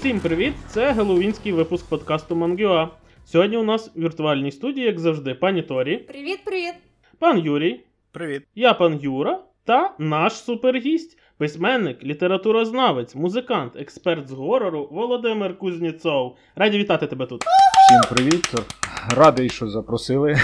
Всім привіт! Це геловінський випуск подкасту Мангюа. Сьогодні у нас в віртуальній студії, як завжди, пані Торі, Привіт, привіт! пан Юрій, Привіт. я пан Юра та наш супергість, письменник, літературознавець, музикант, експерт з горору Володимир Кузніцов. Раді вітати тебе тут. Всім привіт. Радий, що запросили.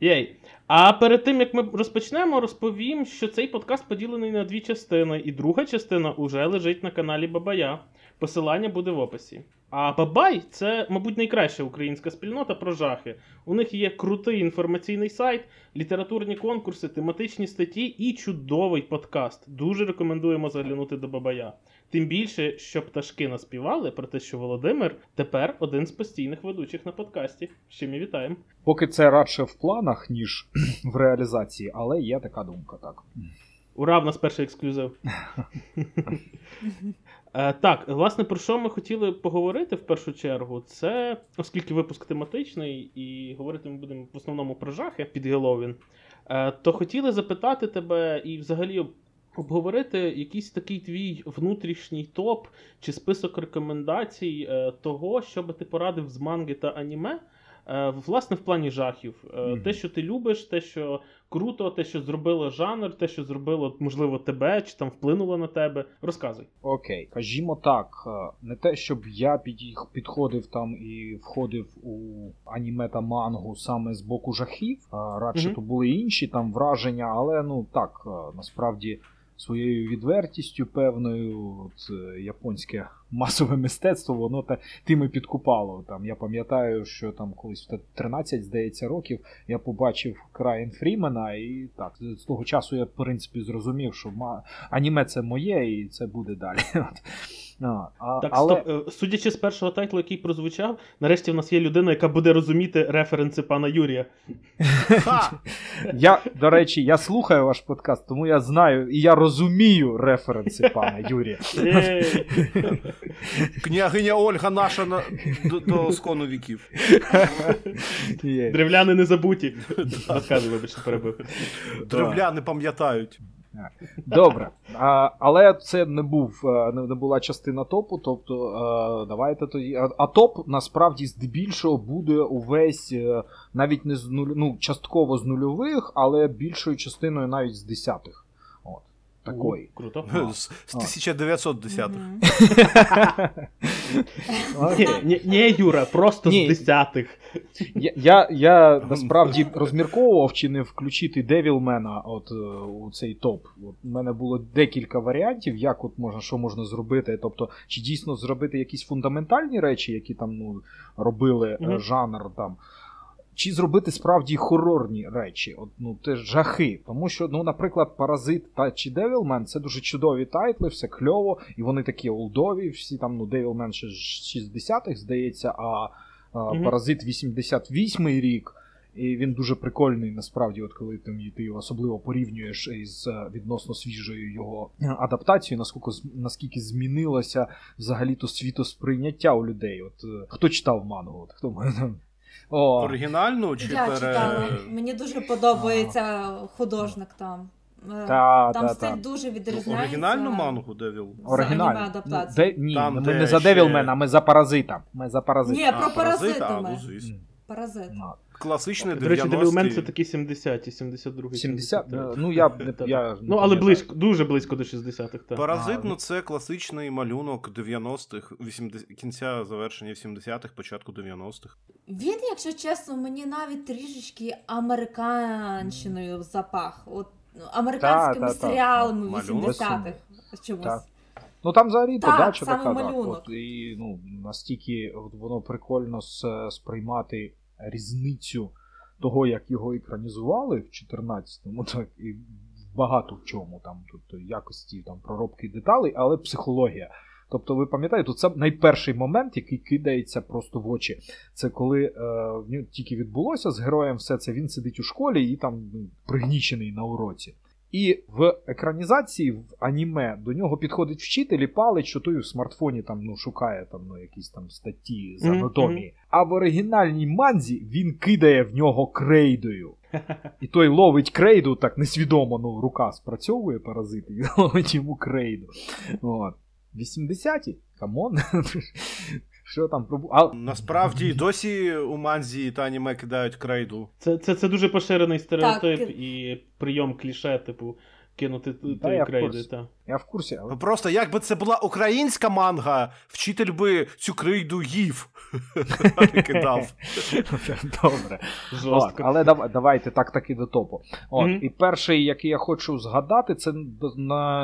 Єй. А перед тим як ми розпочнемо, розповім, що цей подкаст поділений на дві частини, і друга частина уже лежить на каналі Бабая. Посилання буде в описі. А Бабай це, мабуть, найкраща українська спільнота про жахи. У них є крутий інформаційний сайт, літературні конкурси, тематичні статті і чудовий подкаст. Дуже рекомендуємо заглянути до Бабая. Тим більше, що пташки наспівали про те, що Володимир тепер один з постійних ведучих на подкасті. З чим і вітаємо. Поки це радше в планах, ніж в реалізації, але є така думка, так. Ура, в нас перший ексклюзив. Е, Так, власне, про що ми хотіли поговорити в першу чергу, це, оскільки випуск тематичний, і говорити ми будемо в основному про жахи під Геловін, е, то хотіли запитати тебе і взагалі обговорити якийсь такий твій внутрішній топ чи список рекомендацій е, того, що би ти порадив з манги та аніме. Е, Власне, в плані жахів. Мгм. Те, що ти любиш, те, що круто, те, що зробило жанр, те, що зробило, можливо, тебе, чи там вплинуло на тебе. Розказуй. Окей, кажімо так, е, не те, щоб я підіх- підходив там і входив у аніме та мангу саме з боку жахів. Радше Мгм. то були інші там враження, але ну так, насправді. Своєю відвертістю певною, от, японське масове мистецтво, воно та тим і підкупало. Там я пам'ятаю, що там колись в 13, здається, років я побачив Краєн Фрімена, і так з того часу я в принципі зрозумів, що аніме це моє, і це буде далі. А, а, Так, але... стоп. Е, Судячи з першого тайтлу, який прозвучав, нарешті в нас є людина, яка буде розуміти референси пана Юрія. Я, до речі, я слухаю ваш подкаст, тому я знаю і я розумію референси пана Юрія. Княгиня Ольга наша на... до, до скону віків. Древляни не забуті. Розказуй, вибачте, перебив. Древляни пам'ятають. Добре. А, але це не був е, не, була частина топу. Тобто, а, давайте тоді. А, а топ насправді здебільшого буде увесь е, навіть не з нуль, ну, частково з нульових, але більшою частиною навіть з десятих. От. Такої. Круто. З, з 1910-х. Мгм. Ні, ні, ні, Юра, просто з десятих. Я, я, я насправді розмірковував, чи не включити Девілмена от, е, у цей топ. У мене було декілька варіантів, як от можна, що можна зробити. Тобто, чи дійсно зробити якісь фундаментальні речі, які там ну, робили е, жанр там. Чи зробити справді хорорні речі, от, ну, те ж жахи. Тому що, ну, наприклад, Паразит та чи Девілмен це дуже чудові тайтли, все кльово, і вони такі олдові, всі там, ну, Девілмен ще з 60-х, здається, а а, Мгм. Паразит 88-й рік. І він дуже прикольний, насправді, от коли там, ти його особливо порівнюєш із е, відносно свіжою його адаптацією, наскільки, наскільки змінилося взагалі-то світосприйняття у людей. От е, хто читав мангу? От, хто О, Оригінальну чи Я пере... читала. Мені дуже подобається художник там. Е, та, Там та, стиль та. дуже Ну, відрізняється. оригінальну мангу Девіл? Оригінальну. Ну, де, ні, Там, ми не за ще- Девілмена, а ми за Паразита. Ми за Паразита. Ні, про паразит, а, ну. Паразит. Ну, Класичний До речі, Девілмен це такі 70-ті, 72 70, е, ну я, я Ну, але близько, дуже близько до 60-х, так. Паразит, А, ну це класичний малюнок 90-х, 80... кінця завершення 70-х, початку 90-х. Він, якщо чесно, мені навіть трішечки американщиною запах. От ну, американськими Та, та, та. серіалами Малюнок. 80-х. Чомусь. Так. Ну там взагалі Так, подача саме така, так, от, і ну, настільки от, воно прикольно сприймати різницю того, як його екранізували в 14-му, так і багато в чому там, тобто якості там, проробки деталей, але психологія. Тобто, ви пам'ятаєте, це найперший момент, який кидається просто в очі. Це коли е, нього тільки відбулося з героєм все це, він сидить у школі і там ну, пригнічений на уроці. І в екранізації в аніме до нього підходить вчитель і палить, що той у смартфоні там ну шукає там ну якісь там статті з анатомії. А в оригінальній манзі він кидає в нього крейдою. І той ловить крейду, так несвідомо, ну рука спрацьовує паразит і ловить йому крейду. От. 80-ті? come on. Що там пробу... а... Насправді досі у манзі та аніме кидають крейду. Це, це, це дуже поширений стереотип Так. і прийом кліше, типу, кинути той крейди. Та. Я в курсі, але Ну, Просто якби це була українська манга, вчитель би цю крейду їв. не кидав. добре. От, Жорстко. але дав, давайте так таки до топу. От. І перший, який я хочу згадати, це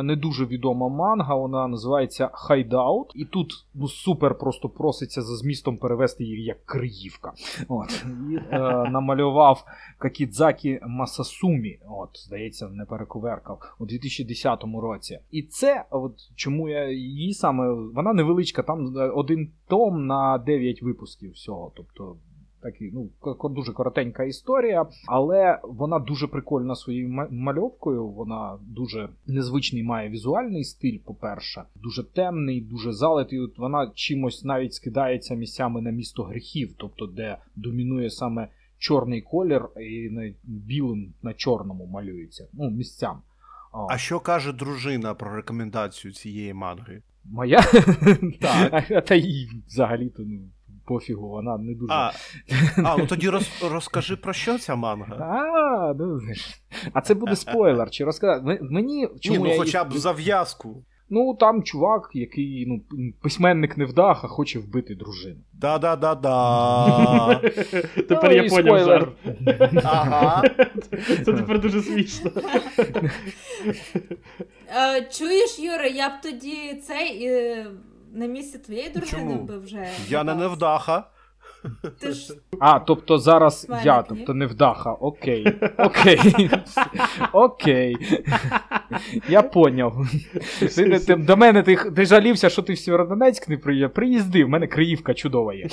не дуже відома манга. Вона називається Hideout. І тут ну, супер просто проситься за змістом перевести її як Криївка. От. І е, намалював Какідзакі Масасумі. От, здається, не перекуверкав у 2010 році. І це, от чому я її саме вона невеличка, там е, один том на 9 випусків всього. Тобто такий, ну, дуже коротенька історія, але вона дуже прикольна своєю мальовкою. Вона дуже незвичний має візуальний стиль, по-перше, дуже темний, дуже залитий. От вона чимось навіть скидається місцями на місто гріхів, тобто де домінує саме чорний колір і на білим на чорному малюється. Ну, місцям. О. А що каже дружина про рекомендацію цієї манги? Моя? Так. А та їй взагалі-то ну, пофігу, вона не дуже. А, а ну тоді роз, розкажи про що ця манга? А, ну, а це буде спойлер. Чи розказати? Мені чому Ні, ну я хоча б їх- зав'язку. Ну там чувак, який ну, письменник невдаха, хоче вбити дружину. Да-да-да-да. Тепер Ну, я поняв жарт. Ага. Це тепер дуже смішно. Е, чуєш, Юра, я б тоді цей е, на місці твоєї дружини би вже. Я не невдаха. Ти ж А, тобто зараз Письменник, я, тобто невдаха. Окей. Окей. Окей. Я поняв. Ти, не- ти, до мене ти, ти жалівся, що ти в Сєвєродонецьк не приїхав. Приїзди, в мене Криївка чудова є.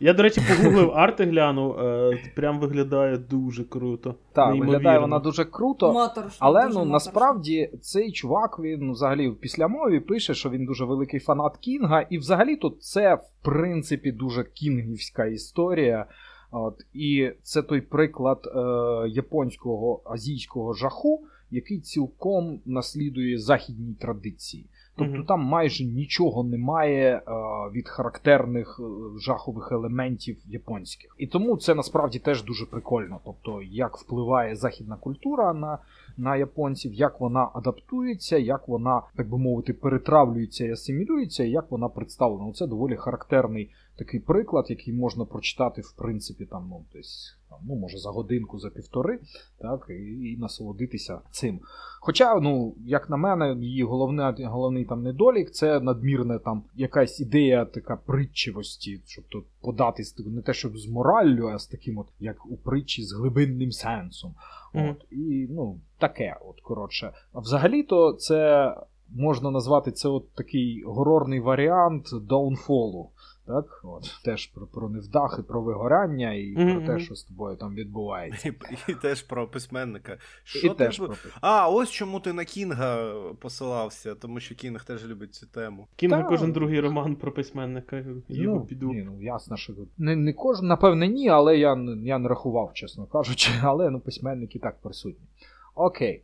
Я, до речі, погуглив арти глянув, е, прям виглядає дуже круто. Так, Неймовірно. виглядає вона дуже круто. моторошно. Але дуже ну моторошно. насправді цей чувак він ну, взагалі в післямові пише, що він дуже великий фанат Кінга, і взагалі тут це в принципі дуже кінгівська історія. От, і це той приклад е, японського азійського жаху, який цілком наслідує західній традиції. Тобто Мгм. там майже нічого немає е, від характерних е, жахових елементів японських. І тому це насправді теж дуже прикольно. Тобто, як впливає західна культура на, на японців, як вона адаптується, як вона, так би мовити, перетравлюється і асимілюється, і як вона представлена. Це доволі характерний такий приклад, який можна прочитати, в принципі, там, ну, десь, там, ну, може, за годинку, за півтори, так, і, і насолодитися цим. Хоча, ну, як на мене, її головне, головний там недолік це надмірна там якась ідея така притчивості, щоб тут подати не те, щоб з мораллю, а з таким, от, як у притчі, з глибинним сенсом. Мгм. От, і, ну, таке, от, коротше. А взагалі-то це можна назвати це от такий горорний варіант даунфолу. Так, от теж про, про невдахи, про вигорання і Мгм, про те, що з тобою там відбувається. І, і теж про письменника. Що і ти теж б- про А, ось чому ти на Кінга посилався, тому що Кінг теж любить цю тему. Кінга Та. кожен другий роман про письменника. Його ну, піду. Ні, ну ясно, що не, не кожен, напевне, ні, але я, не- я не рахував, чесно кажучи, але ну, письменники так присутні. Окей.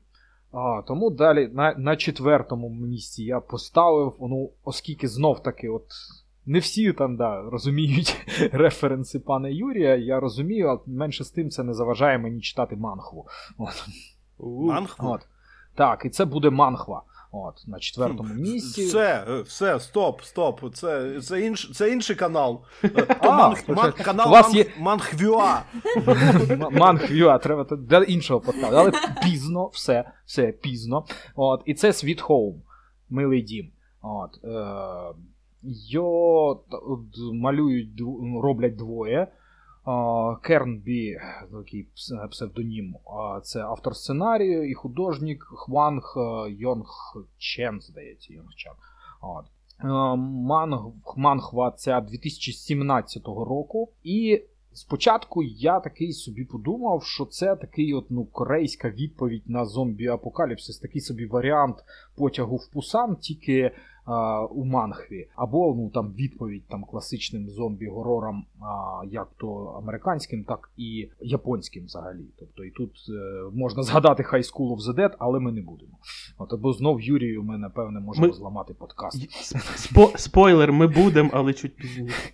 А, тому далі на, на четвертому місці я поставив, ну, оскільки знов таки, от не всі там да, розуміють референси пана Юрія, я розумію, але менше з тим це не заважає мені читати манхву. От. У, Мангху? От. Так, і це буде манхва. От, на четвертому місці. Все, е, все, стоп, стоп. Це, це, інш, це інший канал. То А, манг, то ман, канал у вас є- Мангхвюа. М- Мангхвюа, треба для іншого подкасту. Але пізно, все, все пізно. От, і це Sweet Home, милий дім. От, е, от, малюють, роблять двоє. Кернбі, такий псевдонім, це автор сценарію і художник Хванг е, Йонг Чен, здається, Йонг Чен. От. Е, Манхва ця 2017 року. І спочатку я такий собі подумав, що це такий от, ну, корейська відповідь на зомбі-апокаліпсис, такий собі варіант потягу в Пусан, тільки а, у Манхві, або ну там відповідь там класичним зомбі-горорам, а, як то американським, так і японським взагалі. Тобто і тут е, можна згадати High School of the Dead, але ми не будемо. От або знов Юрію ми напевне можемо Ми- зламати подкаст. Спо- спойлер, ми будемо, але чуть пізніше.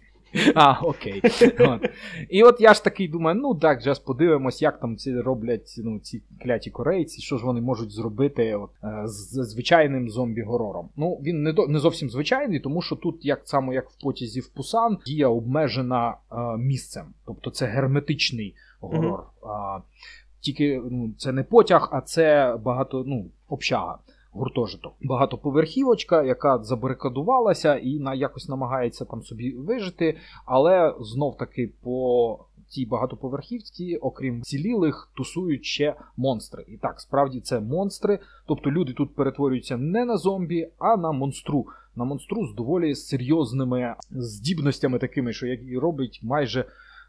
А, окей. От. І от я ж такий думаю, ну так, зараз подивимось, як там ці роблять ну, ці кляті корейці, що ж вони можуть зробити от, е, з звичайним зомбі-горором. Ну, він не, до, не зовсім звичайний, тому що тут, як само як в потязі в Пусан, дія обмежена е, місцем. Тобто це герметичний горор. А, тільки ну, це не потяг, а це багато, ну, общага. Гуртожиток. Багатоповерхівочка, яка забарикадувалася і на якось намагається там собі вижити, але знов таки по цій багатоповерхівці, окрім цілілих, тусують ще монстри. І так, справді це монстри. Тобто люди тут перетворюються не на зомбі, а на монстру. На монстру з доволі серйозними здібностями, такими, що як і робить майже.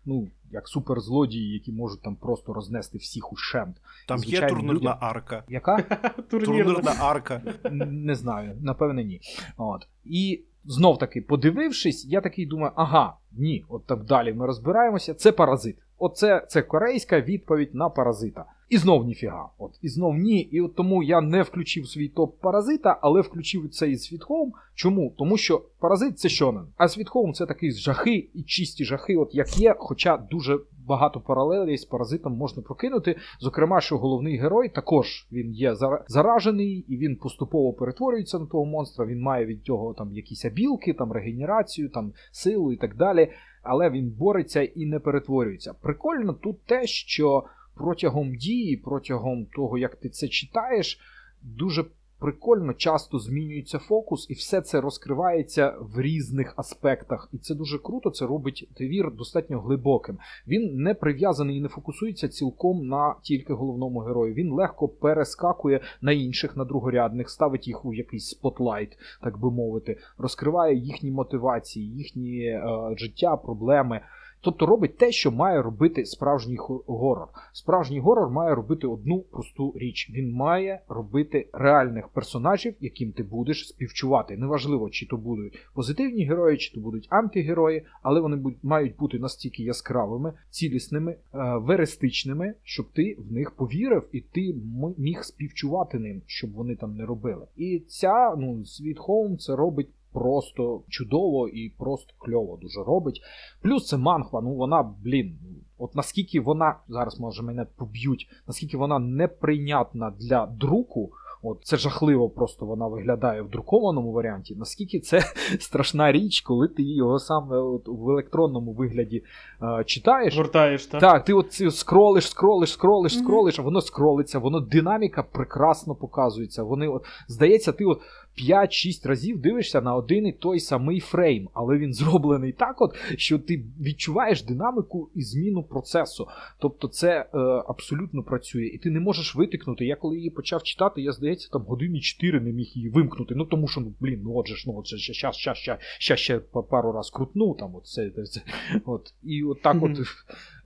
Ну, як суперзлодії, які можуть там просто рознести всіх ущент. Там є турнірна людям- арка. Яка? Турнірна арка. Не знаю, напевне, ні. От. І знов таки, подивившись, я такий думаю, ага, ні, от так далі ми розбираємося. Це паразит. Оце це корейська відповідь на паразита. І знов ніфіга. От, і знов ні. І от тому я не включив свій топ паразита, але включив цей Home. Чому? Тому що паразит це шонен, а Home це такий жахи і чисті жахи, от як є, хоча дуже багато паралелей з паразитом можна прокинути. Зокрема, що головний герой також він є зара- заражений, і він поступово перетворюється на того монстра. Він має від цього там якісь абілки, там регенерацію, там силу і так далі. Але він бореться і не перетворюється. Прикольно тут те, що протягом дії, протягом того, як ти це читаєш, дуже прикольно часто змінюється фокус, і все це розкривається в різних аспектах. І це дуже круто. Це робить твір достатньо глибоким. Він не прив'язаний і не фокусується цілком на тільки головному герою. Він легко перескакує на інших, на другорядних, ставить їх у якийсь спотлайт, так би мовити, розкриває їхні мотивації, їхні е, життя, проблеми. Тобто робить те, що має робити справжній горор. Справжній горор має робити одну просту річ. Він має робити реальних персонажів, яким ти будеш співчувати. Неважливо, чи то будуть позитивні герої, чи то будуть антигерої, але вони мають бути настільки яскравими, цілісними, е, верестичними, щоб ти в них повірив і ти міг співчувати ним, щоб вони там не робили. І ця ну, Sweet Home це робить. Просто чудово і просто кльово дуже робить. Плюс це манхва, ну вона, блін, от наскільки вона, зараз може мене поб'ють, наскільки вона неприйнятна для друку, от це жахливо просто вона виглядає в друкованому варіанті, наскільки це страшна річ, коли ти його саме от в електронному вигляді е, читаєш. Гортаєш, так? Так, ти от скролиш, скролиш, скролиш, скролиш, а воно скролиться, воно динаміка прекрасно показується. Вони, от, здається, ти от 5-6 разів дивишся на один і той самий фрейм, але він зроблений так, от, що ти відчуваєш динаміку і зміну процесу. Тобто це е, абсолютно працює. І ти не можеш витикнути. Я коли її почав читати, я здається, там години 4 не міг її вимкнути. Ну тому що, ну, блін, ну от же ж, ну от же щас, щас, щас, щас, ще пару раз крутну, там от це, це, це от. І от так от,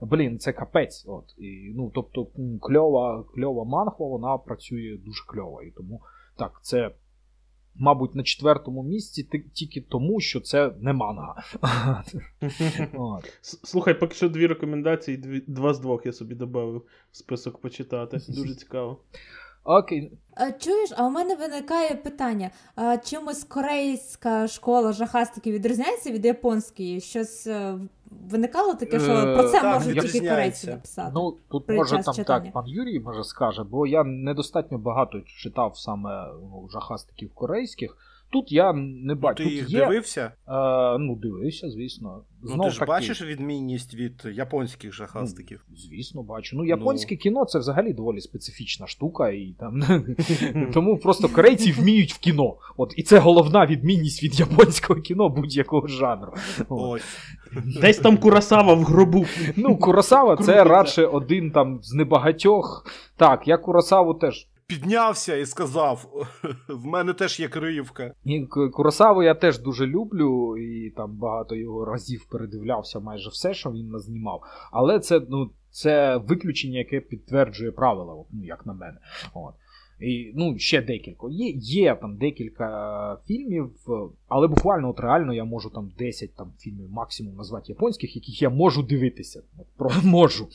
блін, це капець. От. І, ну, тобто, кльова, кльова манхва, вона працює дуже кльово. І тому так, це. Мабуть, на четвертому місці ти- тільки тому, що це не манга. Слухай, поки що дві рекомендації, дві, два з двох я собі додав в список почитати. Дуже цікаво. Окей, Чуєш, а у мене виникає питання: а, чимось корейська школа жахастики відрізняється від японської? Щось е, виникало таке, що про це е, можуть тільки корейці написати. Ну, тут При може там читання. так пан Юрій може скаже, бо я недостатньо багато читав саме ну, жахастиків корейських. Тут я не Ну, бачу. ти їх є, дивився? Е, ну, дивився, звісно. Ну, ти ж таки, бачиш відмінність від японських жахастиків. Ну, звісно, бачу. Ну, японське кіно це взагалі доволі специфічна штука, і там тому просто корейці вміють в кіно. От і це головна відмінність від японського кіно будь-якого жанру. Ось. Десь там Курасава в гробу. Ну, Куросава це радше один там з небагатьох. Так, я Куросаву теж. Піднявся і сказав: в мене теж є Криївка. І Куросаву я теж дуже люблю, і там багато його разів передивлявся майже все, що він назнімав. Але це, ну, це виключення, яке підтверджує правила, ну, як на мене. От. І, ну, ще декілька. Є, є там декілька фільмів, але буквально от реально я можу там 10 там, фільмів максимум назвати японських, яких я можу дивитися. От, про, можу.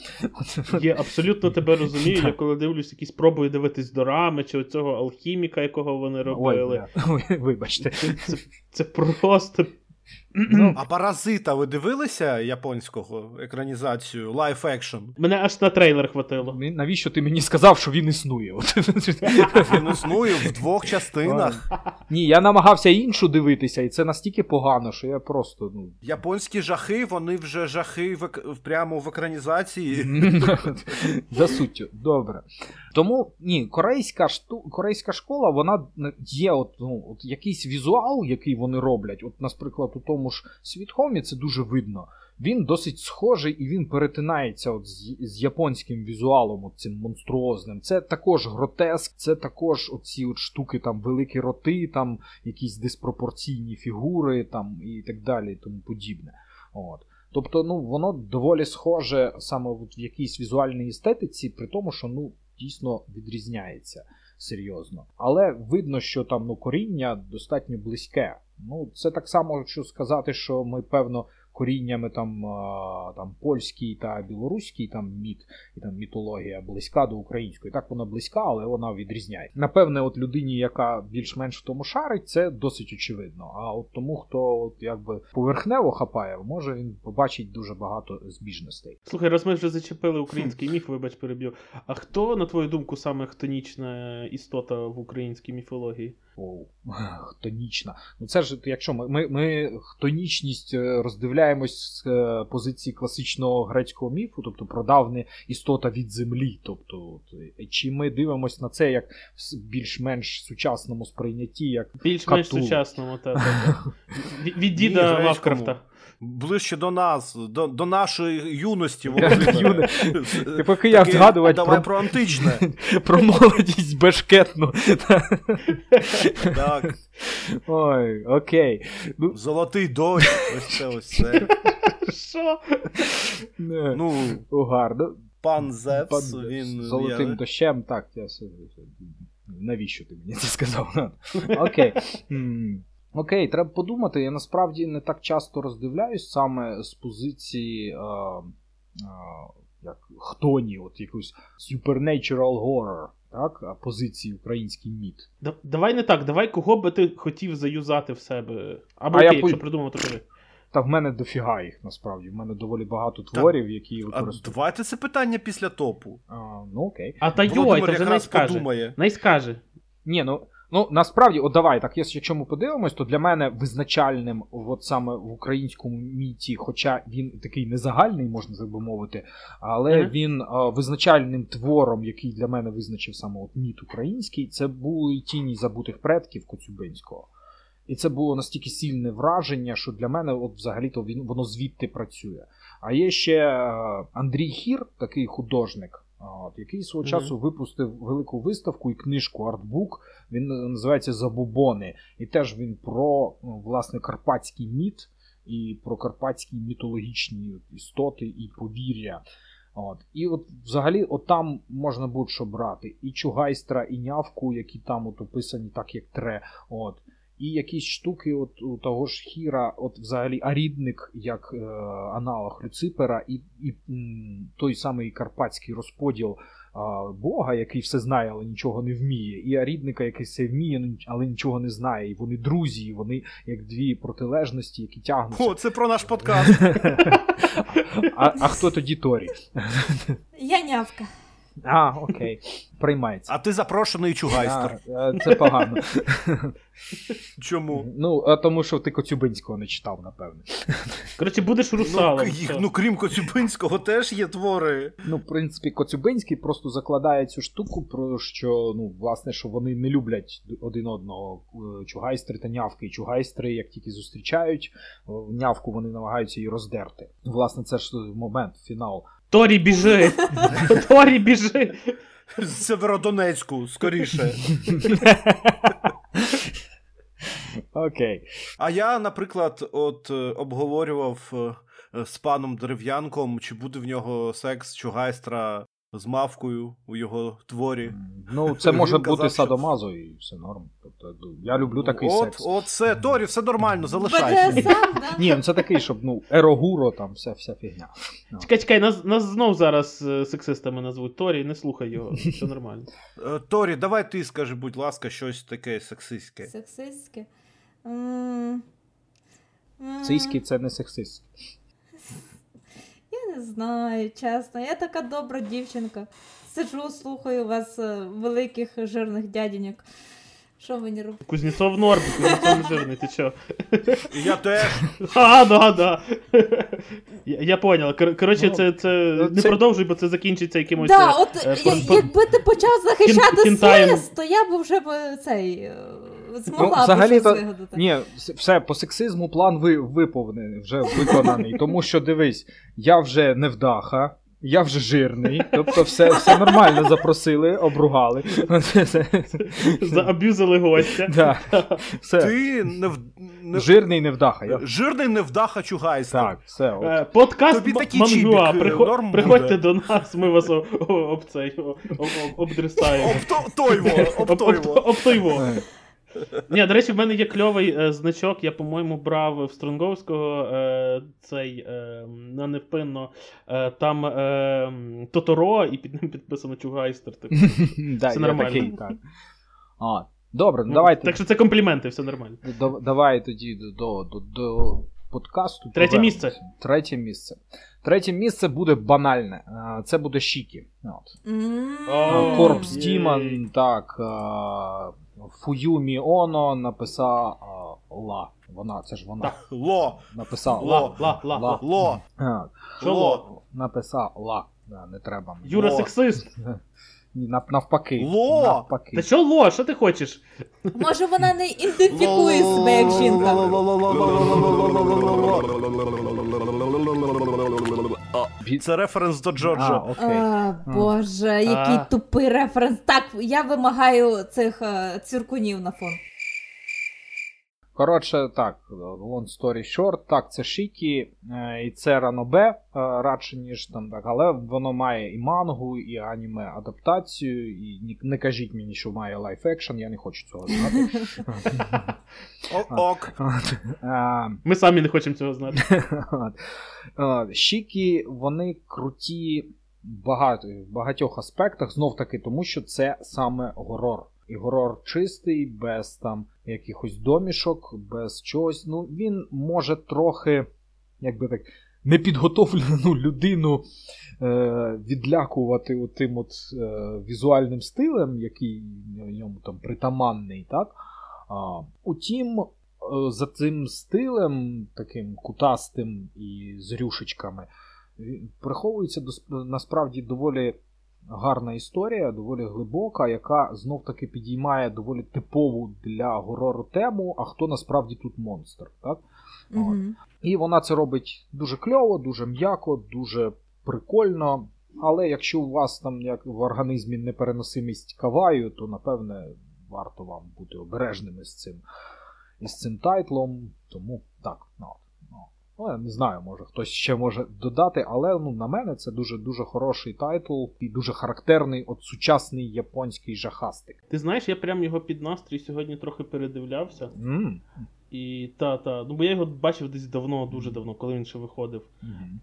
Я абсолютно тебе розумію. Я коли дивлюсь, якісь пробую дивитись дорами чи оцього алхіміка, якого вони робили. Ой, Ой, вибачте. Це, це, це просто. Ну, А паразита ви дивилися японського екранізацію Live Action? Мене аж на трейлер хватило. Навіщо ти мені сказав, що він існує? Він існує в двох частинах. Ні, я намагався іншу дивитися, і це настільки погано, що я просто. ну... Японські жахи, вони вже жахи в, ек- прямо в екранізації. За суттю, добре. Тому ні, корейська шту... корейська школа, вона є от, ну, от якийсь візуал, який вони роблять. От, наприклад, у тому ж світхомі це дуже видно. Він досить схожий і він перетинається от з, з японським візуалом, от цим монструозним. Це також гротеск, це також оці от штуки, там великі роти, там якісь диспропорційні фігури, там і так далі, і тому подібне. От. Тобто, ну, воно доволі схоже саме в якійсь візуальній естетиці, при тому, що ну, дійсно відрізняється серйозно. Але видно, що там ну, коріння достатньо близьке. Ну, це так само, що сказати, що ми, певно, коріннями там, там польський та білоруський там міт і там мітологія близька до української. Так вона близька, але вона відрізняє. Напевне, от людині, яка більш-менш в тому шарить, це досить очевидно. А от тому, хто от якби поверхнево хапає, може він побачить дуже багато збіжностей. Слухай, раз ми вже зачепили український міф, вибач, переб'ю. А хто, на твою думку, саме хтонічна істота в українській міфології? Оу, хтонічна. Ну це ж якщо ми, ми, ми хтонічність е, роздивляємось з е, позиції класичного грецького міфу, тобто прадавня істота від землі. Тобто, е, чи ми дивимося на це як в більш-менш сучасному сприйнятті, як Більш-менш Кату. сучасному, та, та, та. Від, діда. Лавкрафта. Ближче до нас, до, до нашої юності. Ти поки я згадувати Давай про, про античне. про молодість бешкетну. Так. Ой, окей. Ну, Золотий дощ, ось це ось це. Що? Ну, гарно. пан Зевс, Пан він. золотим я- дощем, так, я. Навіщо ти мені це сказав? Окей. Окей, треба подумати. Я насправді не так часто роздивляюсь саме з позиції. А, а, як хтоні, от якусь supernatural horror, так, позиції український міт. Да- Давай не так, давай кого би ти хотів заюзати в себе. Або А окей, я якщо по- придумав, то кажи. Та в мене дофіга їх насправді. В мене доволі багато творів, які А використовують. давайте це питання після топу. А, ну окей. А та йой, Володимир та вже не якраз скаже. подумає. Не скаже. Ні, ну. Ну, насправді, от давай, так, якщо ми подивимось, то для мене визначальним, от саме в українському міті, хоча він такий незагальний, можна так би мовити, але Мгм. він а, визначальним твором, який для мене визначив саме от міт український, це були тіні забутих предків Коцюбинського. І це було настільки сильне враження, що для мене, от взагалі-то він воно звідти працює. А є ще Андрій Хір, такий художник, от, який свого Мгм. часу випустив велику виставку і книжку артбук. Він е, називається Забубони. І теж він про ну, власне карпатський міт і про карпатські мітологічні істоти і повір'я. От. І от взагалі от там можна будь-що брати. І Чугайстра, і нявку, які там от описані так, як тре. От. І якісь штуки от у того ж Хіра, от взагалі арідник, як е, аналог Люципера, і, і м, той самий карпатський розподіл а, Бога, який все знає, але нічого не вміє, і арідника, який все вміє, ну, але нічого не знає. І вони друзі, і вони як дві протилежності, які тягнуться. О, це про наш подкаст. а, а хто тоді Торі? Я нявка. А, окей, приймається. А ти запрошений чугайстер. А, е, це погано. Чому? Ну, а тому що ти Коцюбинського не читав, напевне. Коротше, будеш Ну, русалом. їх, все. ну, крім Коцюбинського, теж є твори. Ну, в принципі, Коцюбинський просто закладає цю штуку, про що, ну, власне, що вони не люблять один одного. Е, Чугайстри та нявки. І чугайстри, як тільки зустрічають, нявку вони намагаються її роздерти. Власне, це ж момент, фінал. Торі біжи! Торі біжи! З Северодонецьку, скоріше. Окей. А я, наприклад, от е, обговорював е, з паном Дерев'янком, чи буде в нього секс чугайстра з мавкою у його творі. Ну, це може казав, бути що- садомазо і все норм. Тобто, ну, я люблю такий от, секс. От це, Торі, все нормально, залишайся. Ні, ну це такий, щоб ну, ерогуро, там вся, вся фігня. Чекай, чекай, нас, нас знов зараз е, сексистами назвуть. Торі, не слухай його, все нормально. Е, Торі, давай ти скажи, будь ласка, щось таке сексистське. Сексистське. Сиськи це не сексист. Не знаю, чесно. Я така добра дівчинка. Сиджу, слухаю вас, е, великих жирних дяденьок. Що мені робити? Кузнєцов норм, Кузнєцов жирний, ти чо? Я теж. А, да, да. Я, я понял. Кор- Коротше, Ну, це, це ну, не це- продовжуй, бо це закінчиться якимось. Да, е, от е, я- пор- пор- якби ти почав захищати кін- кінтаєм. То я б вже б цей е, змогла Ну, б взагалі-то- вигадати. Ні, все, по сексизму план ви, виповнений, вже виконаний. Тому що дивись, я вже невдаха, я вже жирний, тобто все, все нормально запросили, обругали. Зааб'юзили гостя. Да, все. Ти не, в- не... Жирний невдаха. Я... жирний невдаха чугайстер. Так, все. От. Е, Подкаст Тобі М- такий Мангуа. е, Прихо- Приходьте до нас, ми вас о- о- об об- об- обдрестаємо. Об то- Ні, до речі, в мене є кльовий е, значок, я, по-моєму, брав в Стронговського е, цей е, на невпинно. Е, там е, Тоторо, і під ним підписано Чугайстер. Типу. Да, Все нормально. такий, так. А, добре, ну давайте. Так що це компліменти, все нормально. Дав- Давай тоді до, до, до подкасту. Третє місце. Третє місце. Третє місце буде банальне. Е, Це буде Шікі. Corpse. Demon, так. Е, Фуюмі Оно написала е, Ла. Вона, це ж вона. Так. Ло, Написала Ло. Ла, ла, ла. ло. Ло? Написала Ла. Да, не треба. Юра Ло. сексист. Нав- Навпаки. Ло. Навпаки. Та що ло, що ти хочеш? Може вона не ідентифікує себе як жінка. Бі- Це референс до А, Джорджа. окей. А, Боже, який тупий референс. Так, я вимагаю цих цюркунів циркунів на фон. Коротше, так, long story short, так, це Шікі, е, і це ранобе е, радше, ніж там так, але воно має і мангу, і аніме адаптацію, і ні- не кажіть мені, що має live action, я не хочу цього знати. Ок. Е, Ми самі не хочемо цього знати. Шікі, вони круті в багатьох аспектах, знов таки, тому що це саме горор. І горор чистий, без там якихось домішок, без чогось. Ну, він може трохи, як так, непідготовлену людину е, відлякувати тим от е, візуальним стилем, який йому там притаманний, так? А, утім, е, за цим стилем, таким кутастим і з рюшечками, він- приховується насправді доволі гарна історія, доволі глибока, яка знов таки підіймає доволі типову для горору тему, а хто насправді тут монстр. Так? Мгм. І вона це робить дуже кльово, дуже м'яко, дуже прикольно. Але якщо у вас там як в організмі непереносимість каваю, то напевне варто вам бути обережними з цим, із цим тайтлом. Тому так, ну, ну. Я не знаю, може хтось ще може додати, але ну, на мене це дуже дуже хороший тайтл і дуже характерний от сучасний японський жахастик. Ти знаєш, я прям його під настрій сьогодні трохи передивлявся. м І та, та. Ну бо я його бачив десь давно, дуже давно, коли він ще виходив.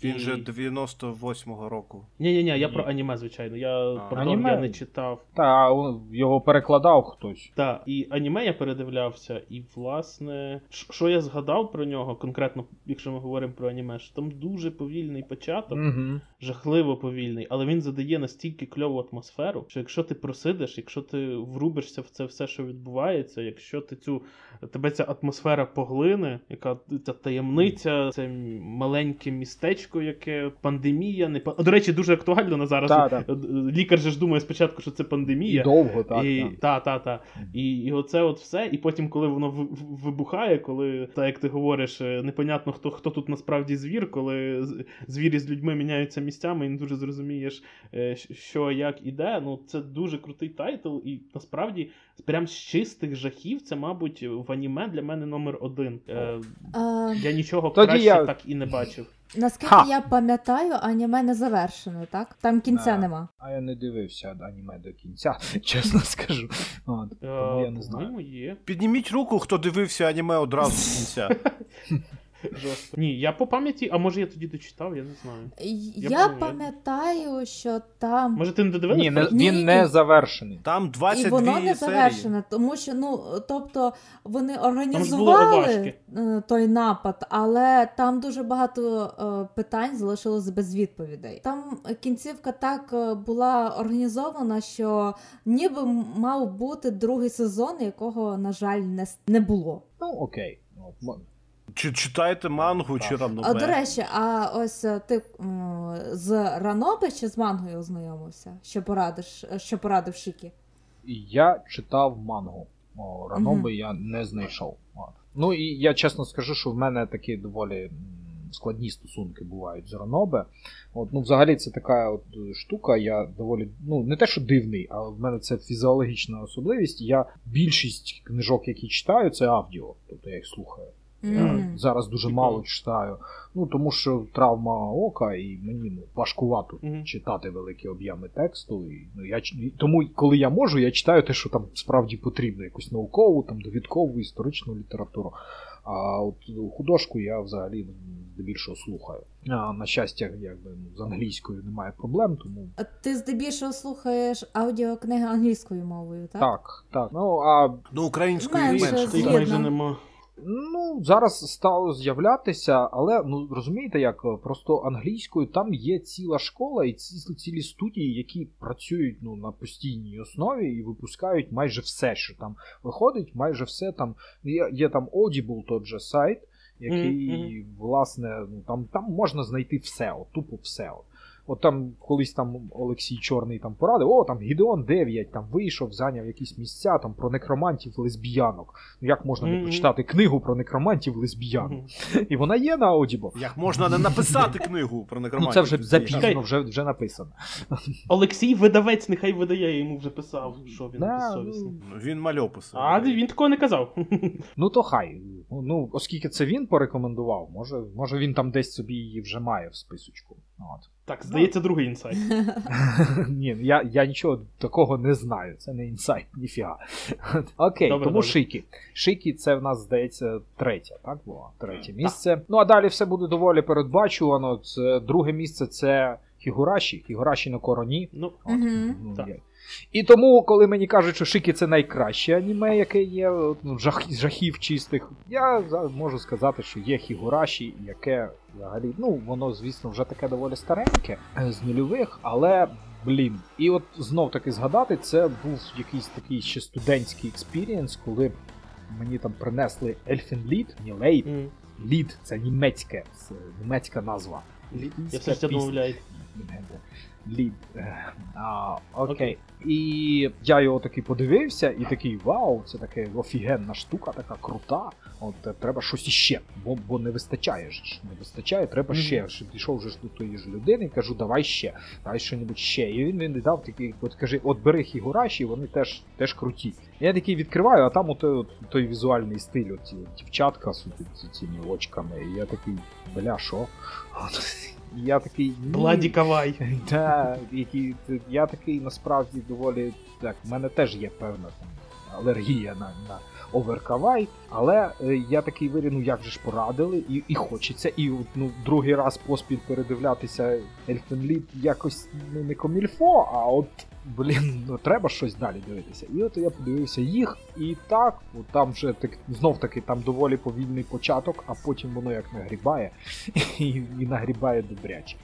Він же 98-го року. Ні, ні, ні, я про аніме, звичайно. Я про Аніме? я не читав. Та його перекладав хтось. Так, і аніме я передивлявся, і власне, що я згадав про нього, конкретно, якщо ми говоримо про аніме, що там дуже повільний початок, Угу. жахливо повільний, але він задає настільки кльову атмосферу, що якщо ти просидиш, якщо ти врубишся в це все, що відбувається, якщо ти цю тебе ця атмосфера поглине, яка ця таємниця, це маленьке містечко, яке пандемія, не па- До речі, дуже актуально на зараз. Та, та. Е, Лікар же ж думає спочатку, що це І пандемія. довго, так. і, та, та, та. І, і оце от все. І потім, коли воно вибухає, коли, так як ти говориш, е, непонятно, хто, хто тут насправді звір, коли звірі з людьми міняються місцями, і не дуже зрозумієш, е, що як іде. Ну, це дуже крутий тайтл, і насправді, прям з чистих жахів, це, мабуть, в аніме для мене номер номер один. Е, А, я нічого Тоді краще я- так і не бачив. наскільки Ха! я пам'ятаю, аніме не завершено, так? Там кінця А. нема. А я не дивився аніме до кінця, чесно скажу. От, Е, тому я не знаю. є. Підніміть руку, хто дивився аніме одразу з кінця. Жорстко. Ні, я по пам'яті, а може я тоді дочитав, я не знаю. Я, Я пам'ятаю, що там. Може ти не додивився? Ні, не, він ні. не завершений. Там І 22 воно не серії. завершене, тому що ну тобто вони організували е, той напад, але там дуже багато е, питань залишилось без відповідей. Там кінцівка так е, була організована, що ніби мав бути другий сезон, якого на жаль не с- не було. Ну, окей. Чи читаєте мангу, Так. чи А, до речі, а ось е, ти з Раноби чи з мангою ознайомився? Що порадиш, що порадив Шікі? Я читав мангу. О, Раноби я не знайшов. Ну і я чесно скажу, що в мене такі доволі складні стосунки бувають з Ранобе. От, ну, взагалі, це така от е, штука. Я доволі, ну не те, що дивний, а в мене це фізіологічна особливість. Я більшість книжок, які читаю, це аудіо, тобто я їх слухаю. Я Мгм. зараз дуже мало читаю. Ну тому що травма ока, і мені ну, важкувато Мгм. читати великі об'єми тексту. І, ну, я, тому, коли я можу, я читаю те, що там справді потрібно, якусь наукову, там, довідкову, історичну літературу. А от художку я взагалі здебільшого слухаю. А, на щастя, якби ну, з англійською немає проблем, тому А Ти здебільшого слухаєш аудіокниги англійською мовою, так? так, так. Ну а Ну, українською Менше менше. Їх майже нема. Ну, зараз стало з'являтися, але ну розумієте, як е, просто англійською там є ціла школа і ці, цілі студії, які працюють ну, на постійній основі і випускають майже все, що там виходить, майже все там. Є, є там Audible, тот же сайт, який, Мгм, власне, ну там, там можна знайти все, от, тупо все. От. От там колись там Олексій Чорний там порадив, о, там Гідеон 9 там вийшов, зайняв якісь місця там про некромантів лесбіянок. Ну як можна не почитати книгу про некромантів лесбіянок? І вона є на Audible. Як можна не написати книгу про Ну це вже запізно, вже, вже написано. Олексій видавець, нехай видає, я йому вже писав, що він Да, безсовісний. Ну, Він мальописав. А він такого не казав. Ну то хай. Ну, оскільки це він порекомендував, може, може він там десь собі її вже має в списочку. От. Так, здається, другий інсайт. Ні, я, я нічого такого не знаю. Це не інсайт, ніфіга. Окей, Добре, тому добре. Шикі. Шикі це в нас, здається, третє, так було? Третє місце. Ну а далі все буде доволі передбачувано. Це, друге місце це Хігураші. Хігураші на короні. Ну, От, Мгм. ну, Так. І тому, коли мені кажуть, що Шикі це найкраще аніме, яке є, ну, жах, жахів чистих, я можу сказати, що є Хігураші, яке взагалі, ну, воно, звісно, вже таке доволі стареньке е, з нульових, але. Блін, і от знов таки згадати, це був якийсь такий ще студентський експірієнс, коли мені там принесли Elfen Lied, не Lied, м, Lied, це німецьке, це німецька назва. я все тебе домовляю. Lied. Е, А, окей. І я його таки подивився, і такий вау, це таке офігенна штука, така крута. От е, треба щось іще, бо, бо не вистачає ж. Не вистачає, треба Мгм. ще. Ще Пішов вже до тої ж людини, кажу, давай ще, давай що-небудь ще. І він мені дав такий, от каже, от бери хігураші, вони теж, теж круті. Я такий відкриваю, а там отой, от, той візуальний стиль, от от дівчатка з цими очками. І я такий, бля, що? Я такий. ні. Да, які я такий насправді доволі так. в мене теж є певна там алергія на, на оверкавай, але е, я такий вирі, ну як же ж порадили, і, і хочеться, і ну, другий раз поспіль передивлятися Ельфенліт якось ну, не комільфо, а от. Блін, ну треба щось далі дивитися. І от я подивився їх, і так, от там вже так знов таки там доволі повільний початок, а потім воно як нагрібає, і, і нагрібає добряче.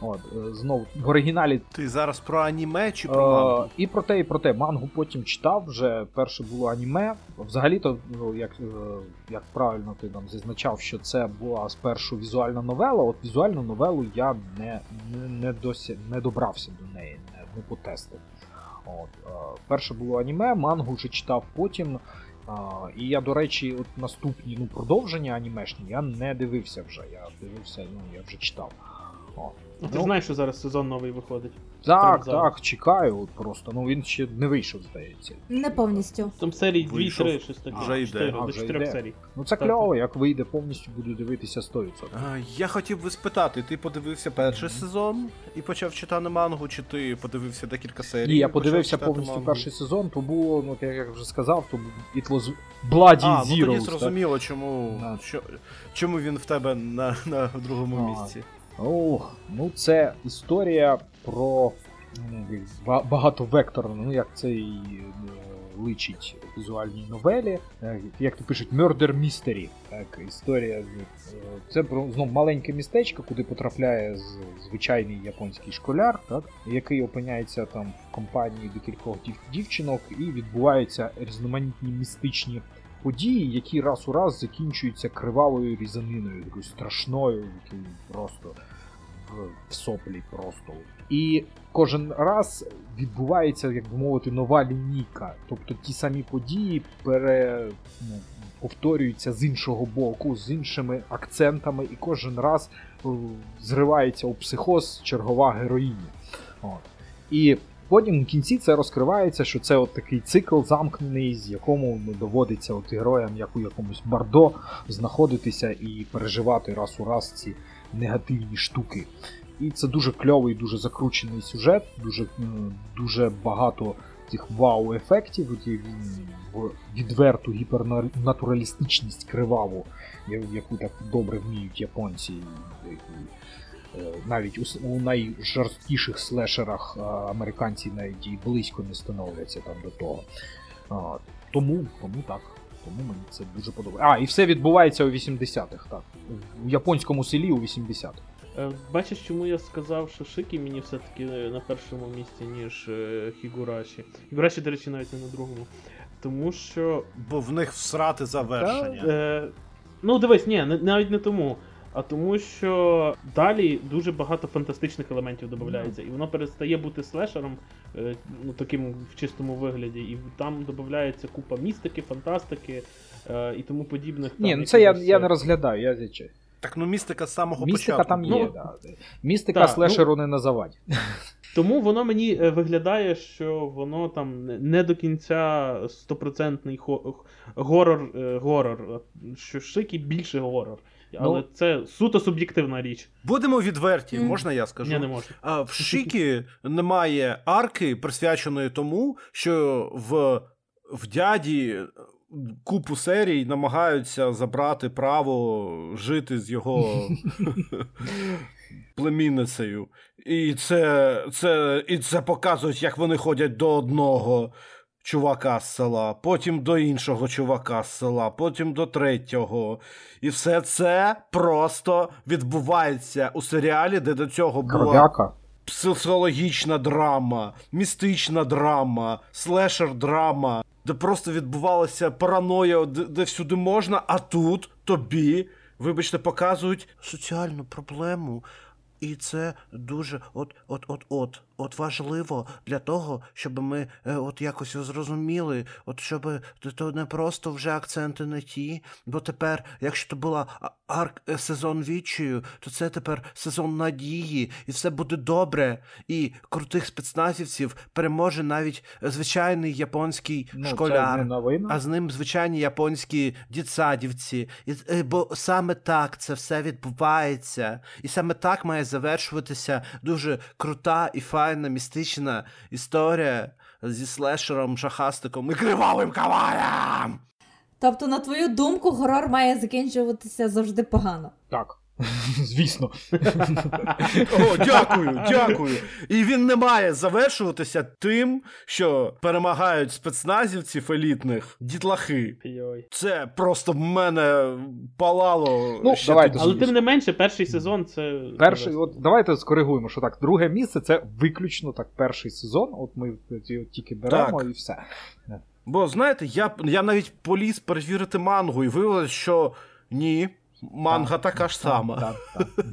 От, е, знов в оригіналі Ти зараз про аніме чи про мангу? Е, і про те, і про те. Мангу потім читав вже. Перше було аніме. Взагалі-то, ну, як, е, як правильно ти там зазначав, що це була спершу візуальна новела. От візуальну новелу я не, не, не досі не добрався до неї, не потестив. От, е, перше було аніме, мангу вже читав потім. А, і я, до речі, от наступні ну, продовження анімешні я не дивився вже. Я дивився, ну я вже читав. О. Ну, ти Ну. ж знаєш, що зараз сезон новий виходить. Так, зараз. так, чекаю от просто. Ну він ще не вийшов, здається. Не повністю. Там серій Вийшов. 2-3, щось таке. Вже йде. 4, А, до вже 4 йде. серій. Ну це Так, кльово, як вийде повністю, буду дивитися 100%. А, Я хотів би спитати, ти подивився перший сезон і почав читати мангу, чи ти подивився декілька серій? Ні, я почав подивився читати повністю мангу? перший сезон, то було, ну як я вже сказав, то it was Bloody А, ну Zeros. тоді зрозуміло, чому, Да. що, чому він в тебе на, на другому А. місці. Ох, ну це історія про ну, багатовекторну, ну як це і е, личить візуальній новелі, е, як то пишуть, Murder Mystery. Так, історія е, це про знов маленьке містечко, куди потрапляє звичайний японський школяр, так, який опиняється там в компанії декількох дів- дівчинок, і відбуваються різноманітні містичні події, які раз у раз закінчуються кривавою різаниною, такою страшною, якою просто в, соплі просто. І кожен раз відбувається, як би мовити, нова лінійка. Тобто ті самі події пере, ну, повторюються з іншого боку, з іншими акцентами, і кожен раз е, зривається у психоз чергова героїня. І потім в кінці це розкривається, що це от такий цикл замкнений, з якому ну, доводиться от героям, як у якомусь бардо, знаходитися і переживати раз у раз ці негативні штуки. І це дуже кльовий, дуже закручений сюжет, дуже, дуже багато цих вау-ефектів, ті, м, в відверту гіпернатуралістичність криваву, яку так добре вміють японці. і, е, Навіть у, найжорсткіших слешерах американці навіть і близько не становляться там до того. Тому, тому так. Тому мені це дуже подобається. А, і все відбувається у 80-х, так. В японському селі у 80-х. Е, Бачиш, чому я сказав, що Шикі мені все-таки е, на першому місці, ніж е, Хігураші. Хігураші, до речі, навіть не на другому. Тому що. Бо в них всрати завершення. Е, ну, дивись, ні, навіть не тому. А тому, що далі дуже багато фантастичних елементів додається, і воно перестає бути слешером, е, ну таким в чистому вигляді, і там додається купа містики, фантастики е, і тому подібних. Ні, там ну це я, я е, не розглядаю, я звичай. Так ну містика з самого Містика початку. там є, Ну, да. Містика так, слешеру не назавадь. Тому воно мені виглядає, що воно там не- до кінця стопроцентний хо- горор, е, горор, що шики більше горор. Але Ну. це суто суб'єктивна річ. Будемо відверті, можна я скажу? Я не можу. А в Шікі немає арки, присвяченої тому, що в, в дяді купу серій намагаються забрати право жити з його племінницею. І це, це, і це показують, як вони ходять до одного чувака з села, потім до іншого чувака з села, потім до третього. І все це просто відбувається у серіалі, де до цього була Кров'яка. психологічна драма, містична драма, слешер драма, де просто відбувалася параноя, де, де всюди можна, а тут тобі, вибачте, показують соціальну проблему. І це дуже от от важливо для того, щоб ми е, от якось зрозуміли, от щоб то- не просто вже акценти не ті. Бо тепер, якщо то була арк е, сезон відчаю, то це тепер сезон надії, і все буде добре. І крутих спецназівців переможе навіть е, звичайний японський Ну, школяр. А з ним звичайні японські дітсадівці. І, е, бо саме так це все відбувається. І саме так має завершуватися дуже крута і файна містична історія зі слешером, шахастиком і кривавим каваєм. Тобто, на твою думку, горор має закінчуватися завжди погано. Так. Звісно. О, дякую, дякую. І він не має завершуватися тим, що перемагають спецназівців елітних дітлахи. Це просто в мене палало. Ну, ще давайте. Але тим не менше, перший сезон це. Перший, от давайте скоригуємо, що так, друге місце це виключно так перший сезон. От ми от тільки беремо Так. і все. Бо знаєте, я, я навіть поліз перевірити мангу і виявилось, що ні. Манга Так, така ж сама. Так, так,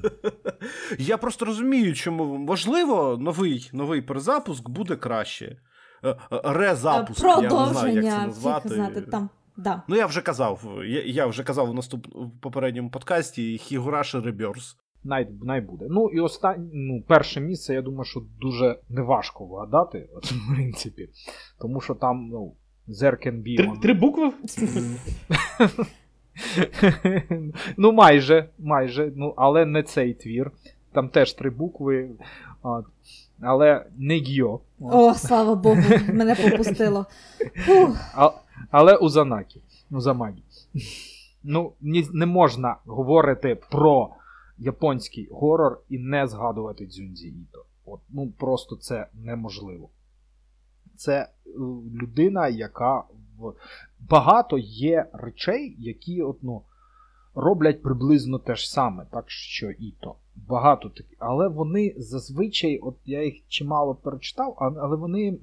так. Я просто розумію, чому можливо новий, новий перезапуск буде краще. Е, е, Резапуск, я не знаю, як це назвати. знати там. Да. Ну, я вже казав, я, я вже казав у наступ в попередньому подкасті Хігураші Rebirth. най, най буде. Ну і останнє, ну, перше місце, я думаю, що дуже неважко вгадати, от, в принципі. Тому що там, ну, can Три, три букви? ну, майже, майже, ну, але не цей твір. Там теж три букви. От. Але не Гьо. О, слава Богу, мене попустило. А, але Узанакі. Узамагі. Ну, ні, не можна говорити про японський горор і не згадувати Дзюнзі Іто. От, ну, просто це неможливо. Це е, людина, яка в... багато є речей, які от, ну, роблять приблизно те ж саме, так що Іто. Багато таких. Але вони зазвичай, от я їх чимало перечитав, але вони,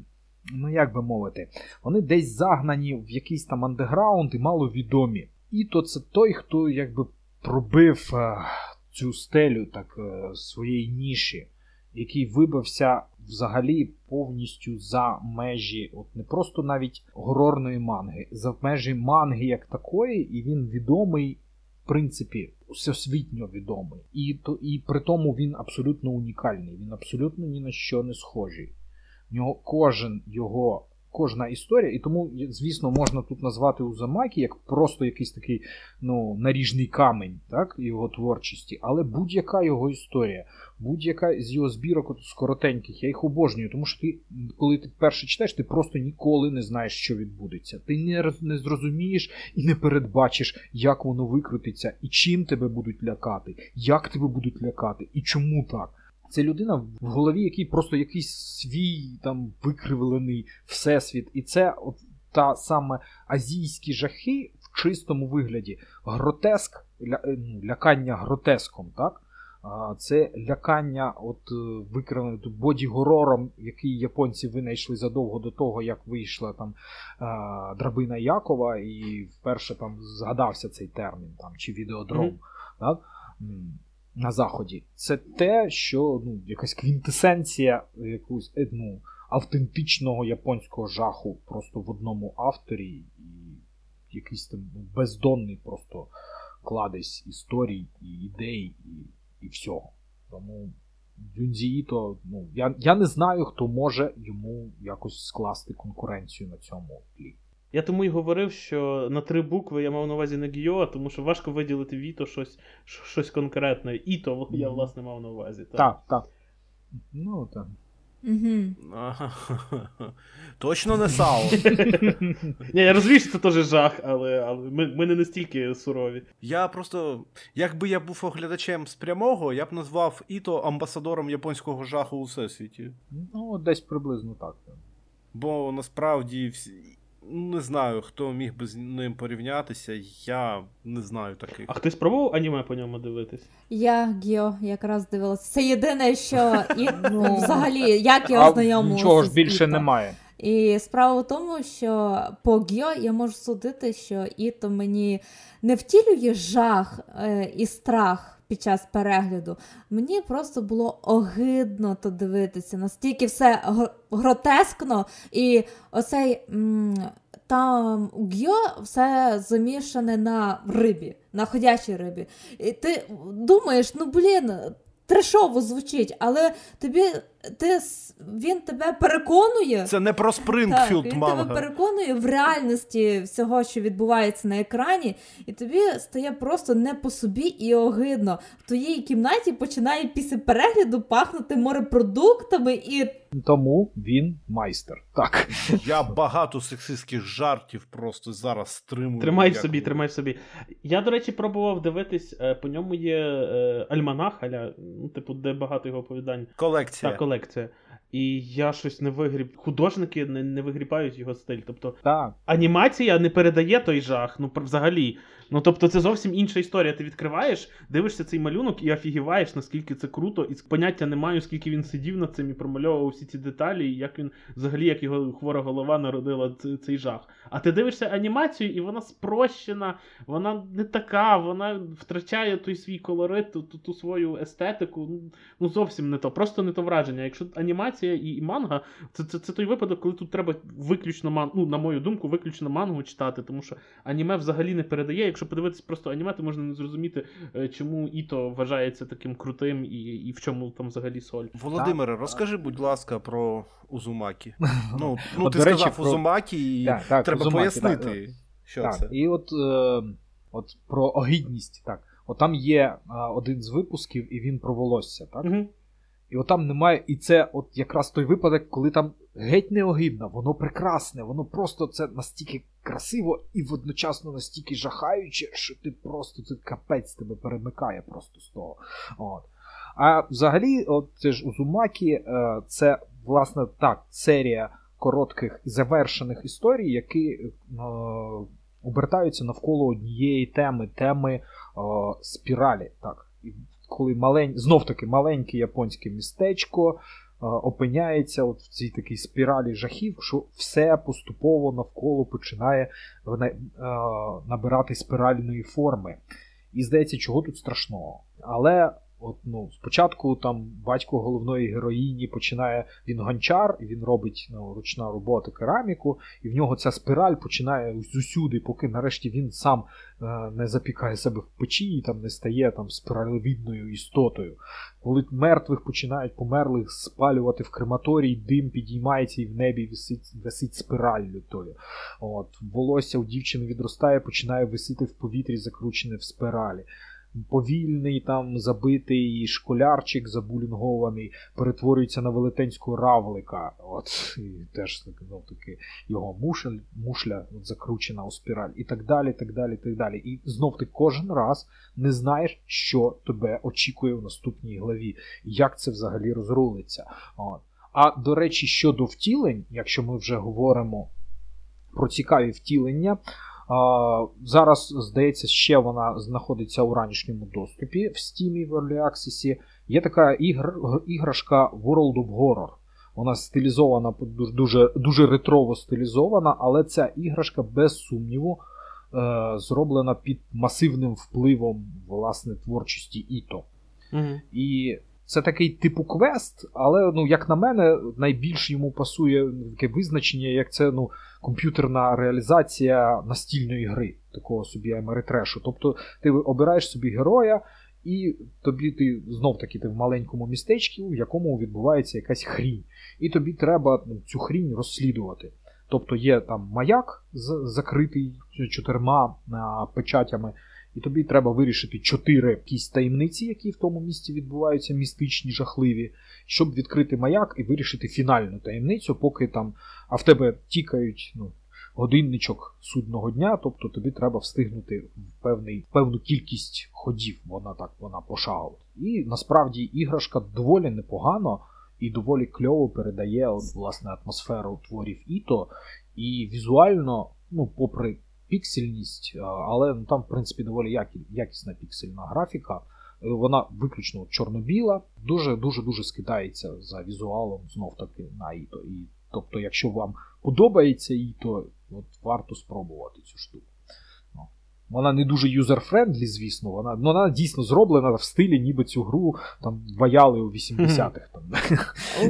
ну як би мовити, вони десь загнані в якийсь там андеграунд і маловідомі. Іто це той, хто якби пробив е, цю стелю так е, своєї ніші, який вибився взагалі повністю за межі, от не просто навіть горорної манги, за межі манги як такої, і він відомий, в принципі, всесвітньо відомий. І, то, і при тому він абсолютно унікальний, він абсолютно ні на що не схожий. В нього кожен його. Кожна історія, і тому, звісно, можна тут назвати Узамакі як просто якийсь такий ну, наріжний камень так, його творчості, але будь-яка його історія, будь-яка з його збірок от скоротеньких, я їх обожнюю, тому що ти, коли ти перше читаєш, ти просто ніколи не знаєш, що відбудеться. Ти не, не зрозумієш і не передбачиш, як воно викрутиться, і чим тебе будуть лякати, як тебе будуть лякати, і чому так. Це людина, в голові який просто якийсь свій там викривлений всесвіт. І це от та саме азійські жахи в чистому вигляді. Гротеск, ля, е, ну, лякання гротеском, так? Це лякання от е, викривлене боді-горором, який японці винайшли задовго до того, як вийшла там драбина Якова, і вперше там згадався цей термін, там, чи відеодром. Мгм. Так? На заході. Це те, що ну, якась квінтесенція якусь е, ну, автентичного японського жаху просто в одному авторі, і якийсь там ну, бездонний просто кладезь історій і ідей, і, і всього. Тому Дзюнзі ну, я, я не знаю, хто може йому якось скласти конкуренцію на цьому тлі. Я тому і говорив, що на три букви я мав на увазі не Гіо, тому що важко виділити Віто щось, щось конкретне. Іто я, власне, мав на увазі. Так. Так, так. Ну, так. Угу. Точно не сало. Ні, я розумію, що це теж жах, але, але ми, ми не настільки сурові. Я просто, якби я був оглядачем з прямого, я б назвав Іто амбасадором японського жаху у всесвіті. Ну, десь приблизно так. Бо насправді всі. Не знаю, хто міг би з ним порівнятися, я не знаю таких. А хтось пробував аніме по ньому дивитись? Я Гіо якраз дивилася. Це єдине, що і Ну, взагалі як я А ознайомилася. нічого ж більше Іто. немає. І справа в тому, що по Гьо я можу судити, що Іто мені не втілює жах е, і страх під час перегляду. Мені просто було огидно то дивитися, настільки все гротескно, і оцей. М- там Гьо все замішане на рибі, на ходячій рибі. І ти думаєш, ну блін, трешово звучить, але тобі ти, він тебе переконує. Це не про Так, Спрингфілд він тебе переконує в реальності всього, що відбувається на екрані, і тобі стає просто не по собі і огидно. В твоїй кімнаті починає після перегляду пахнути морепродуктами і Тому він майстер. Так. Я багато сексистських жартів просто зараз стримую. Тримай в як собі, тримай в собі. Я, до речі, пробував дивитись, е, по ньому є е, альманах, аля, ну, типу, де багато його оповідань. Колекція. Та колекція. І я щось не вигріб. Художники не, не вигрібають його стиль. Тобто Так. анімація не передає той жах, ну взагалі. Ну тобто це зовсім інша історія. Ти відкриваєш, дивишся цей малюнок і офігіваєш, наскільки це круто, і поняття не маю, скільки він сидів над цим і промальовував всі ці деталі, і як він взагалі, як його хвора голова народила цей жах. А ти дивишся анімацію, і вона спрощена, вона не така, вона втрачає той свій колорит, ту, ту, ту свою естетику. Ну, Ну зовсім не то, просто не то враження. Якщо анімація і, манга, це, це, це той випадок, коли тут треба виключно ман... ну, на мою думку, виключно мангу читати, тому що аніме взагалі не передає. Якщо якщо подивитись просто аніме, то можна не зрозуміти, е, чому Іто вважається таким крутим і і в чому там взагалі соль. Володимире, розкажи, будь ласка, про Узумакі. Ну, ну От, ти речі, сказав про- Узумакі, і Так, так, треба Узумакі, пояснити, що так, це. І от, е, от про огидність, так. От там є е, один з випусків, і він про волосся, так? Угу. І от там немає, і це от якраз той випадок, коли там геть не огидно, воно прекрасне, воно просто це настільки красиво і водночасно настільки жахаюче, що ти просто ти капець тебе перемикає просто з того. От. А взагалі, от це ж Узумакі, е, це власне так, серія коротких і завершених історій, які е, обертаються навколо однієї теми, теми е, спіралі. Так. Коли малень... знов таки маленьке японське містечко опиняється от в цій такій спіралі жахів, що все поступово навколо починає е, набирати спіральної форми. І здається, чого тут страшного. Але от, ну, спочатку там батько головної героїні починає він гончар, і він робить ну, ручна робота кераміку, і в нього ця спіраль починає з усюди, поки нарешті він сам е, не запікає себе в печі і там не стає там спіралевидною істотою. Коли мертвих починають померлих спалювати в крематорій, дим підіймається і в небі висить, висить спіраллю тою. От, волосся у дівчини відростає, починає висити в повітрі, закручене в спіралі. Повільний там забитий школярчик забулінгований перетворюється на велетенського равлика. От і теж знов таки його мушель, мушля от, закручена у спіраль, і так далі. так далі, так далі. І знов ти кожен раз не знаєш, що тебе очікує в наступній главі, як це взагалі розрулиться. От. А до речі, щодо втілень, якщо ми вже говоримо про цікаві втілення. Зараз, здається, ще вона знаходиться у ранішньому доступі в Steam в Early Access. Є така ігр, іграшка World of Horror. Вона стилізована, дуже дуже ретрово стилізована, але ця іграшка, без сумніву, е, зроблена під масивним впливом власне творчості Іто. Угу. І це такий типу квест, але, ну, як на мене, найбільш йому пасує таке визначення, як це ну, комп'ютерна реалізація настільної гри, такого собі Америтрешу. Тобто ти обираєш собі героя, і тобі ти знов таки ти в маленькому містечку, в якому відбувається якась хрінь. І тобі треба ну, цю хрінь розслідувати. Тобто є там маяк закритий чотирма печатями. І тобі треба вирішити чотири якісь таємниці, які в тому місці відбуваються, містичні, жахливі, щоб відкрити маяк і вирішити фінальну таємницю, поки там, а в тебе тікають ну, годинничок судного дня, тобто тобі треба встигнути в певний, певну кількість ходів, вона так вона пошагала. І насправді іграшка доволі непогано і доволі кльово передає от, власне атмосферу творів Іто. І візуально, ну, попри піксельність, але ну, там, в принципі, доволі якісна піксельна графіка. Вона виключно чорно-біла, дуже дуже дуже скидається за візуалом знов таки на Іто. І, Тобто, якщо вам подобається Іто, от варто спробувати цю штуку. Ну, Вона не дуже user-friendly, звісно, вона ну, вона дійсно зроблена в стилі, ніби цю гру там ваяли у 80-х. Там.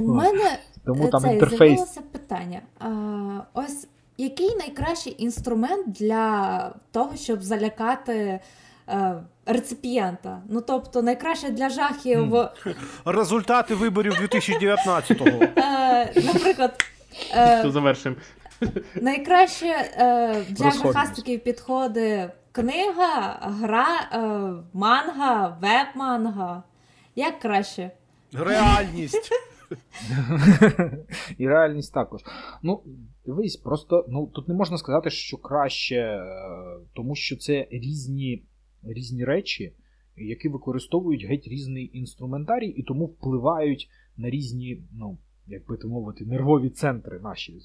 У мене Тому там це, інтерфейс. питання. А, ось який найкращий інструмент для того, щоб залякати е, реципієнта? Ну тобто, найкраще для жахів, Mm. Результати виборів 2019-го. е, наприклад, е, завершимо. найкраще е, для жахастиків підходить книга, гра, е, манга, веб-манга. Як краще? Реальність. І реальність також. Ну, дивись, просто ну, тут не можна сказати, що краще, е, тому що це різні, різні речі, які використовують геть різний інструментарій, і тому впливають на різні, ну, як би то мовити, нервові центри наші. Е,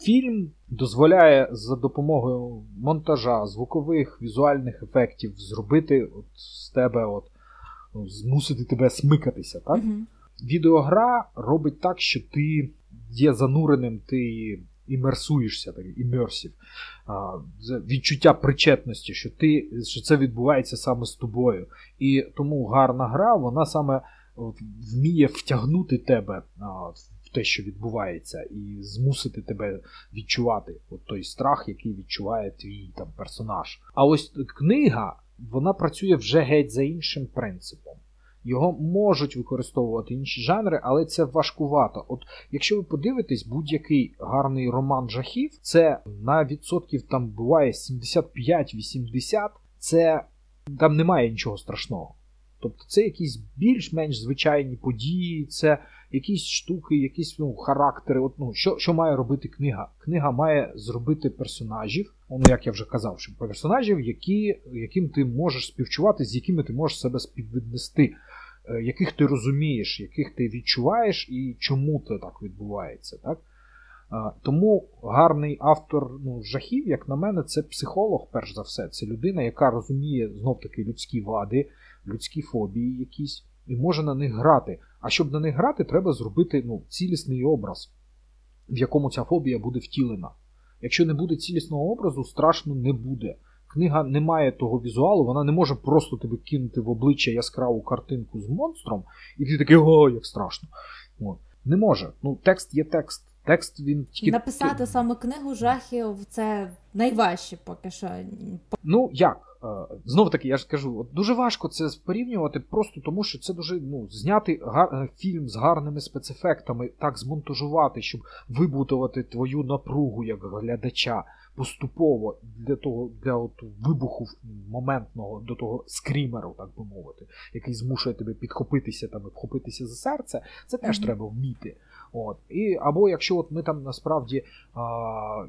Фільм дозволяє за допомогою монтажа, звукових, візуальних ефектів зробити от з тебе, от, ну, змусити тебе смикатися. так? Мгм. Відеогра робить так, що ти є зануреним, ти імерсуєшся, так, імерсів. Відчуття причетності, що ти, що це відбувається саме з тобою. І тому гарна гра, вона саме вміє втягнути тебе в в те, що відбувається, і змусити тебе відчувати от той страх, який відчуває твій там персонаж. А ось книга вона працює вже геть за іншим принципом. Його можуть використовувати інші жанри, але це важкувато. От якщо ви подивитесь, будь-який гарний роман жахів, це на відсотків там буває 75-80, це там немає нічого страшного. Тобто це якісь більш-менш звичайні події, це якісь штуки, якісь ну, характери. От, ну, Що що має робити книга? Книга має зробити персонажів, ну, як я вже казав, що персонажів, які, яким ти можеш співчувати, з якими ти можеш себе співвіднести, яких ти розумієш, яких ти відчуваєш і чому це так відбувається. Так? Тому гарний автор ну, жахів, як на мене, це психолог, перш за все. Це людина, яка розуміє знов-таки людські вади, людські фобії якісь, і може на них грати. А щоб на них грати, треба зробити ну, цілісний образ, в якому ця фобія буде втілена. Якщо не буде цілісного образу, страшно не буде. Книга не має того візуалу, вона не може просто тебе кинути в обличчя яскраву картинку з монстром, і ти такий, о, як страшно. От. Не може. Ну, Текст є текст. Текст він тільки... Написати саме книгу жахів це найважче поки що. Ну як? Е, Знову таки, я ж кажу, от дуже важко це порівнювати, просто тому що це дуже ну, зняти гар... Е, фільм з гарними спецефектами, так змонтажувати, щоб вибутувати твою напругу як глядача поступово для того для от вибуху моментного до того скрімеру, так би мовити, який змушує тебе підхопитися там і вхопитися за серце. Це теж mm-hmm. треба вміти. От. І, Або якщо от ми там насправді а,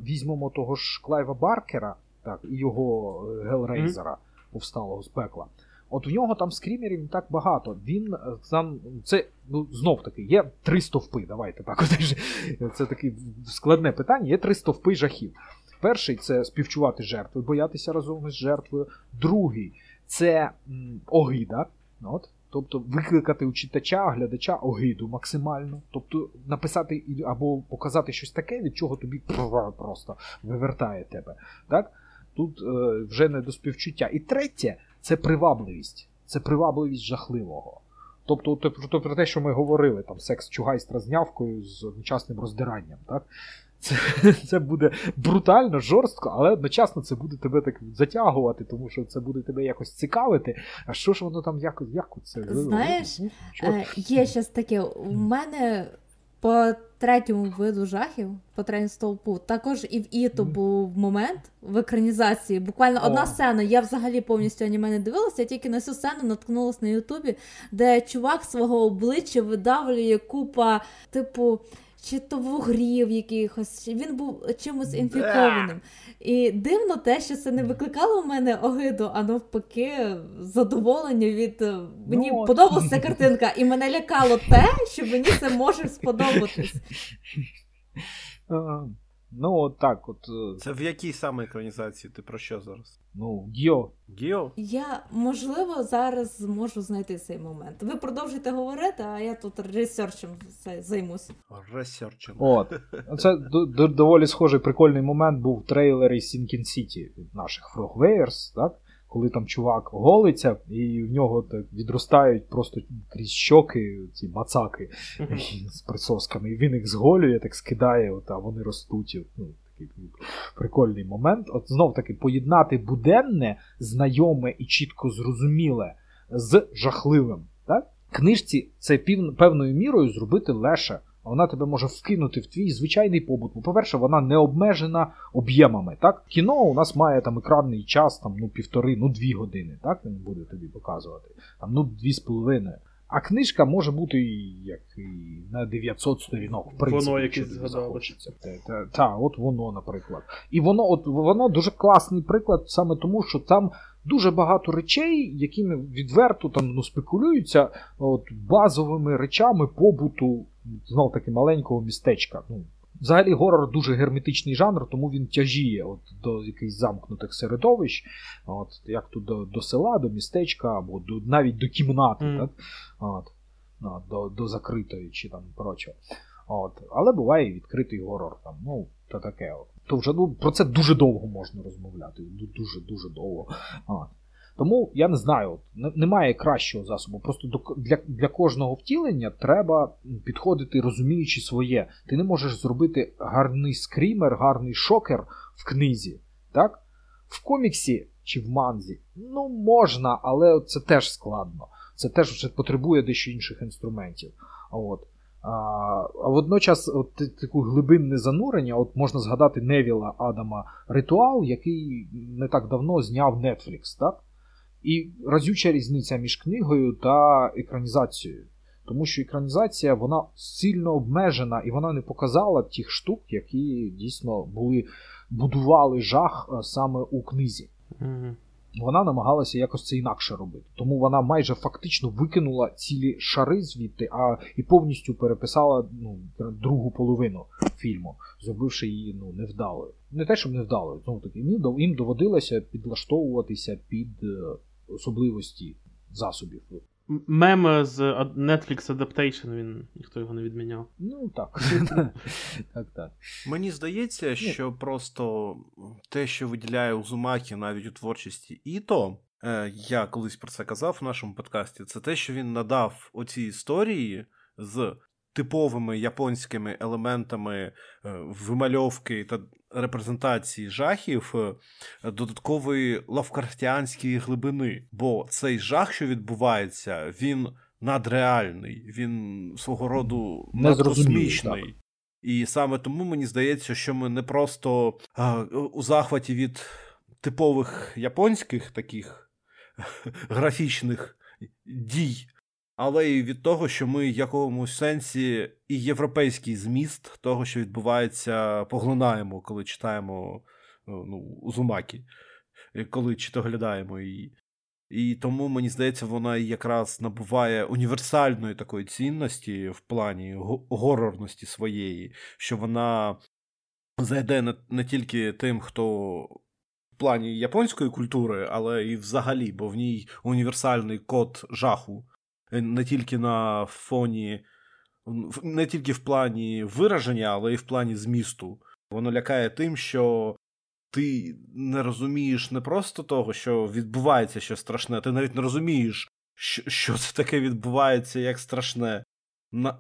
візьмемо того ж Клайва Баркера так, і його е, Гелрейзера mm-hmm. повсталого з пекла. От в нього там скрімерів не так багато. Він е, там це ну знов таки є три стовпи. Давайте так. Це таке складне питання. Є три стовпи жахів. Перший це співчувати жертви, боятися разом із жертвою. Другий це огида. От, Тобто викликати у читача, глядача огиду максимально. Тобто написати або показати щось таке, від чого тобі просто вивертає тебе. Так? Тут е, вже не до співчуття. І третє це привабливість. Це привабливість жахливого. Тобто, то, про те, що ми говорили, там секс чугайстра з нявкою з одночасним роздиранням. Так? Це це буде брутально, жорстко, але одночасно це буде тебе так затягувати, тому що це буде тебе якось цікавити. А що ж воно там як, як це? Знаєш, ну, е, є щось таке. У мене по третьому виду жахів, по третьому стовпу, також і в Іто був момент в екранізації. Буквально одна О. сцена. Я взагалі повністю аніме не дивилася, я тільки на цю сцену наткнулася на Ютубі, де чувак свого обличчя видавлює купа, типу чи то вугрів якихось, він був чимось інфікованим. І дивно те, що це не викликало в мене огиду, а навпаки, задоволення від е, мені ну, подобалася картинка, і мене лякало те, що мені це може сподобатись. Ну, от так от. Е, це в якій саме екранізації? Ти про що зараз? Ну, Гіо. Гіо? Я, можливо, зараз зможу знайти цей момент. Ви продовжуйте говорити, а я тут ресерчем займусь. Ресерчем. От. Це доволі схожий прикольний момент був в трейлері Sinking City від наших Frogwares, так? Коли там чувак голиться, і в нього так відростають просто крізь щоки ці мацаки з присосками, і він їх зголює, так скидає, от, а вони ростуть. Ну, Такий прикольний момент. От знов таки поєднати буденне, знайоме і чітко зрозуміле з жахливим. Так? Книжці це певною мірою зробити легше вона тебе може вкинути в твій звичайний побут. Бо, по-перше, вона не обмежена об'ємами. Так? Кіно у нас має там екранний час, там, ну, півтори, ну дві години. Так він буде тобі показувати. Там, ну, дві з половиною. А книжка може бути як і на 900 сторінок. в принципі, Воно якесь згадалося. Так, та, от воно, наприклад. І воно от, воно дуже класний приклад саме тому, що там дуже багато речей, якими відверто там ну, спекулюються от, базовими речами побуту знов таки маленького містечка. Ну, Взагалі горор дуже герметичний жанр, тому він тяжіє от, до якихось замкнутих середовищ, от, як тут до до села, до містечка, або до, навіть до кімнати, mm. так? От, до до закритої чи там прочого. От. Але буває і відкритий горор. там, ну, то таке. От. То вже ну, Про це дуже довго можна розмовляти. Дуже-дуже довго. От. Тому я не знаю, немає кращого засобу. Просто для для кожного втілення треба підходити, розуміючи своє. Ти не можеш зробити гарний скрімер, гарний шокер в книзі. так? В коміксі чи в манзі ну можна, але це теж складно. Це теж вже потребує дещо інших інструментів. От. А водночас, от таку глибинне занурення, от можна згадати Невіла Адама Ритуал, який не так давно зняв Netflix, так? І разюча різниця між книгою та екранізацією. Тому що екранізація вона сильно обмежена і вона не показала тих штук, які дійсно були будували жах е, саме у книзі. Mm-hmm. Вона намагалася якось це інакше робити. Тому вона майже фактично викинула цілі шари звідти, а і повністю переписала ну, другу половину фільму, зробивши її ну, невдалою. Не те, щоб невдалою, знову таки, їм доводилося підлаштовуватися під е, особливості засобів. Мем з Netflix Adaptation, він ніхто його не відміняв. Ну так. так, так. Мені здається, що просто те, що виділяє Узумакі навіть у творчості Іто, е, я колись про це казав в нашому подкасті, це те, що він надав оці історії з типовими японськими елементами е, вимальовки та репрезентації жахів е, додаткової лавкартіанської глибини. Бо цей жах, що відбувається, він надреальний, він свого роду надкосмічний. І саме тому мені здається, що ми не просто а, у захваті від типових японських таких графічних дій але й від того, що ми в якомусь сенсі і європейський зміст того, що відбувається, поглинаємо, коли читаємо ну, Узумакі, коли читоглядаємо її. І тому, мені здається, вона якраз набуває універсальної такої цінності в плані горорності своєї, що вона зайде не тільки тим, хто в плані японської культури, але і взагалі, бо в ній універсальний код жаху не тільки на фоні, не тільки в плані вираження, але й в плані змісту. Воно лякає тим, що ти не розумієш не просто того, що відбувається щось страшне, ти навіть не розумієш, що це таке відбувається як страшне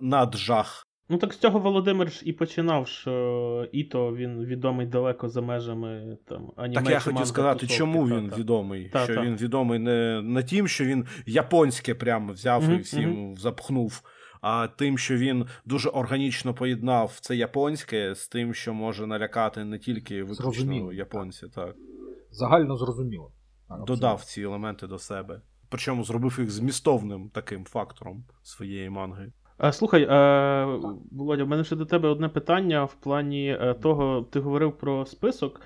наджах. Ну так з цього Володимир ж і починав, що Іто він відомий далеко за межами там аніме. Так я хотів сказати, чому він та, відомий. Та, що та. він відомий не не тим, що він японське прямо взяв mm-hmm, і всім mm-hmm. запхнув, а тим, що він дуже органічно поєднав це японське з тим, що може налякати не тільки виключно японці. так. Загально зрозуміло. Додав ці елементи до себе. Причому зробив їх змістовним таким фактором своєї манги. Слухай, е, Володя, в мене ще до тебе одне питання в плані е, того, ти говорив про список.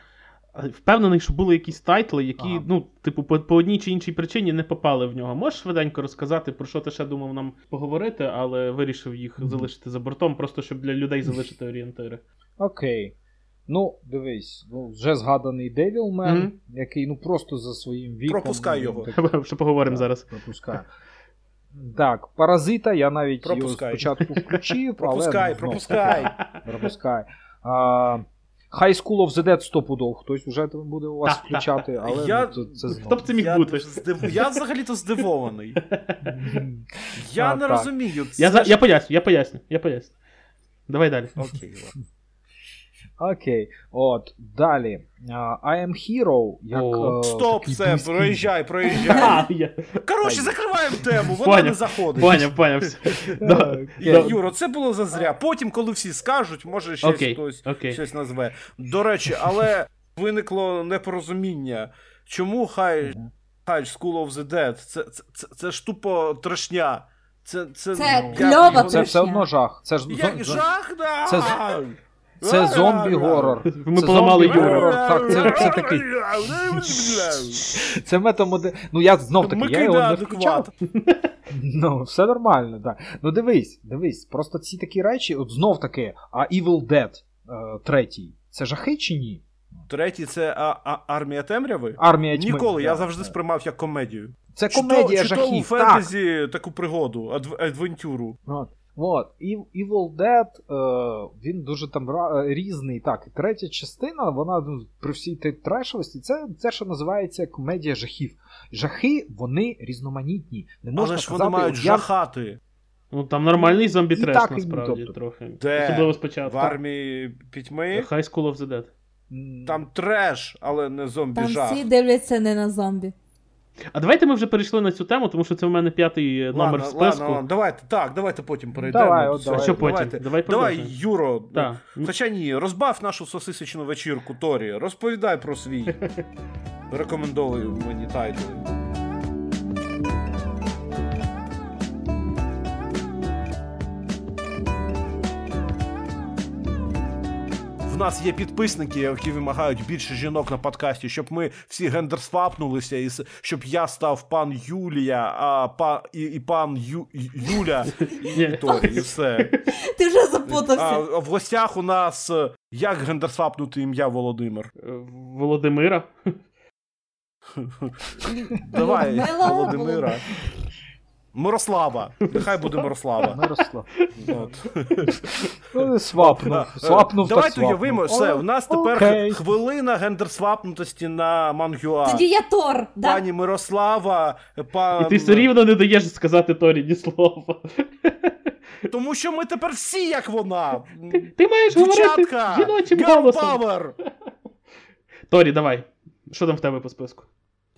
Впевнений, що були якісь тайтли, які, ага. ну, типу, по, по одній чи іншій причині не попали в нього. Можеш швиденько розказати, про що ти ще думав нам поговорити, але вирішив їх mm-hmm. залишити за бортом, просто щоб для людей залишити орієнтири. Окей. Ну, дивись, ну, вже згаданий Девілмен, mm-hmm. який ну просто за своїм віком. Пропускай його. Так... Що поговоримо зараз. Пропускай. Так, паразита я навіть пропускай. його спочатку включив. Пропускай, але, пропускай. пропускай. High School of the Dead стопудов. Хтось вже буде у вас включати, але я... ну, це, це Хто б це міг я бути? Здив... Я взагалі-то здивований. Я а, не так. розумію. Я, я поясню, я поясню, я поясню. Давай далі. Окей, ладно. Окей, от далі. Uh, I am Hero. як... О, uh, Стоп, все, близький... проїжджай, проїжджай. Коротше, закриваємо тему, вона не заходить. Поняв, поняв. Юро, це було зазря. Потім, коли всі скажуть, може ще хтось щось назве. До речі, але виникло непорозуміння. Чому хай High School of the Dead? Це, це, це, це ж тупо трешня. Це, це, це кльова. Це все одно жах. Це ж, Як жах, да! Це, це зомбі-горор. Ми поламали Юру. Так, це це такий. Це метамоди. Ну, я знов таки, я його не включав. Ну, все нормально, так. Ну дивись, дивись, просто ці такі речі, от знов таки, а Evil Dead е, третій, це жахи чи ні? Третій це а, а, армія темряви? Армія тьми. Ніколи, я завжди сприймав як комедію. Це комедія жахів. Чи то у фентезі таку пригоду, адвентюру. От. От, і Evil Dead, е, він дуже там різний. Так, і третя частина, вона ну, при всій тій трешовості, це, це що називається комедія жахів. Жахи, вони різноманітні. Не можна Але ж сказати, вони мають от я- жахати. Ну там нормальний зомбі треш так, і насправді, тобто. трохи. Де? Особливо В спочатку. армії пітьми. High School of the Dead. Там треш, але не зомбі Там жах. всі дивляться не на зомбі. А давайте ми вже перейшли на цю тему, тому що це в мене п'ятий ладно, номер в списку. ладно, ладно, давайте, так, давайте потім перейдемо. Давай, от давай. що потім? Давайте. Давай Давай. Юро, Так. хоча ні, розбав нашу сосисочну вечірку Торі. Розповідай про свій. Рекомендовую мені тайтл. В нас є підписники, які вимагають більше жінок на подкасті, щоб ми всі гендерсвапнулися, і щоб я став пан Юлія, а па, і, і пан Ю, Юля, і Ні. Торі, і все. Ти вже А запутався. в гостях у нас як гендерсвапнути ім'я Володимир? Е, Володимира. Давай, Володимира. Мирослава. Нехай буде Мирослава. Мирослав. От. Ну, свапнув. Свапнув, Давайте уявимо, все, у нас тепер окей. хвилина гендерсвапнутості на Мангюа. Тоді я Тор, да? Пані Мирослава, пан... І ти все рівно не даєш сказати Торі ні слова. Тому що ми тепер всі як вона. Ти маєш говорити жіночим голосом. power! Торі, давай. Що там в тебе по списку?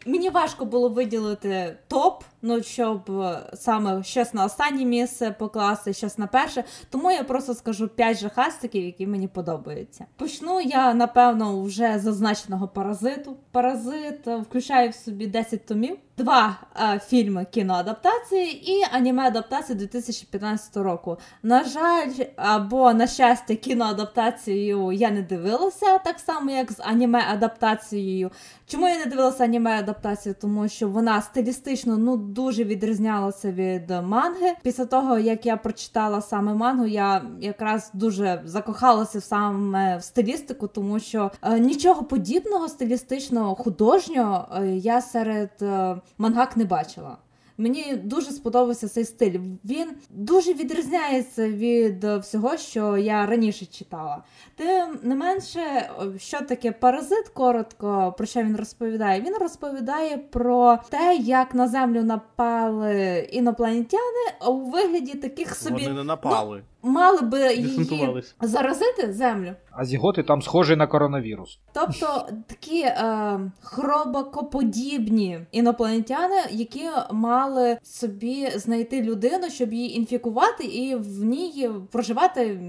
Мені важко було виділити топ, ну щоб е, саме щось на останнє місце покласти, щось на перше. Тому я просто скажу 5 жахастиків, які мені подобаються. Почну я, напевно, вже зазначеного паразиту. Паразит е, включає в собі 10 томів, два е, фільми кіноадаптації і аніме-адаптації 2015 року. На жаль, або на щастя, кіноадаптацію я не дивилася, так само як з аніме-адаптацією. Чому я не дивилася аніме адаптацію? Тому що вона стилістично ну дуже відрізнялася від манги. Після того як я прочитала саме мангу, я якраз дуже закохалася саме в стилістику, тому що е, нічого подібного стилістичного художнього е, я серед е, мангак не бачила. Мені дуже сподобався цей стиль. Він дуже відрізняється від всього, що я раніше читала. Тим не менше, що таке паразит, коротко про що він розповідає? Він розповідає про те, як на землю напали інопланетяни у вигляді таких собі Вони не напали. Мали би її заразити землю. А зіготи там схожі на коронавірус. Тобто такі е, хробакоподібні інопланетяни, які мали собі знайти людину, щоб її інфікувати і в ній проживати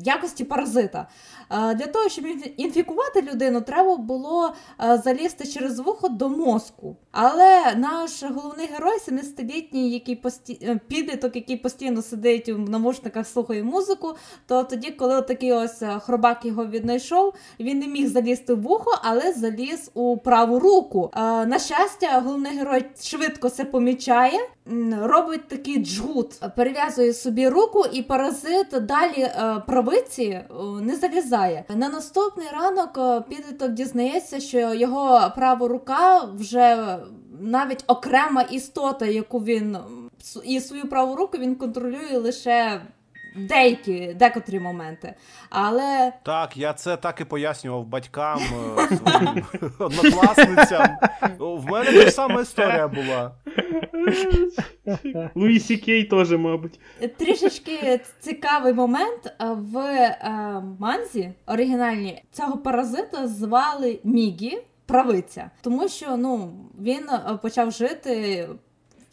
в якості паразита. Е, для того, щоб інфікувати людину, треба було е, залізти через вухо до мозку. Але наш головний герой, 70-літній, який пості... е, підліток, який постійно сидить в навушниках, слухає музику, то тоді, коли такий ось е, хробак його віднайшов, він не міг залізти в вухо, але заліз у праву руку. Е, на щастя, головний герой швидко це помічає, робить такий джгут, перев'язує собі руку, і паразит далі е, правиці не залізає. На наступний ранок підліток дізнається, що його права рука вже навіть окрема істота, яку він і свою праву руку він контролює лише. Деякі, декотрі моменти. Але Так, я це так і пояснював батькам, е, своїм однокласницям. В мене та ж сама історія була. Луї Сі Кей теж, мабуть. Трішечки цікавий момент е, в е, манзі оригінальній цього паразита звали Мігі правиця, тому що ну він е, почав жити.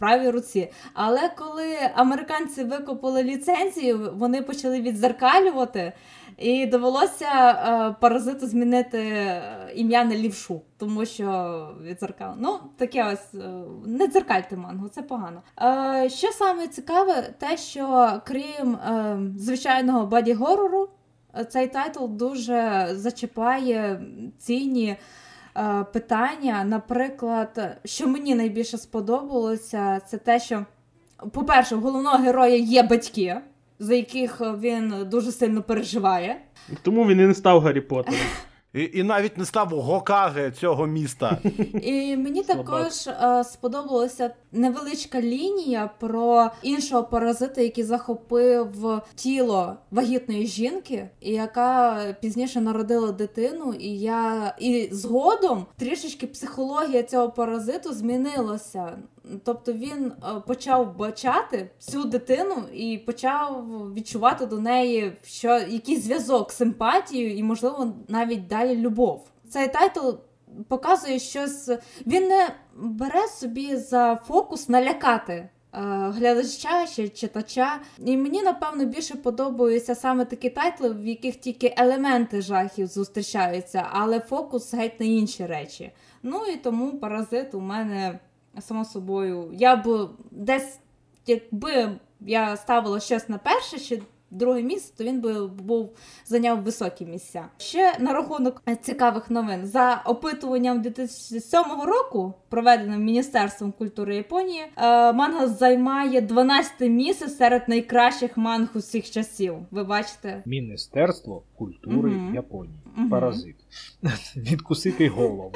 Правій руці, але коли американці викупили ліцензію, вони почали відзеркалювати, і довелося е, паразиту змінити е, ім'я на лівшу, тому що відзеркал. Ну, таке ось е, не дзеркальте мангу, це погано. Що саме цікаве, те, що крім звичайного body горору, цей тайтл дуже зачіпає цінні. Е, Питання, наприклад, що мені найбільше сподобалося, це те, що, по-перше, у головного героя є батьки, за яких він дуже сильно переживає. Тому він і не став Гаррі Поттером. І, і навіть не став Гокаге цього міста. І мені Слабак. також е, сподобалася невеличка лінія про іншого паразита, який захопив тіло вагітної жінки, і яка пізніше народила дитину. І я і згодом трішечки психологія цього паразиту змінилася. Тобто він е, почав бачати цю дитину і почав відчувати до неї що якийсь зв'язок, симпатію і, можливо, навіть далі любов. Цей тайтл показує щось. Він не бере собі за фокус налякати. е, Глядача чи читача, і мені напевно більше подобаються саме такі тайтли, в яких тільки елементи жахів зустрічаються, але фокус геть на інші речі. Ну і тому паразит у мене само собою. Я б десь, якби я ставила щось на перше чи друге місце, то він би був зайняв високі місця. Ще на рахунок цікавих новин за опитуванням 2007 року, проведеним Міністерством культури Японії, е, манга займає 12 місце серед найкращих манг усіх часів. Ви бачите? Міністерство культури Мгм. Японії. Мгм. Паразит. Відкусити голову.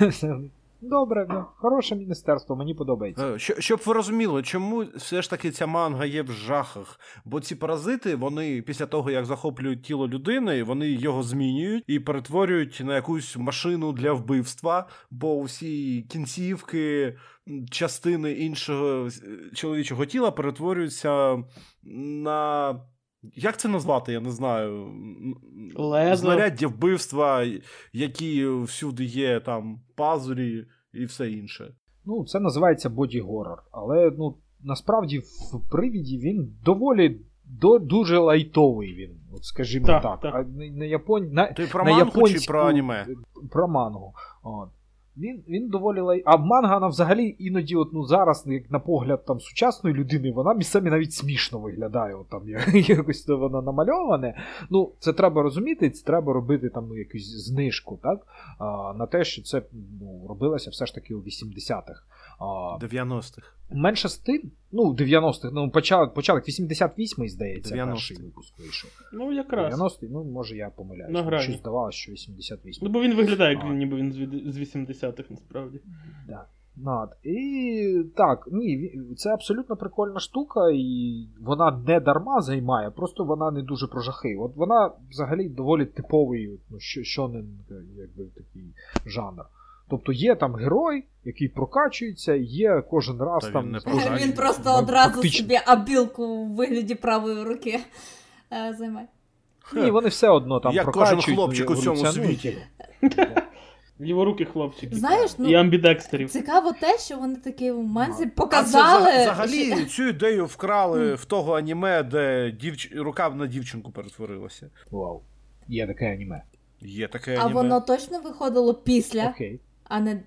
Добре, ну, хороше міністерство, мені подобається. Е, Що, щоб ви розуміли, чому все ж таки ця манга є в жахах? Бо ці паразити, вони після того, як захоплюють тіло людини, вони його змінюють і перетворюють на якусь машину для вбивства, бо усі кінцівки, частини іншого е, чоловічого тіла перетворюються на. Як це назвати, я не знаю. Лезо. Знаряддя вбивства, які всюди є, там пазурі і все інше. Ну, це називається боді-горор. Але ну, насправді в привіді він доволі до, дуже лайтовий він, от скажімо Так, так. так. А на, на, япон... на, Ти про на мангу чи про аніме? Про мангу. От. Він, він доволі лай. А манга вона взагалі іноді, от, ну, зараз, як на погляд там, сучасної людини, вона місцями навіть смішно виглядає. От, там, як- якось то воно намальоване. Ну, це треба розуміти, це треба робити там, ну, якусь знижку, так? А, на те, що це ну, робилося все ж таки у 80-х. А, 90-х. Менше з тим, ну, 90-х, ну, початок, початок 88-й, здається, 90-й. перший випуск вийшов. Ну, якраз. 90-й, ну, може, я помиляюсь. На грані. Щось здавалося, що 88-й. Ну, бо він виглядає, як він, ніби він з 80-х, насправді. Да. Над. І так, ні, це абсолютно прикольна штука, і вона не дарма займає, просто вона не дуже про жахи. От вона взагалі доволі типовий, ну, що, що не якби такий жанр. Тобто є там герой, який прокачується, є кожен раз Та там. він не прокачується. Він просто одразу фактично- собі абілку у вигляді правої руки е, займає. Ні, вони все одно там Як прокачують. кожен хлопчик ну, у цьому світі. Його руки хлопчики. Знаєш, ну, І амбідекстерів. Цікаво те, що вони такі в манзі показали. А це взагалі що- цю ідею вкрали в того аніме, де дівч... рука на дівчинку перетворилася. Вау. Є таке аніме. Є таке А воно точно виходило після, Окей. А не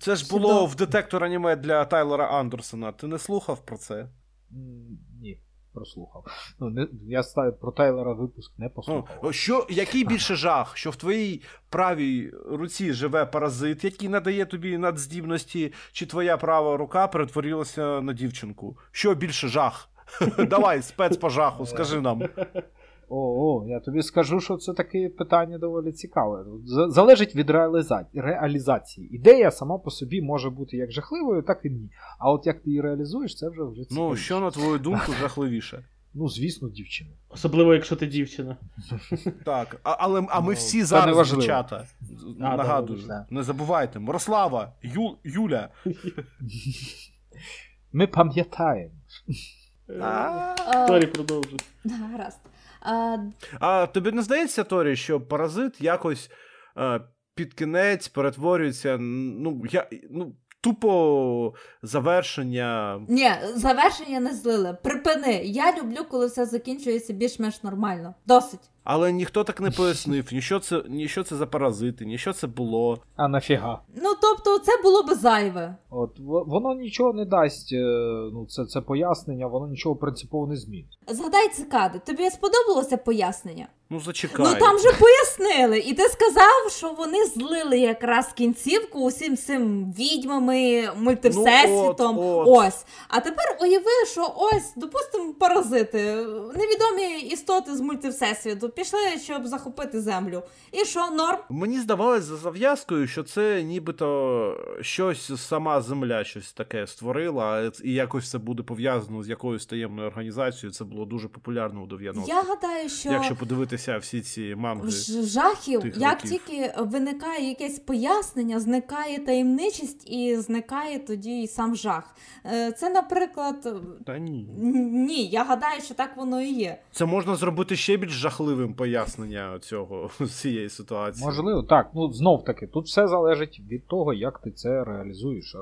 Це ж було в детектор аніме для Тайлера Андерсона. Ти не слухав про це? Ні, прослухав. Ну, не, я ста- про Тайлера випуск не Ну, послухав. що, який більше жах, що в твоїй правій руці живе паразит, який надає тобі надздібності, чи твоя права рука перетворилася на дівчинку? Що більше жах? Давай, спец по жаху, скажи нам. О, о, я тобі скажу, що це таке питання доволі цікаве. Залежить від реалізації. Ідея сама по собі може бути як жахливою, так і ні. А от як ти її реалізуєш, це вже вже Ну, що на твою думку жахливіше? Ну, звісно, дівчина. Особливо, якщо ти дівчина. Так, а, але а ми Ну, всі зараз дівчата. А, Нагадую, не забувайте. Мирослава, Ю, Юля. Ми пам'ятаємо. А, Торі продовжуй. гаразд. А, А тобі не здається, Торі, що паразит якось а, під кінець перетворюється, ну, я, ну, тупо завершення. ні, завершення не злили. Припини. Я люблю, коли все закінчується більш-менш нормально. Досить. Але ніхто так не пояснив, ні що це, ні що це за паразити, ні що це було. А нафіга? Ну тобто, це було би зайве. От воно нічого не дасть, е, ну, це, це пояснення, воно нічого принципово не змінить. Згадай цикади, тобі сподобалося пояснення? Ну, зачекай. Ну там же пояснили, і ти сказав, що вони злили якраз кінцівку усім цим відьмами, мультивсесвітом. Ну, от, от. Ось. А тепер уяви, що ось, допустимо, паразити, невідомі істоти з мультивсесвіту Пішли, щоб захопити землю. І що, норм? Мені здавалось за зав'язкою, що це нібито щось сама земля щось таке створила, і якось це буде пов'язано з якоюсь таємною організацією. Це було дуже популярно у 90-х. Я гадаю, що Якщо подивитися всі ці манги. жахів, тих як років. тільки виникає якесь пояснення, зникає таємничість і зникає тоді і сам жах. Е, Це, наприклад, Та ні. ні, я гадаю, що так воно і є. Це можна зробити ще більш жахливим пояснення цього цієї ситуації. Можливо, так. Ну знов таки, тут все залежить від того, як ти це реалізуєш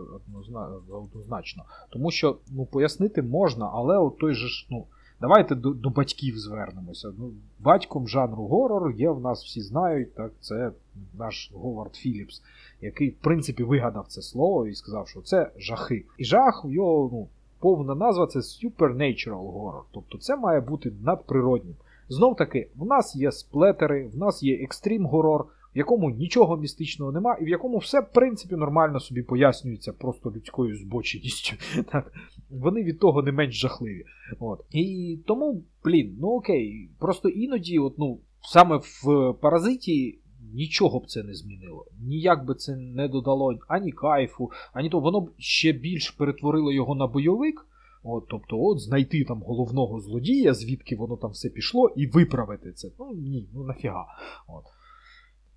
однозначно. Тому що ну, пояснити можна, але от той же ж, ну. Давайте до, до батьків звернемося. Ну, батьком жанру горор є в нас всі знають, так, це наш Говард Філіпс, який, в принципі, вигадав це слово і сказав, що це жахи. І жах, його ну, повна назва це supernatural horror. Тобто це має бути надприроднім. Знов таки, в нас є сплетери, в нас є екстрім горор, в якому нічого містичного нема, і в якому все, в принципі, нормально собі пояснюється просто людською збоченістю. Так. Вони від того не менш жахливі. От. І тому, блін, ну окей, просто іноді, от, ну, саме в паразиті. Нічого б це не змінило. Ніяк би це не додало ані кайфу, ані то воно б ще більш перетворило його на бойовик. От, тобто, от знайти там головного злодія, звідки воно там все пішло, і виправити це. Ну ні, ну нафіга. От.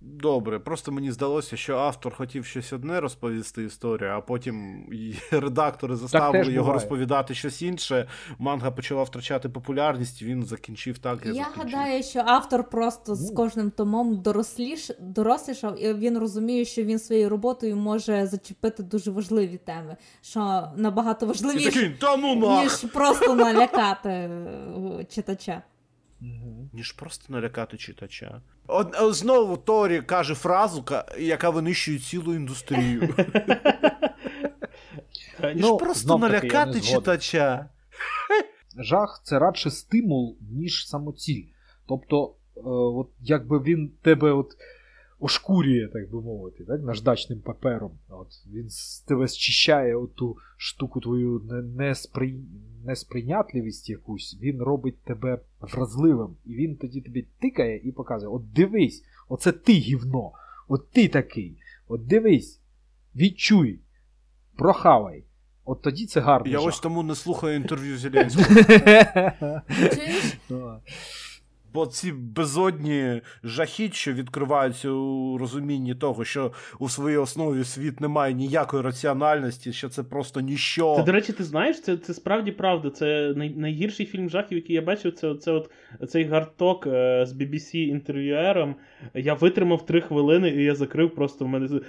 Добре, просто мені здалося, що автор хотів щось одне розповісти історію, а потім редактори заставили його розповідати щось інше. Манга почала втрачати популярність, він закінчив так, як Я закінчив. гадаю, що автор просто з кожним томом доросліш, дорослішав, і він розуміє, що він своєю роботою може зачепити дуже важливі теми, що набагато важливіше, такий, та ну ніж просто налякати е, читача. Угу. Ніж просто налякати читача. Е, знову Торі каже фразу, яка винищує цілу індустрію. Ніж Ну, просто налякати читача. Жах це радше стимул, ніж самоціль. Тобто, е, от якби він тебе от ошкурює, так би мовити, так, наждачним папером. От, він з тебе зчищає оту штуку твою не- неспри... несприйнятливість якусь, він робить тебе вразливим. І він тоді тобі тикає і показує: от дивись, оце ти гівно, от ти такий, от дивись, відчуй, прохавай. От тоді це гарно. Я ось тому не слухаю інтерв'ю Зеленського. Бо ці безодні жахіть, що відкриваються у розумінні того, що у своїй основі світ не має ніякої раціональності, що це просто ніщо. Це, до речі, ти знаєш, це, це справді правда. Це най, найгірший фільм жахів, який я бачив, це, це от цей гарток е, з BBC інтерв'юером. Я витримав три хвилини, і я закрив просто в мене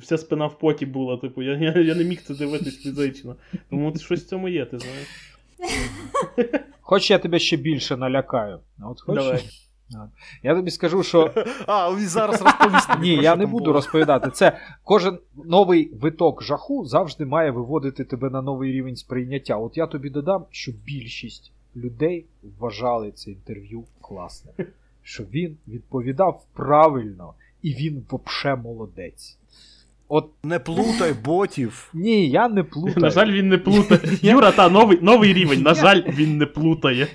вся спина в поті була. Типу, я, я, я не міг це дивитись фізично. Тому щось в цьому є, ти знаєш. Хоч я тебе ще більше налякаю. От хочеш? Давай. Я тобі скажу, що А, він зараз розповість. тобі, ні, я не буду було. розповідати. Це кожен новий виток жаху завжди має виводити тебе на новий рівень сприйняття. От я тобі додам, що більшість людей вважали це інтерв'ю класним. Що він відповідав правильно, і він вообще молодець. От Не плутай ботів. ні, я не плутаю. На жаль, він не плутає. Юра, та новий, новий рівень. На жаль, він не плутає.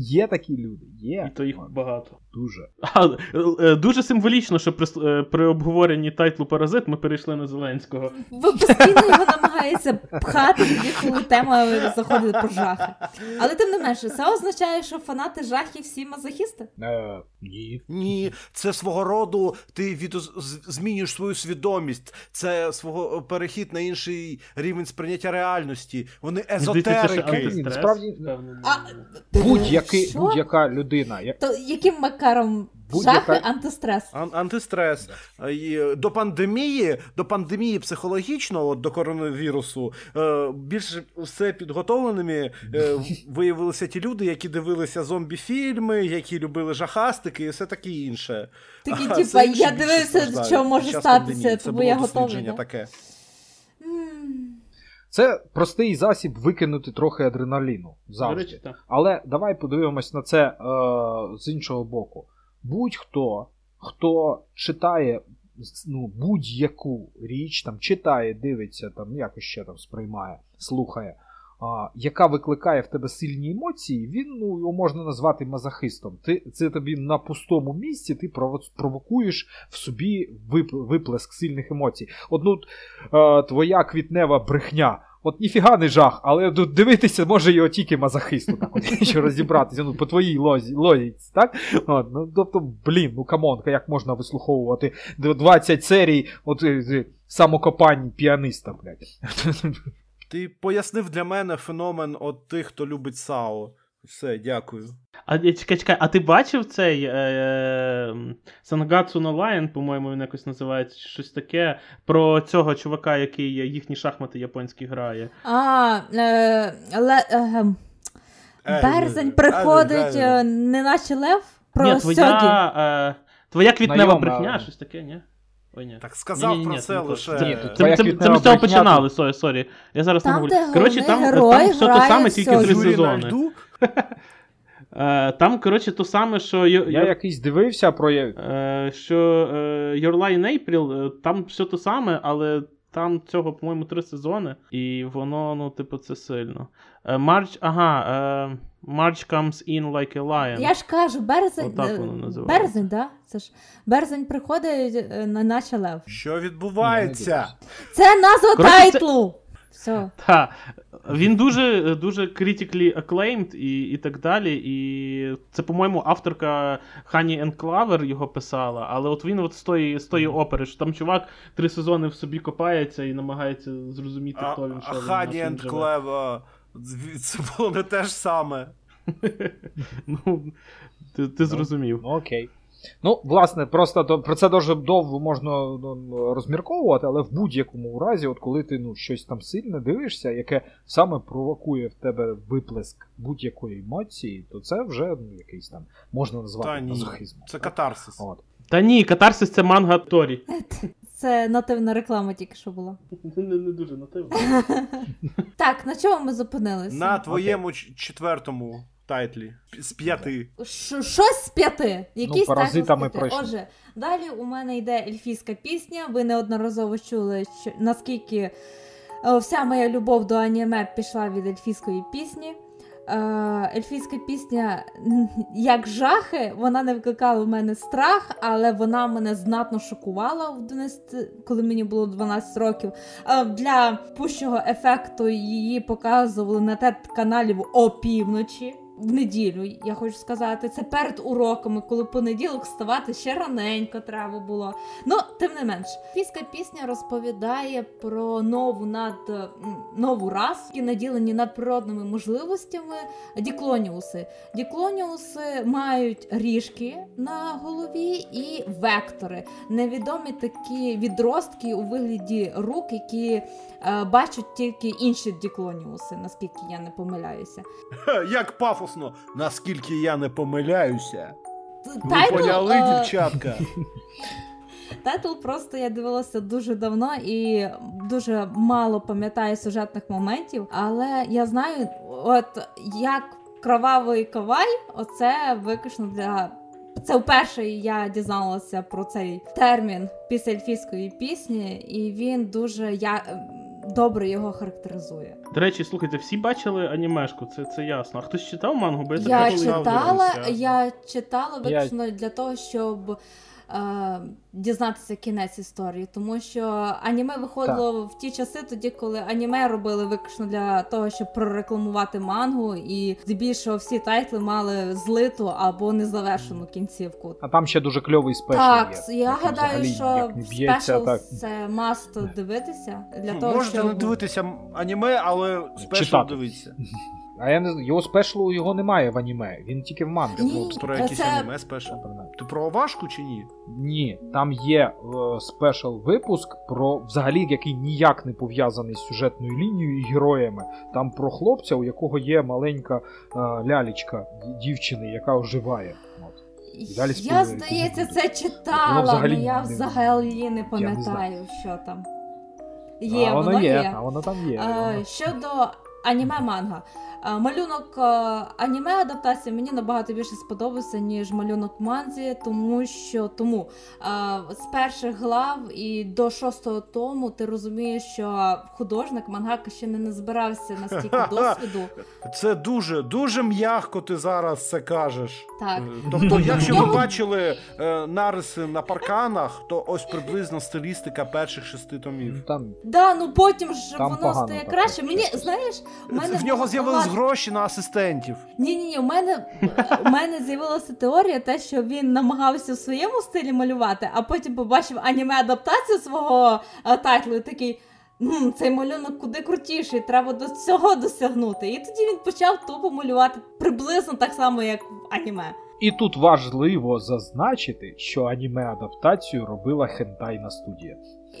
Є такі люди, є. І то їх багато. Дуже. А, е, е, дуже символічно, що при, е, при обговоренні тайтлу Паразит ми перейшли на Зеленського. Ви постійно його намагаєтеся пхати коли тема заходить про жахи. Але тим не менше, це означає, що фанати жахів всі мазохісти? Е, ні. Ні, це свого роду ти від змінюєш свою свідомість. Це свого перехід на інший рівень сприйняття реальності. Вони езотерики. антистрес, Насправді- не- А, Будь-який, Що? будь-яка людина. я- То яким макаром Будь-яка- жахи антистрес? Ан- антистрес. І До пандемії, до пандемії психологічного, от до коронавірусу, е, більш все підготовленими е, виявилися ті люди, які дивилися зомбі-фільми, які любили жахастики і все таке інше. Такі, А, типа, я дивився, що може статися. Це тому я готовий. таке. М. Це простий засіб викинути трохи адреналіну завжди. речі, так. Але давай подивимось на це е, з іншого боку. Будь-хто, хто читає ну, будь-яку річ, там читає, дивиться, там якось ще там сприймає, слухає. Яка викликає в тебе сильні емоції, він ну, його можна назвати мазохистом. Ти, Це тобі на пустому місці ти провокуєш в собі вип, виплеск сильних емоцій. Одну е, твоя квітнева брехня. От ніфіга не жах, але дивитися може його тільки мазохисту, так от, якщо розібратися ну, по твоїй логіці, так? От, ну, Тобто, блін, ну come on, як можна вислуховувати 20 серій от, е, самокопань піаниста, блядь. Ти пояснив для мене феномен от тих, хто любить САО. Все, дякую. А е, чекай, чекай, а ти бачив цей е, Sangatsu no Lion, по-моєму, він якось називається, щось таке, про цього чувака, який їхні шахмати японські грає. А, е, ле, е, березень приходить, е, не наче лев про Ні, твоя, е, твоя квітнева брехня, щось таке, ні? Ой, ні. Так сказав Ні-ні-ні, про це це лише. Ні, Це, це, це, ми з цього починали, sorry, sorry. Я зараз Там, не говорю. де Коротше, там, герой там все те саме, тільки три сезони. Е, там, коротше, то саме, що, Я якийсь дивився про. е, що е, Your Lie in April, там все те саме, але там цього, по-моєму, три сезони, і воно, ну, типу, це сильно. Марч, March, ага, е, March comes in like a lion. Я ж кажу, березень. Отак е, воно називається. Березень, да? Це ж березень приходить е, на наче лев. Що відбувається? Це назва Коротше, це- тайтлу. Все. Та, він дуже, дуже critically acclaimed і, і так далі. І це, по-моєму, авторка Honey and Clover його писала, але от він от з тої, з тої опери, що там чувак три сезони в собі копається і намагається зрозуміти, А, хто він, що на Хані. Клева. Це було не те ж саме. Ну, ти, ти зрозумів. Ну, окей. Ну, власне, просто то, про це дуже довго можна ну, розмірковувати, але в будь-якому разі, от коли ти ну, щось там сильне дивишся, яке саме провокує в тебе виплеск будь-якої емоції, то це вже ну, якийсь там можна назвати Та ні. мазохизмом. Це так? катарсис. От. Та ні, катарсис це манга Торі. Це нативна реклама тільки що була. Не, не, дуже нативно. Так, на чому ми зупинилися? На твоєму четвертому тайтлі. З п'яти. Ш- щось з п'яти. Якісь паразитами п'яти. пройшли. Отже, далі у мене йде ельфійська пісня. Ви неодноразово чули, що наскільки е, вся моя любов до аніме пішла від ельфійської пісні. Е, Ельфійська пісня, як жахи, вона не викликала в мене страх, але вона мене знатно шокувала в 12, коли мені було 12 років. Е, Для пущого ефекту її показували на тет каналі в опівночі. В неділю, я хочу сказати, це перед уроками, коли понеділок вставати ще раненько треба було. Ну, тим не менш, фіська пісня розповідає про нову над нову расу, які наділені надприродними можливостями діклоніуси. Діклоніуси мають ріжки на голові і вектори. Невідомі такі відростки у вигляді рук, які е, бачать тільки інші діклоніуси, наскільки я не помиляюся. Як пафосно, наскільки я не помиляюся. Ви тайтл, поняли, е, дівчатка? Тайтл просто я дивилася дуже давно і дуже мало пам'ятаю сюжетних моментів, але я знаю, от як кровавий кавай, оце виключно для. Це вперше я дізналася про цей термін після ельфійської пісні, і він дуже я... добре його характеризує. До речі, слухайте, всі бачили анімешку, це, це ясно. А хтось читав мангу? Бо я, Я так читала, дивився. я читала Я- виключно для того, щоб е, дізнатися кінець історії, тому що аніме виходило в ті часи, тоді коли аніме робили виключно для того, щоб прорекламувати мангу, і здебільшого всі тайтли мали злиту або незавершену кінцівку. А там ще дуже кльовий special Так, є. я який гадаю, взагалі що special це must дивитися для Ну, того, Можете щоб не дивитися аніме, але special Читати. А я не знаю, його спешлу його немає в аніме, він тільки в мангі. Ні. Про Це- аніме спешл. Ти про овашку чи ні? Ні, там є е, спешл випуск про взагалі, який ніяк не пов'язаний з сюжетною лінією і героями. Там про хлопця, у якого є маленька е, лялічка дівчини, яка оживає. От. Далі Я, здається, це читала, взагалі але я взагалі не пам'ятаю, що там. Є, а воно, воно є, є. а воно там є. Е, воно- щодо аніме манга. Е, Малюнок е, аніме адаптації мені набагато більше сподобався, ніж малюнок манзі, тому що тому е, з перших глав і до шостого тому ти розумієш, що художник мангака ще не назбирався настільки досвіду. Це дуже, дуже м'яко ти зараз це кажеш. Так. Тобто, якщо ви бачили нариси на парканах, то ось приблизно стилістика перших шести томів. Там Да, ну потім ж воно стає краще. Мені знаєш, в мене В нього багато- гроші на асистентів. Ні, ні, ні, у мене у мене з'явилася теорія, те, що він намагався в своєму стилі малювати, а потім побачив аніме адаптацію свого е, тайтлу і такий. «М, цей малюнок куди крутіший, треба до цього досягнути. І тоді він почав тупо малювати приблизно так само, як в аніме. І тут важливо зазначити, що аніме-адаптацію робила хентайна студія.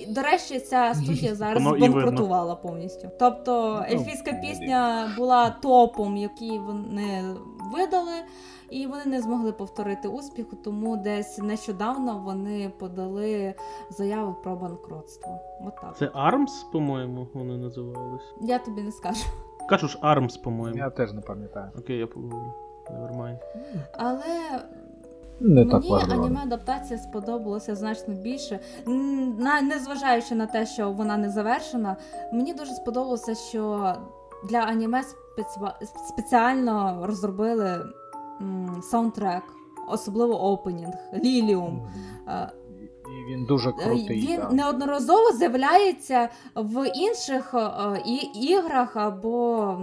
До речі, ця студія зараз Воно банкрутувала повністю. Тобто Ну, ельфійська пісня була топом, який вони видали, і вони не змогли повторити успіху, тому десь нещодавно вони подали заяву про банкротство. Отак. Це ARMS, по-моєму, вони називались. Я тобі не скажу. Кажу ж ARMS, по-моєму. Я теж не пам'ятаю. Окей, я поговорю. Nevermind. Але Не так Мені важливо. аніме адаптація сподобалася значно більше. Незважаючи на те, що вона не завершена, мені дуже сподобалося, що для аніме спеці- спеціально розробили м, саундтрек, особливо опенінг, Ліліум. Е, І він дуже крутий. Він да. неодноразово з'являється в інших е, і, іграх або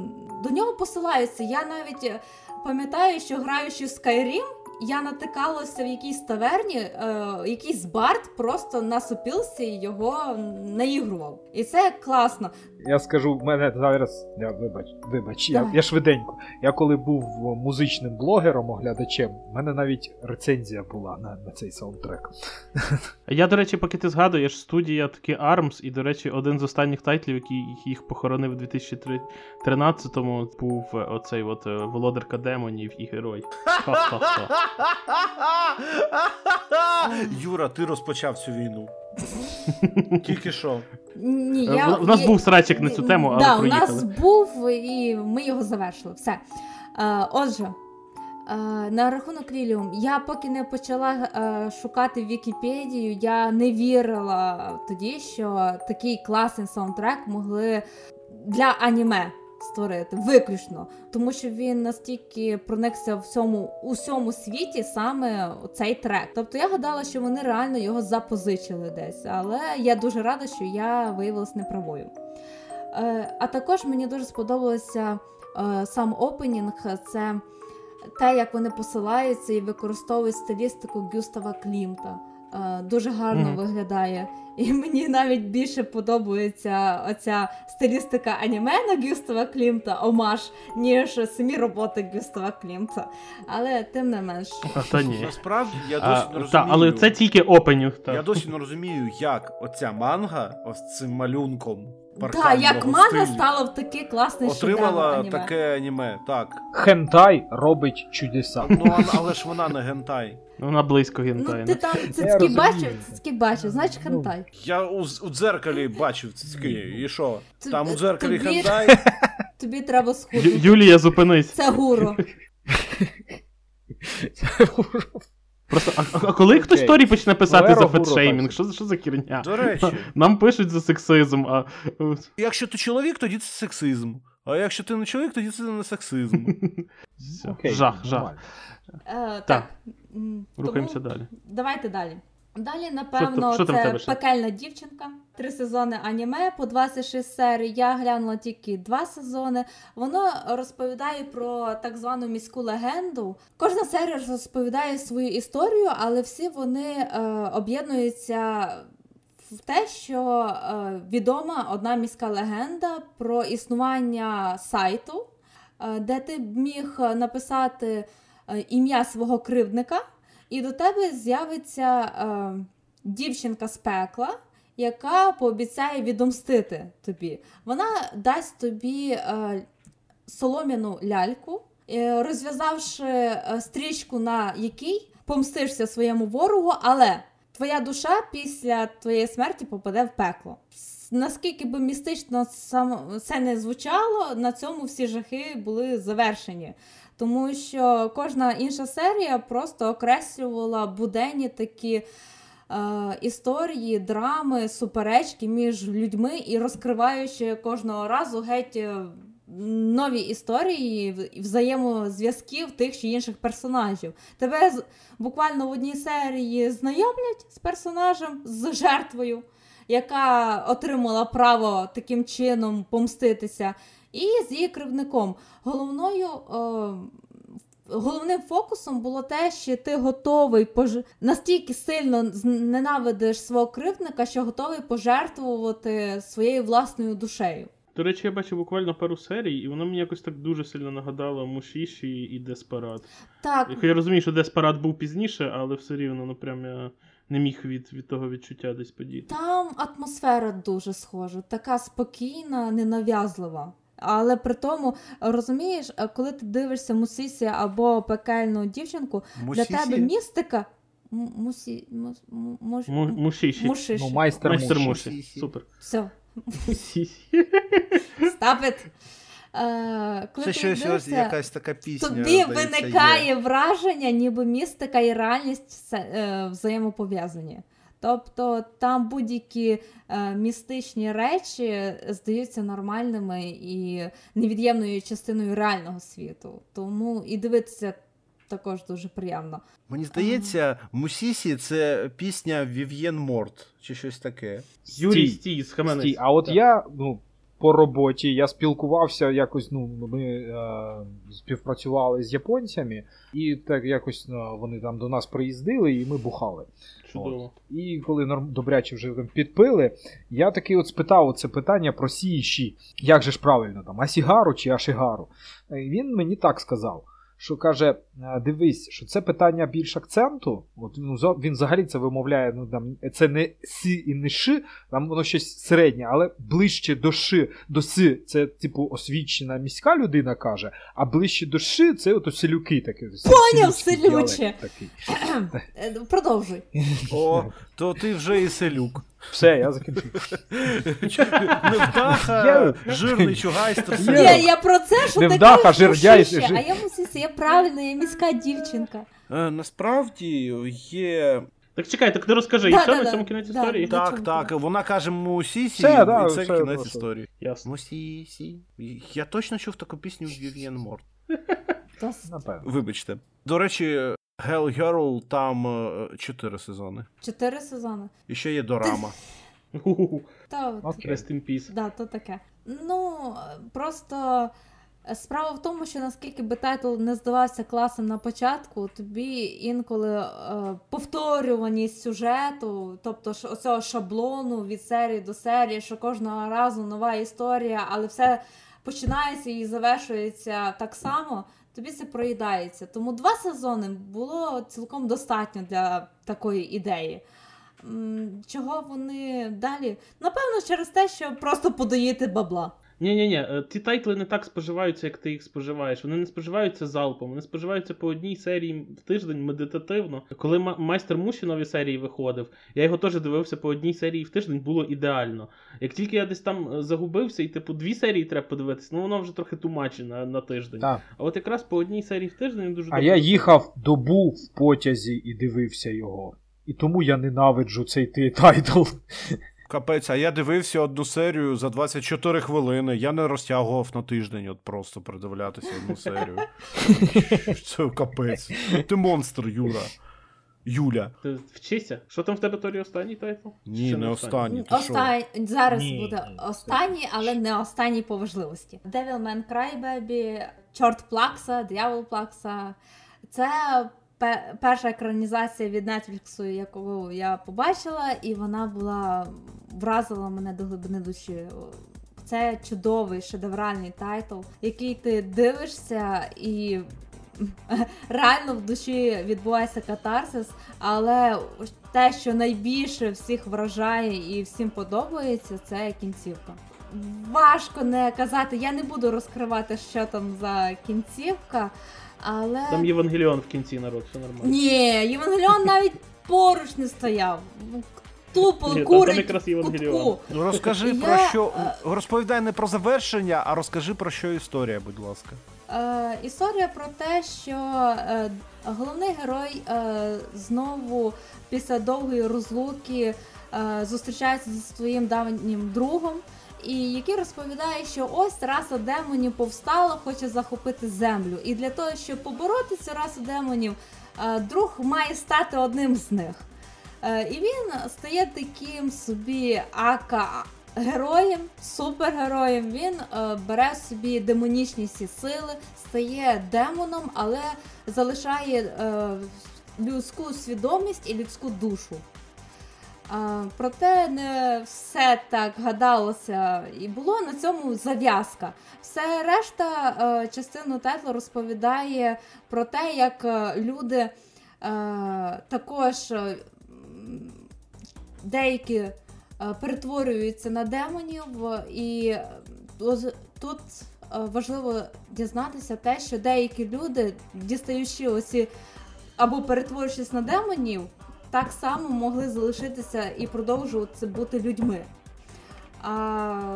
до нього посилаються. Я навіть е, пам'ятаю, що граючи в Skyrim, я натикалася в якійсь таверні, е, якийсь бард просто на супілці його наігрував. І це класно. Я скажу, в мене зараз. Я, вибач, вибач, я, Давай. я швиденько. Я коли був музичним блогером, оглядачем, в мене навіть рецензія була на, на цей саундтрек. Я, до речі, поки ти згадуєш, студія таки ARMS, і, до речі, один з останніх тайтлів, який їх похоронив у 2013-му, був е, оцей от е, Володарка демонів і герой. Ха-ха-ха. Юра, ти розпочав цю війну. Тільки що. Ні, Е, я, в нас був срачик на цю тему, але да, проїхали. у нас був, і ми його завершили. Все. Е, отже, е, на рахунок Ліліум, я поки не почала шукати Вікіпедію, я не вірила тоді, що такий класний саундтрек могли для аніме створити виключно, тому що він настільки проникся в цьому усьому світі саме цей трек. Тобто я гадала, що вони реально його запозичили десь, але я дуже рада, що я виявилась неправою. Е, а також мені дуже сподобався е, сам опенінг. Це те, як вони посилаються і використовують стилістику Гюстава Клімта. Е, дуже гарно Мгм. виглядає. І мені навіть більше подобається оця стилістика аніме на Гюстава Клімта, Омаш, ніж самі роботи Гюстава Клімта. Але тим не менш. А, та ні. Насправді я досі А, не розумію. та, але це тільки опенінг. Я досі не розумію, як оця манга ось цим малюнком. Так, як манга стилю стала в такий класний шедевр Отримала аніме. таке аніме, так. Хентай робить чудеса. Ну, але ж вона не гентай. Ну, Вона близько Ну, ти там цицьки бачив, цицьки бачив, значить Ну, хентай. Я у, у дзеркалі бачив цицьки, і що? Там у дзеркалі тобі- хентай. Тобі треба Ю- схуднути. Юлія, зупинись. Це гуру. Просто, а, а коли хтось Окей. сторі почне писати Валера за fat-shaming? Що, за- що за херня? До речі, Нам пишуть за сексизм, а е, якщо ти чоловік, тоді це сексизм. А якщо ти не чоловік, тоді це не сексизм. все, жах, жах. Е, Так. Рухаємося тому далі. Давайте далі. Далі, напевно, що в це пекельна дівчинка. Три сезони аніме по 26 серій. Я глянула тільки два сезони. Воно розповідає про так звану міську легенду. Кожна серія розповідає свою історію, але всі вони е, об'єднуються в те, що е, відома одна міська легенда про існування сайту, е, де ти міг написати е, ім'я свого кривдника, і до тебе з'явиться е, дівчинка з пекла, яка пообіцяє відомстити тобі. Вона дасть тобі е, солом'яну ляльку, е, розв'язавши е, стрічку, на якій помстишся своєму ворогу, але твоя душа після твоєї смерті попаде в пекло. Наскільки би містично це не звучало, на цьому всі жахи були завершені. Тому що кожна інша серія просто окреслювала буденні такі. Е, історії, драми, суперечки між людьми і розкриваючи кожного разу геть е, нові історії взаємозв'язків тих чи інших персонажів. Тебе буквально в одній серії знайомлять з персонажем, з жертвою, яка отримала право таким чином помститися, і з її кривником. Головною. Е, Головним фокусом було те, що ти готовий пож... настільки сильно ненавидиш свого кривдника, що готовий пожертвувати своєю власною душею. До речі, я бачив буквально пару серій, і воно мені якось так дуже сильно нагадало Мушіші і Деспарат. Так. Я розумію, що Деспарат був пізніше, але все рівно, ну прям я не міг від від того відчуття десь подіти. Там атмосфера дуже схожа, така спокійна, ненав'язлива. Але при тому, розумієш, коли ти дивишся Мусісі або пекельну дівчинку, Мусісі? для тебе містика. Мусі... Мус... Муш... Мушіші. Мушиші. Ну, майстер, майстер Муші. Супер. Все. Мусісі. Е, коли Це щось дивишся, якась така пісня. Тобі виникає є. враження, ніби містика і реальність е, взаємопов'язані. Тобто там будь-які е, містичні речі здаються нормальними і невід'ємною частиною реального світу. Тому і дивитися також дуже приємно. Мені здається, Мусісі це пісня Вів'єн Морт чи щось таке. Юрій стій, стій. А от так. я ну, по роботі я спілкувався якось. Ну, ми е, співпрацювали з японцями, і так якось ну, вони там до нас приїздили, і ми бухали. Чудово. І коли добряче вже там підпили, я таки от спитав це питання про сіші. Як же ж правильно там, асігару чи ашигару? Він мені так сказав що каже: «Е, дивись, що це питання більш акценту. От ну, Він взагалі це вимовляє, ну там це не сі і не ши, там воно щось середнє, але ближче до ши, до си це, типу, освічена міська людина каже, а ближче до ши це от селюки такі. Поняв, селюче! Е, продовжуй. О, то ти вже і селюк. Все, я закінчив. Невдаха, жирний чугайстер. Я, я про це, що Невдаха, таке жирдяй, жир... А я мусився, я правильно, я міська дівчинка. Е, насправді є. Так чекай, так ти розкажи, да, і все да, на цьому кінець історії? Так, так. Вона каже Мусісі, і це кінець історії. Ясно. Мусісі. Я точно чув таку пісню Вів'єн Морт. Вибачте. До речі, Hell Girl там е, чотири сезони. Чотири сезони. І ще є дорама. Та, Rest in peace. Да, то таке. Ну, просто е, справа в тому, що наскільки би тайтл не здавався класним на початку, тобі інколи е, повторюваність сюжету, тобто оцього шаблону від серії до серії, що кожного разу нова історія, але все починається і завершується так само тобі це проїдається. Тому два сезони було цілком достатньо для такої ідеї. Чого вони далі? Напевно, через те, що просто подоїти бабла. Ні, ні, ні, ті тайтли не так споживаються, як ти їх споживаєш. Вони не споживаються залпом, вони споживаються по одній серії в тиждень медитативно. Коли майстер Муші нові серії виходив, я його теж дивився по одній серії в тиждень, було ідеально. Як тільки я десь там е, загубився, і типу дві серії треба подивитися, ну воно вже трохи too much і на на тиждень. Так. А от якраз по одній серії в тиждень дуже А я їхав добу в потязі і дивився його. І тому я ненавиджу цей тайтл. Капець, а я дивився одну серію за 24 хвилини. Я не розтягував на тиждень, от просто передивлятися одну серію. Це капець. Ти монстр, Юра. Юля. Ти вчися. Що там в території останній тайтл? Ні, Ще не останній. Остань... Зараз ні, буде останній, але не останній по важливості. Devilman Crybaby, Чорт Плакса, Д'явол Плакса. Це перша екранізація від Netflix, яку я побачила, і вона була вразила мене до глибини душі. Це чудовий шедевральний тайтл, який ти дивишся і. Реально в душі відбувається катарсис, але те, що найбільше всіх вражає і всім подобається, це кінцівка. Важко не казати, я не буду розкривати, що там за кінцівка, але. Там Євангеліон в кінці народ, все нормально. Ні, Євангеліон навіть поруч не стояв. тупо Ні, курить там якраз Євангеліон. кутку. Ну, Розкажи Я, про що. е, Розповідай не про завершення, а розкажи про що історія, будь ласка. Е, історія про те, що е, головний герой е, знову після довгої розлуки е, зустрічається зі своїм давнім другом, і який розповідає, що ось раса демонів повстала, хоче захопити землю. І для того, щоб побороти цю расу демонів, е, друг має стати одним з них. Е, і він стає таким собі ака героєм, супергероєм. Він е, бере собі демонічні всі сили, стає демоном, але залишає людську свідомість і людську душу. Проте не все так гадалося і було на цьому зав'язка. Все решта е, частину тайтлу розповідає про те, як е, люди е, також деякі перетворюються на демонів, і тут важливо дізнатися те, що деякі люди, дістаючи оці або перетворюючись на демонів, так само могли залишитися і продовжувати бути людьми. А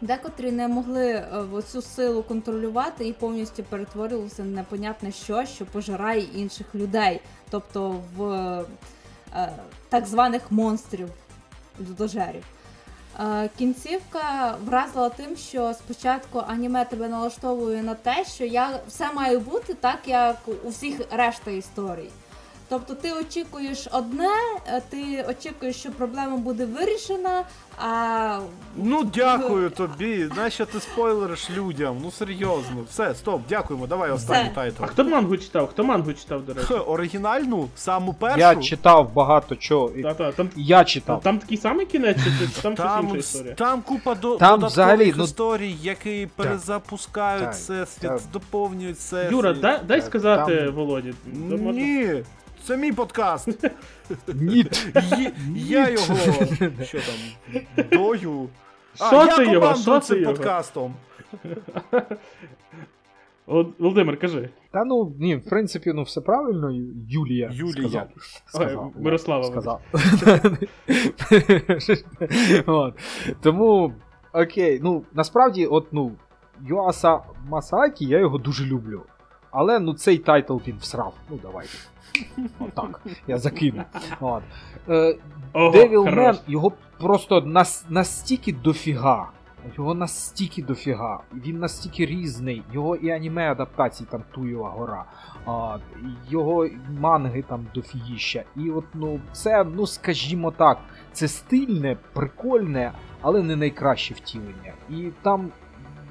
декотрі не могли е, оцю силу контролювати і повністю перетворювалися на непонятне що, що пожирає інших людей, тобто в е, так званих монстрів людожерів. Е, Кінцівка вразила тим, що спочатку аніме тебе налаштовує на те, що я все має бути так, як у всіх решта історій. Тобто ти очікуєш одне, е, ти очікуєш, що проблема буде вирішена, а Ну, дякую тобі. Нащо ти спойлериш людям? Ну серйозно. Все, стоп, дякуємо. Давай останній Все. тайтл. А хто мангу читав? Хто мангу читав, до речі? Оригінальну, саму першу. Я читав багато чого. Та-та, там, Я читав. там такий самий кінець, чи там щось інша історія? там купа до, Там взагалі, ну- історій, які перезапускають так. доповнюють всесвіт. Юра, дай, дай сказати там- Володі. Ні, це мій подкаст. Ні. Я його що там дою. А, Що я ти його? командую Що ти цим його? подкастом. От, Володимир, кажи. Та ну ні, в принципі, ну все правильно, Юлія. Юлія. Сказав. Ой, сказав. Мирослава, сказав. От. Тому, окей, ну насправді, от ну, Юаса Масаакі, я його дуже люблю. Але ну цей тайтл він всрав. Ну давайте. Отак. Я закину. От. Е, хорош. його просто нас, настільки дофіга. Його настільки дофіга. Він настільки різний. Його і аніме адаптації там Туєва гора. А, його манги там дофігіща. І от, ну, це, ну скажімо так, це стильне, прикольне, але не найкраще втілення. І там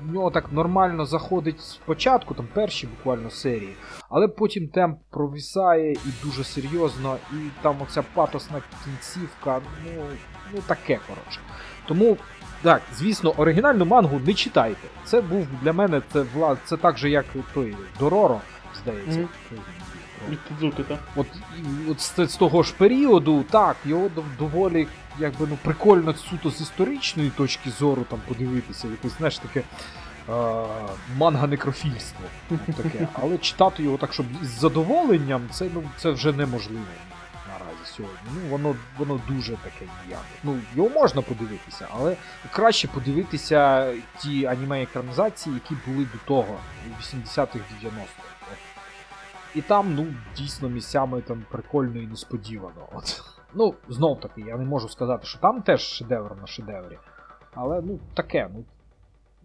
в нього так нормально заходить спочатку, там перші буквально серії, але потім темп провісає і дуже серйозно, і там оця патосна кінцівка, ну, ну таке коротше. Тому. Так, звісно, оригінальну мангу не читайте. Це був для мене це вла... це так же, як той Дороро, здається. Так? От, і- от з, з того ж періоду, так, його дов- доволі якби, ну, прикольно суто з історичної точки зору там подивитися, якось, знаєш, таке е, манга-некрофільство. Таке. Але читати його так, щоб з задоволенням, це, ну, це вже неможливо наразі сьогодні. Ну, воно, воно дуже таке ніяке. Ну, його можна подивитися, але краще подивитися ті аніме-екранізації, які були до того, у 80-х, 90-х. От. І там, ну, дійсно, місцями там прикольно і несподівано. От. Ну, знов таки, я не можу сказати, що там теж шедевр на шедеврі. Але ну таке, ну.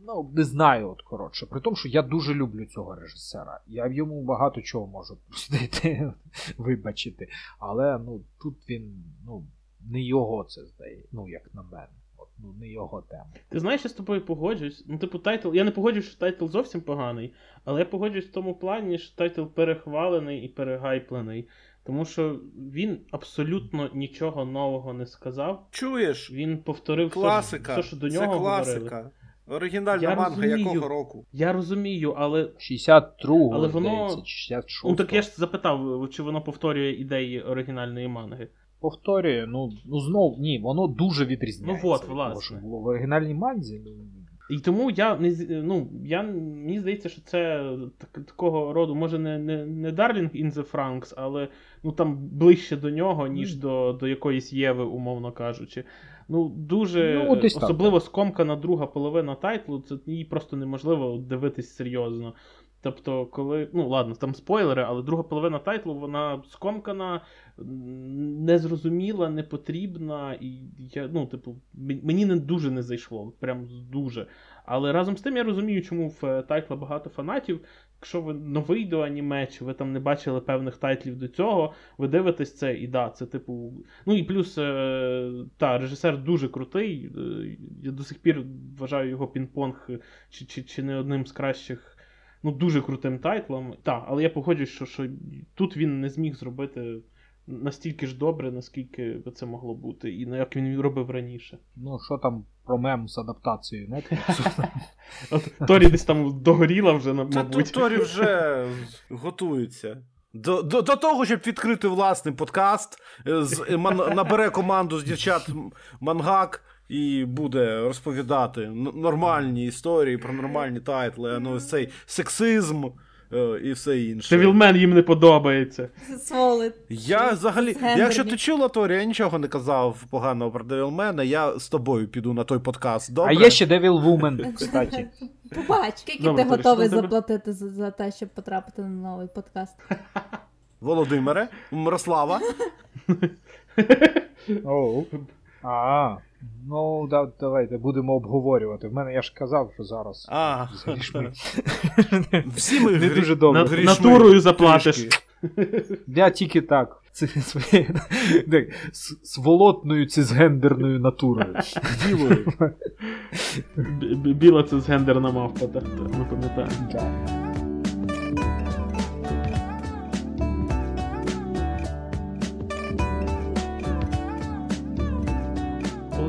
Ну, не знаю, от коротше. При тому, що я дуже люблю цього режисера. Я в йому багато чого можу простити, вибачити. Але ну тут він, ну, не його це здає, ну, як на мене. От, ну, не його тема. Ти знаєш, я з тобою погоджуюсь. Ну, типу, тайтл. Я не погоджуюсь, що тайтл зовсім поганий, але я погоджуюсь в тому плані, що тайтл перехвалений і перегайплений. Тому що він абсолютно нічого нового не сказав. Чуєш? Він повторив Класика. все, що до Це класика. говорили. Оригінальна Я манга розумію. якого року? Я розумію, але 62-го, Але воно- 66-го. ну так я ж запитав, чи воно повторює ідеї оригінальної манги. повторюю, ну, ну знов ні, воно дуже відрізняється. Ну, от, власне. що було в оригінальній манзі. І тому я не ну, я, мені здається, що це так, такого роду, може, не не, не Darling in the Franks, але ну, там ближче до нього, ніж mm. до до якоїсь Єви, умовно кажучи. Ну, Дуже ну, особливо скомкана друга половина тайтлу, це її просто неможливо дивитись серйозно. Тобто, коли. Ну, ладно, там спойлери, але друга половина тайтлу, вона скомкана, незрозуміла, непотрібна. І я, ну, типу, мені не дуже не зайшло. Прям дуже. Але разом з тим я розумію, чому в е, тайтла багато фанатів. Якщо ви новий до аніме, чи ви там не бачили певних тайтлів до цього, ви дивитесь це і да, це типу. Ну і плюс е, та, режисер дуже крутий. Е, я до сих пір вважаю його пінг-понг чи, чи, чи не одним з кращих ну, дуже крутим тайтлом. Так, але я погоджуюсь, що, що тут він не зміг зробити. Настільки ж добре, наскільки це могло бути, і як він робив раніше. Ну, що там про мем з адаптацією Netflix? Торі десь там догоріла вже, мабуть. Торі вже готується. До до, до того, щоб відкрити власний подкаст, е, з, ман, набере команду з дівчат Мангак і буде розповідати нормальні історії про нормальні тайтли, а ну цей сексизм. Е, і все інше. Девілмен їм не подобається. Сволота. Я взагалі, якщо ти чула, Торі, я нічого не казав поганого про Девілмена, я з тобою піду на той подкаст. Добре? А є ще Девіл Вумен, кстати. Побач, скільки Добре, ти готовий заплатити за, за те, щоб потрапити на новий подкаст. Володимире, Мирослава. А. Ну, да, давайте будемо обговорювати. В мене я ж казав, що зараз. А, Всі ми не дуже добре. Натурою заплатиш. Я тільки так. З волотною цисгендерною натурою. Білою. Біла цисгендерна мавпа, так, ми пам'ятаємо.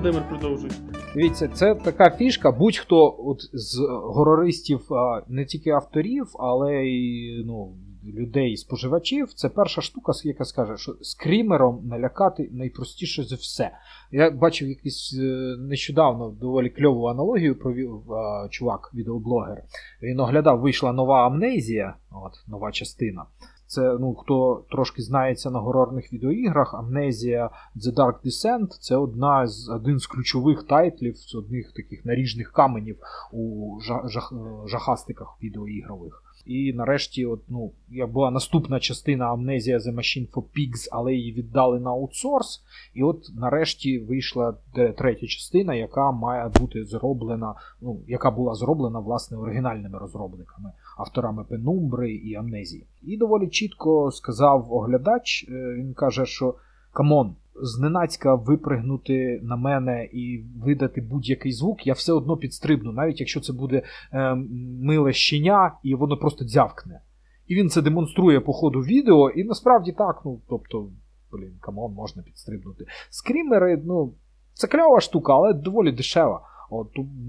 Володимир продовжуй. Дивіться, це така фішка. Будь-хто от з горористів не тільки авторів, але й ну, людей, споживачів. Це перша штука, яка скаже, що скрімером налякати найпростіше за все. Я бачив якийсь е, нещодавно доволі кльову аналогію провів чувак, відеоблогер. Він оглядав, вийшла нова амнезія, от нова частина. Це ну, хто трошки знається на горорних відеоіграх, Amnesia The Dark Descent це одна з один з ключових тайтлів, з одних таких наріжних каменів у жах, жахастиках відеоігрових. І нарешті, от, ну, була наступна частина Amnesia The Machine for Pigs, але її віддали на аутсорс. І от нарешті вийшла третя частина, яка має бути зроблена, ну, яка була зроблена власне оригінальними розробниками, авторами Пенумбри і Амнезії. І доволі чітко сказав оглядач, е, він каже, що come on, зненацька випригнути на мене і видати будь-який звук, я все одно підстрибну, навіть якщо це буде е, миле щеня, і воно просто дзявкне. І він це демонструє по ходу відео, і насправді так, ну, тобто, блін, come on, можна підстрибнути. Скрімери, ну, це кльова штука, але доволі дешева. От,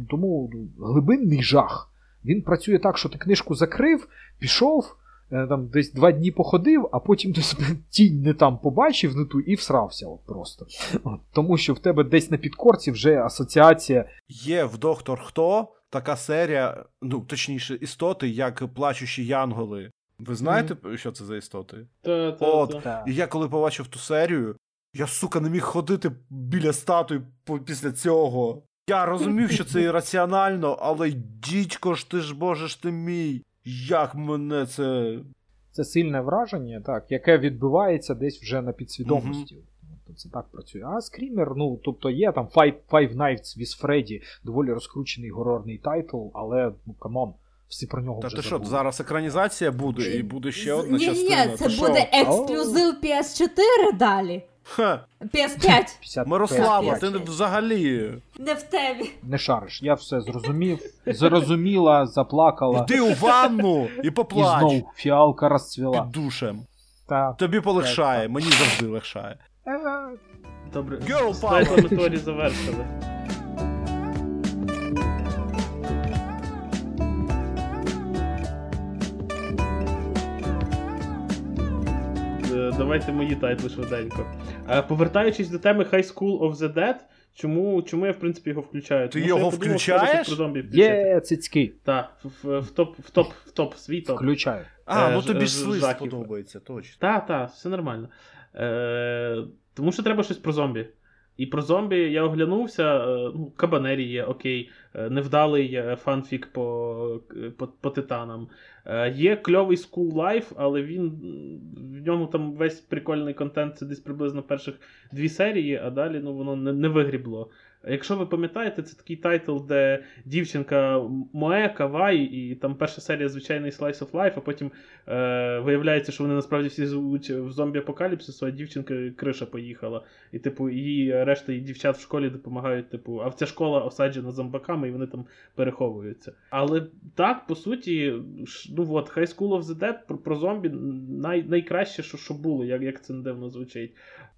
Тому глибинний жах. Він працює так, що ти книжку закрив, пішов. Е, там десь два дні походив, а потім десь тінь не там побачив не ту і всрався от просто. От, Тому що в тебе десь на підкорці вже асоціація. Є в Доктор Хто така серія, ну точніше, істоти, як плачущі янголи. Ви знаєте, mm-hmm. що це за істоти? Та, та, От, та. І я коли побачив ту серію, я, сука, не міг ходити біля статуї після цього. Я розумів, що це ірраціонально, але дідько ж ти ж боже ж ти мій. Як мене це. Це сильне враження, так, яке відбувається десь вже на підсвідомості. Тобто Це так працює. А скрімер, ну, тобто є там Five, Five Nights with Freddy, доволі розкручений горорний тайтл, але ну come on. Всі про нього Та вже ти що, зараз екранізація буде, і буде ще одна ні, частина. Ні, ні, це буде ексклюзив PS4 далі. Ха. PS5. Мирослава, ти взагалі. Не в темі. Не шариш, я все зрозумів. Зрозуміла, заплакала. Іди у ванну і поплач. І знов фіалка розцвіла. Під душем. Так. Тобі полегшає, мені завжди легшає. Добре, Girl Power. завершили. Давайте мої тайтли швиденько. Повертаючись до теми High School of the Dead, Чому, чому я в принципі його включаю? Ти Тому що його я включаєш? про зомбі. Є цицьки. Так, в, в топ, в топ, в топ, свій топ. Включаю. А, Е, ну тобі ж ж- подобається, точно. Так, так, все нормально. Е, тому що треба щось про зомбі. І про зомбі я оглянувся. е, Ну, Кабанері є, окей, е, невдалий е, фанфік по, по, по титанам. Е, Є кльовий School Life, але він в ньому там весь прикольний контент це десь приблизно перших дві серії, а далі ну, воно не, не вигрібло. Якщо ви пам'ятаєте, це такий тайтл, де дівчинка моє, кавай, і там перша серія звичайний Slice of Life, а потім е, виявляється, що вони насправді всі живуть в зомбі-апокаліпсису, а дівчинка криша поїхала. І, типу, її решта її дівчат в школі допомагають, типу, а ця школа осаджена зомбаками, і вони там переховуються. Але так, по суті, ну от, High School of the Dead про, про зомбі най, найкраще, що, що було, як, як це не дивно звучить.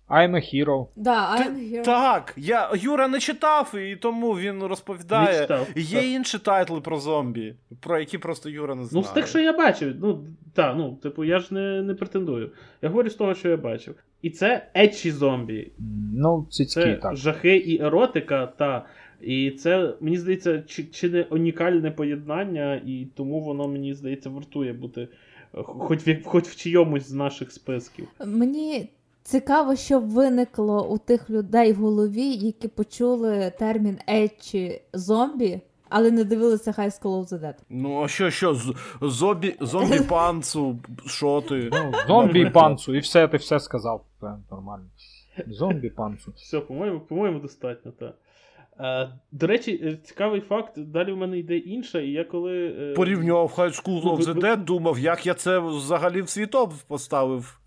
I'm a hero. Да, I'm here. Так, я Юра не читав, і тому він Не розповідає. читав. Є Так. інші тайтли про зомбі, про які просто Юра не знає. Ну, з тих, що я бачив, ну, так, ну, типу, я ж не, не претендую. Я говорю з того, що я бачив. І це етчі зомбі. Ну, цицьки, Це так. жахи і еротика, та. І це, мені здається, чи, чи не унікальне поєднання, і тому воно, мені здається, вартує бути е, хоч в, хоч в чийомусь з наших списків. Мені цікаво, що виникло у тих людей в голові, які почули термін етчі зомбі, але не дивилися High School of the Dead. Ну, а що, що, з- зомбі, зомбі панцу, що ти? Ну, зомбі і панцу, і все, ти все сказав. Нормально. Зомбі панцу. Все, по-моєму, по-моєму, достатньо, так. Е, до речі, е, цікавий факт, далі в мене йде інше, і я коли. е, Порівнював High School of the Dead, думав, як я це взагалі в свій топ поставив.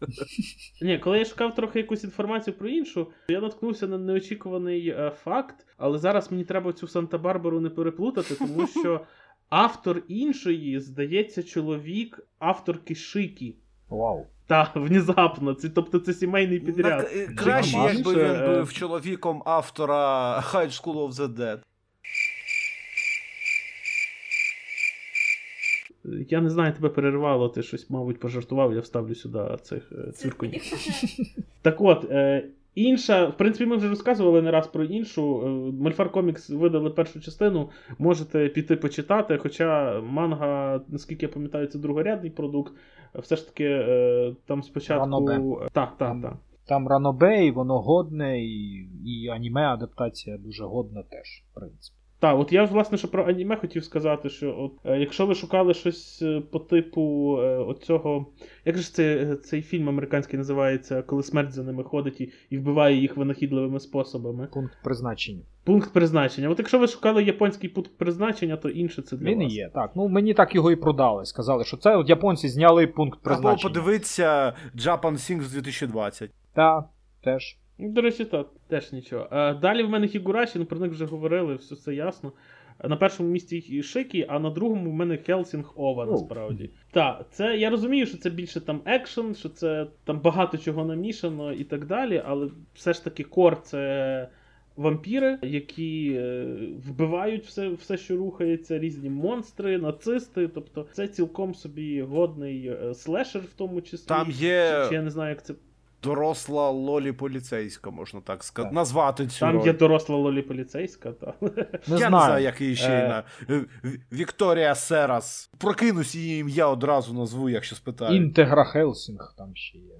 Ні, коли я шукав трохи якусь інформацію про іншу, я наткнувся на неочікуваний факт, але зараз мені треба цю Санта-Барбару не переплутати, тому що автор іншої, здається, чоловік авторки Шикі. Вау. Та, внезапно. Це, тобто це сімейний підряд. На- е, краще, Нормально. якби він е, був чоловіком автора High School of the Dead. Я не знаю, тебе перервало, ти щось, мабуть, пожартував, я вставлю сюди цих е, цвіркунів. Так от, е, інша, в принципі, ми вже розказували не раз про іншу. Е, Мольфар Комікс видали першу частину, можете піти почитати. Хоча манга, наскільки я пам'ятаю, це другорядний продукт. Все ж таки, е, там спочатку. Ранобе. Так, так, так. Там ранобей, воно годне, і, і аніме адаптація дуже годна теж, в принципі. Так, от я ж власне що про аніме хотів сказати, що от, е, якщо ви шукали щось е, по типу е, оцього. Як же ж це, цей фільм американський називається, коли смерть за ними ходить і, і вбиває їх винахідливими способами? Пункт призначення. Пункт призначення. От якщо ви шукали японський пункт призначення, то інше це для Він вас. є. Так, ну мені так його і продали. Сказали, що це от японці зняли пункт Або призначення. подивитися Japan Things 2020. Та, теж. До речі, так, теж нічого. Е, далі в мене Хігураші, ну про них вже говорили, все це ясно. На першому місці Шикі, а на другому в мене Хелсінг OVA, насправді. Так, це я розумію, що це більше там екшен, що це там багато чого намішано і так далі, але все ж таки core це. Вампіри, які е, вбивають все, все, що рухається, різні монстри, нацисти. Тобто це цілком собі годний е, слешер в тому числі. Там є Чи, чи я не знаю, як це доросла лолі поліцейська, можна так сказати. Так. Назвати цю Там роль. є доросла лолі поліцейська, та. Не Я знаю. не знаю, як її ще Е. й на Е, Вікторія Серас. Прокинусь її ім'я одразу назву, якщо спитають. Інтегра Хелсінг там ще є.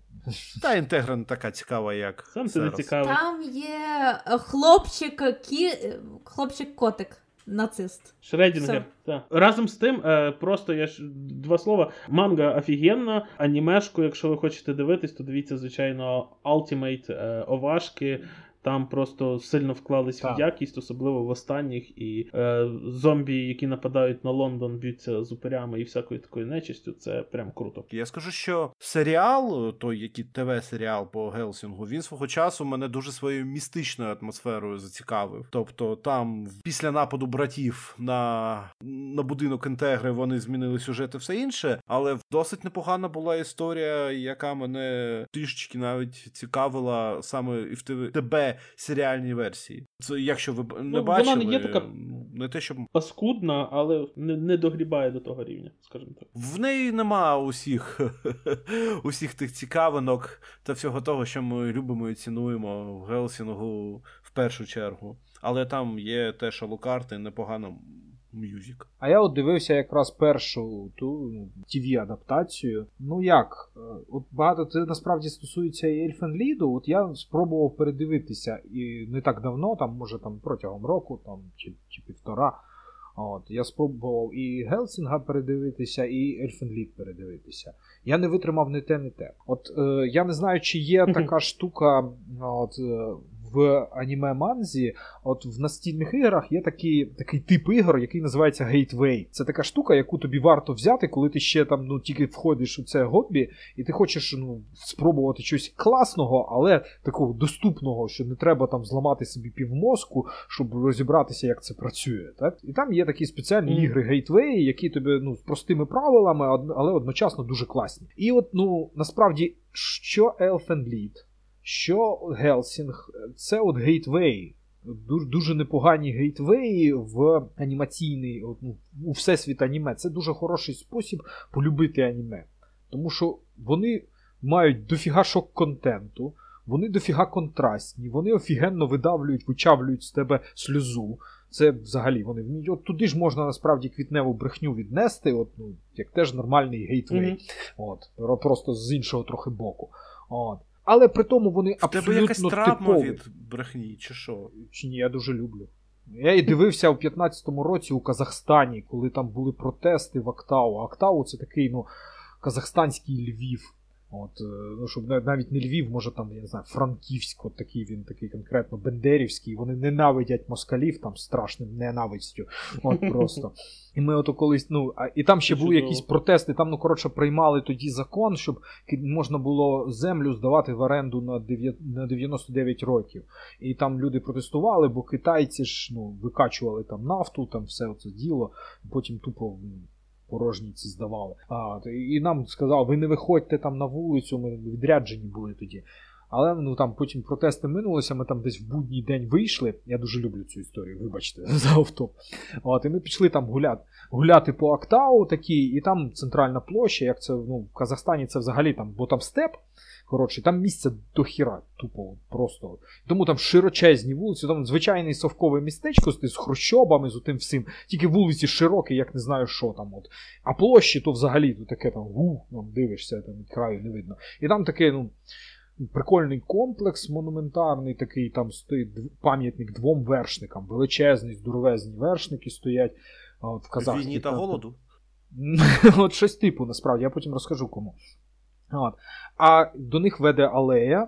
Та інтегра не така цікава, як. Сам ти не цікавий. Там є е, хлопчик, кі... е, хлопчик-котик, нацист. Шредінгер. Так. Разом з тим, е, просто я ж два слова. Манга офігенна. Анімешку, якщо ви хочете дивитись, то дивіться, звичайно, Ultimate е, овашки. Там просто сильно вклались Так. в якість, особливо в останніх. І е, зомбі, які нападають на Лондон, б'ються з упирями і всякою такою нечистю. Це прям круто. Я скажу, що серіал, той який ТВ-серіал по Гелсінгу, він свого часу мене дуже своєю містичною атмосферою зацікавив. Тобто, там після нападу братів на, на будинок інтегри вони змінили сюжет і все інше, але досить непогана була історія, яка мене трішечки навіть цікавила саме і в ТВ серіальній версії. Це якщо ви не Ну, вона не є така- не те, щоб Паскудна, але не, не догрібає до того рівня, скажімо так. В неї нема усіх, усіх тих цікавинок та всього того, що ми любимо і цінуємо в Гелсінгу, в першу чергу. Але там є теж алукарти, непогано мюзик. А я от дивився якраз першу ту tv адаптацію Ну як? Е, от багато це насправді стосується і Ельфенліду. От я спробував передивитися і не так давно, там, може там протягом року там, чи, чи півтора. От, Я спробував і Гелсінга передивитися, і Ельфенлід передивитися. Я не витримав не те, не те. От е, я не знаю, чи є така штука от, е, в аніме манзі, от в настільних іграх є такий такий тип ігор, який називається Gateway. Це така штука, яку тобі варто взяти, коли ти ще там ну тільки входиш у це гобі, і ти хочеш ну, спробувати щось класного, але такого доступного, що не треба там зламати собі півмозку, щоб розібратися, як це працює. Так? І там є такі спеціальні mm. ігри Gateway, які тобі ну, з простими правилами, але одночасно дуже класні. І от ну насправді, що Elfen що Гелсінг, це от gateway. Дуже непогані gateway ї в анімаційний ну, у всесвіт аніме. Це дуже хороший спосіб полюбити аніме. Тому що вони мають дофіга шок контенту, вони дофіга контрастні, вони офігенно видавлюють, вичавлюють з тебе сльозу. Це взагалі вони вміють. От туди ж можна насправді квітневу брехню віднести, от, ну, як теж нормальний гейтвей. Mm-hmm. От, Просто з іншого трохи боку. От. Але при тому вони В абсолютно тебе якась травма типові. від брехні, чи що? Чи ні, я дуже люблю. Я і дивився у 15-му році у Казахстані, коли там були протести в Актау. Актау це такий ну, казахстанський Львів. От, е, ну, щоб навіть не Львів, може там, я не знаю, Франківськ, от такий він такий конкретно Бендерівський. Вони ненавидять москалів там страшним ненавистю. От просто. І ми ото колись, ну, а, і там ще були якісь протести. Там, ну, коротше, приймали тоді закон, щоб можна було землю здавати в оренду на 9, на 99 років. І там люди протестували, бо китайці ж ну, викачували там нафту, там все це діло, потім тупо порожніці здавали. А, І нам сказали, ви не виходьте там на вулицю, ми відряджені були тоді. Але ну там потім протести минулися, ми там десь в будній день вийшли. Я дуже люблю цю історію, вибачте, за авто. От, І ми пішли там гуляти гуляти по Актау такі, і там центральна площа, як це ну, в Казахстані це взагалі там, бо там степ. Коротше, там місця до хіра, тупо просто. Тому там широчезні вулиці, там звичайне совкове містечко з, хрущобами, з тим всім. Тільки вулиці широкі, як не знаю, що там. от. А площі то взагалі то таке там гу, там дивишся, там від краю не видно. І там таке, ну. Прикольний комплекс монументарний, такий там стоїть пам'ятник двом вершникам. Величезний, здоровезні вершники стоять от, в Казахській. Війні та голоду. От щось типу, насправді, я потім розкажу кому. От. А до них веде алея,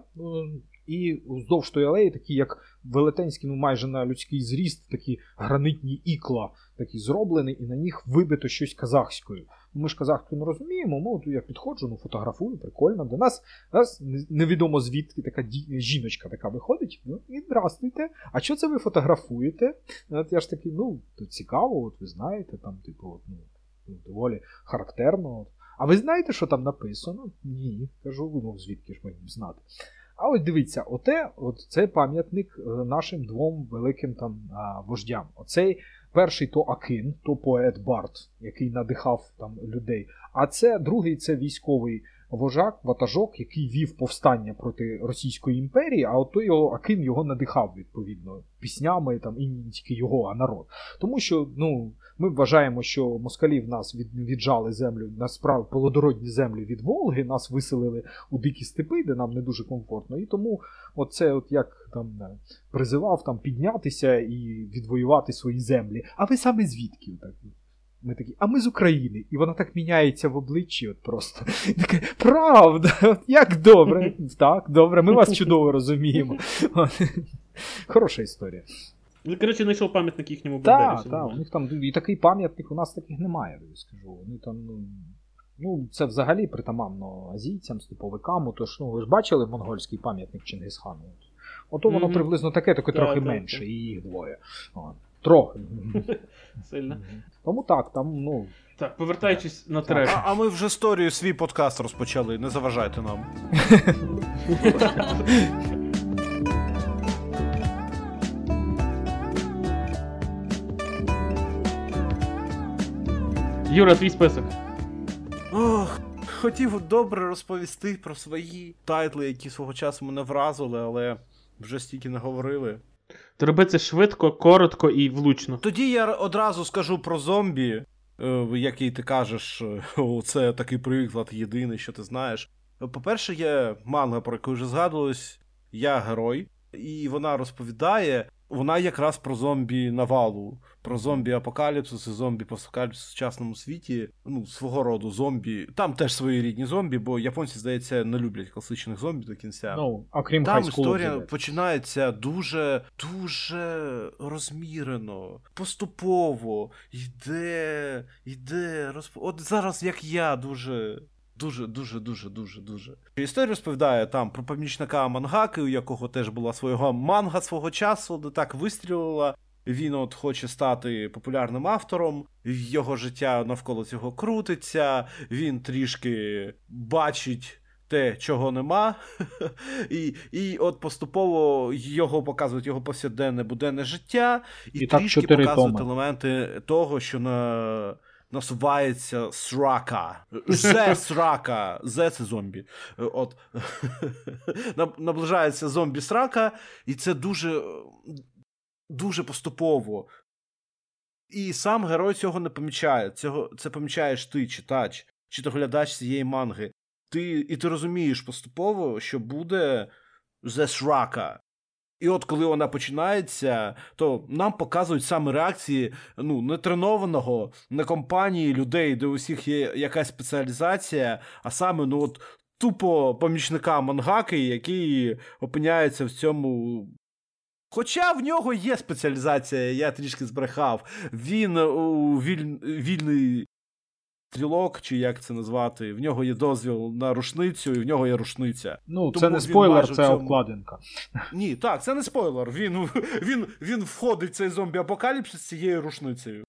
і вздовж тої алеї, такі, як велетенські, ну майже на людський зріст, такі гранитні ікла такі зроблені, і на них вибито щось казахською. Ми ж казахську не розуміємо, ну, то я підходжу, ну, фотографую, прикольно. До нас нас невідомо звідки така жіночка така виходить. Ну, і здравствуйте. А що це ви фотографуєте? От Я ж такий, ну, то цікаво, от ви знаєте, там, типу, от, ну, доволі характерно. От. А ви знаєте, що там написано? Ні. Кажу, ну звідки ж мені знати. А ось дивіться, оте, от це пам'ятник е, нашим двом великим там вождям. Оцей перший то Акин, то поет Барт, який надихав там людей. А це другий це військовий вожак, ватажок, який вів повстання проти Російської імперії, а от той його Акин його надихав відповідно піснями там і не тільки його, а народ. Тому що ну. Ми вважаємо, що москалі в нас від, віджали землю насправді полодородні землі від Волги, нас виселили у дикі степи, де нам не дуже комфортно. І тому оце, от як там призивав там піднятися і відвоювати свої землі. А ви саме звідки? Так? Ми такі, а ми з України. І вона так міняється в обличчі. от просто. Таке, Правда, от як добре. Так, добре, ми вас чудово розуміємо. Хороша історія. Ну, коротше, знайшов пам'ятник їхньому Так, так, у них там і такий пам'ятник у нас таких немає, я скажу. Вони там, ну, ну, це взагалі притаманно азійцям, степовикам. Тож, ну, ви ж бачили монгольський пам'ятник Чингисхану? Ото воно mm-hmm. приблизно таке, тільки трохи так, менше, так. і їх двоє. О, трохи. Сильно. Тому так, там, ну. Так, повертаючись на трек. А, а ми вже історію свій подкаст розпочали, не заважайте нам. Юра, твій список. Ох, хотів добре розповісти про свої тайтли, які свого часу мене вразили, але вже стільки не говорили. То це швидко, коротко і влучно. Тоді я одразу скажу про зомбі, е, який ти кажеш, е, це такий приклад єдиний, що ти знаєш. По-перше, є манга, про яку вже згадувалось, я герой, і вона розповідає. Вона якраз про зомбі навалу, про зомбі апокаліпсис і зомбі постапокаліпсис в сучасному світі. Ну, свого роду зомбі. Там теж свої рідні зомбі, бо японці, здається, не люблять класичних зомбі до кінця. Ну, окрім Там School історія of починається дуже, дуже розмірено, поступово, йде, йде, розп... От зараз, як я, дуже. Дуже, дуже, дуже, дуже, дуже. Історія розповідає там про помічника Мангаки, у якого теж була свого манга свого часу, де так вистрілила. Він от хоче стати популярним автором, його життя навколо цього крутиться, він трішки бачить те, чого нема. І, і от поступово його показують його повсякденне буденне життя, і, І трішки показують томи. елементи того, що на. Насувається срака. Зе срака. Зе це зомбі. Е, От. Наближається зомбі срака, і це дуже, дуже поступово. І сам герой цього не помічає. Цього, це помічаєш ти, читач, чи то глядач цієї манги. Ти, і ти розумієш поступово, що буде зе срака. І от коли вона починається, то нам показують саме реакції ну, нетренованого на компанії людей, де у всіх є якась спеціалізація, а саме ну от тупо помічника мангаки, який опиняється в цьому. Хоча в нього є спеціалізація, я трішки збрехав. Він у віль... вільний стрілок, чи як це назвати, в нього є дозвіл на рушницю, і в нього є рушниця. Ну, це Тому не спойлер, це цьому- обкладинка. Ні, так, це не спойлер. Він, він, він входить в цей зомбі-апокаліпсис з цією рушницею.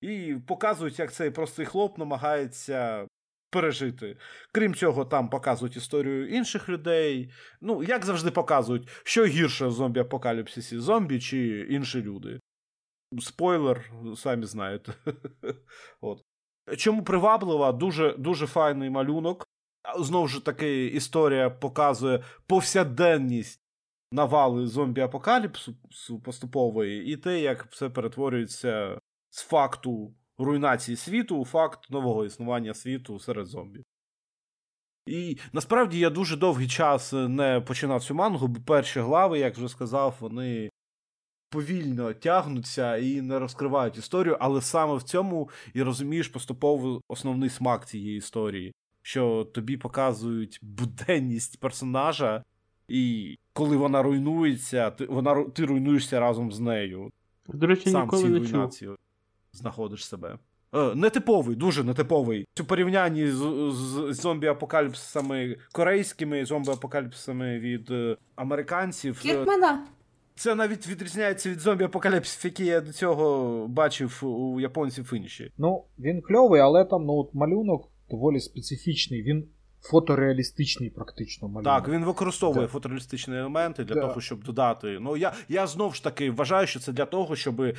І показують, як цей простий хлоп намагається пережити. Крім цього, там показують історію інших людей. Ну, як завжди показують, що гірше в зомбі-апокаліпсисі, зомбі чи інші люди. Спойлер, самі знаєте. От. Чому приваблива, дуже, дуже файний малюнок. Знову ж таки, історія показує повсякденність навали зомбі-апокаліпсу поступової, і те, як все перетворюється з факту руйнації світу у факт нового існування світу серед зомбі. І насправді я дуже довгий час не починав цю мангу, бо перші глави, як вже сказав, вони повільно тягнуться і не розкривають історію, але саме в цьому і розумієш поступово основний смак цієї історії, що тобі показують буденність персонажа, і коли вона руйнується, ти, вона, ти руйнуєшся разом з нею. До речі, Сам ніколи цій не чув. знаходиш себе. Е, нетиповий, дуже нетиповий. У порівнянні з, з, з зомбі-апокаліпсисами корейськими, зомбі-апокаліпсисами від е, американців. е, Кіркмена. Це навіть відрізняється від зомбі-апокаліпсисів, які я до цього бачив у японців інші. Ну, він кльовий, але там ну, от малюнок доволі специфічний. Він фотореалістичний практично малюнок. Так, він використовує Да. фотореалістичні елементи для Да. того, щоб додати. Ну я, я знов ж таки вважаю, що це для того, щоб е,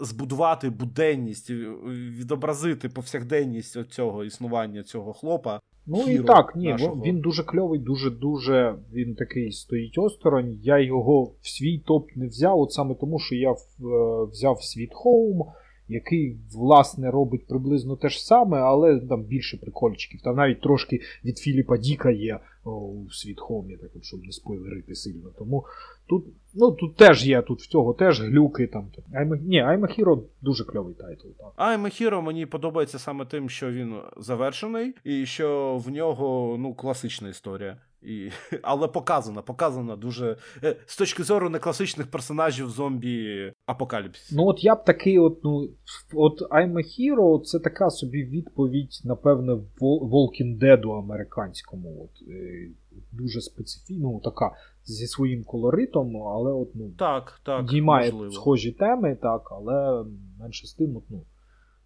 збудувати буденність, відобразити повсякденність цього існування цього хлопа. Ну і так, ні, нашого. він дуже кльовий, дуже дуже він такий стоїть осторонь. Я його в свій топ не взяв, от саме тому, що я в- е, взяв світ Home, який, власне, робить приблизно те ж саме, але там більше прикольчиків. Там навіть трошки від Філіпа Діка є о, у Home, так щоб не спойлерити сильно. Тому тут, ну, тут теж є, тут в цього теж глюки. Там. I'm ні, I'm a Hero дуже кльовий тайтл. Так. A Hero мені подобається саме тим, що він завершений, і що в нього ну, класична історія. І... Але показана, показана дуже. е, З точки зору не класичних персонажів зомбі апокаліпсис. Ну, от я б такий, от, ну, от I'm a Hero це така собі відповідь, напевне, Walking Dead американському. От, е, дуже специфічна, ну, така зі своїм колоритом, але от, ну, Так, так. підіймає можливо. схожі теми, так, але менше з тим, от, ну.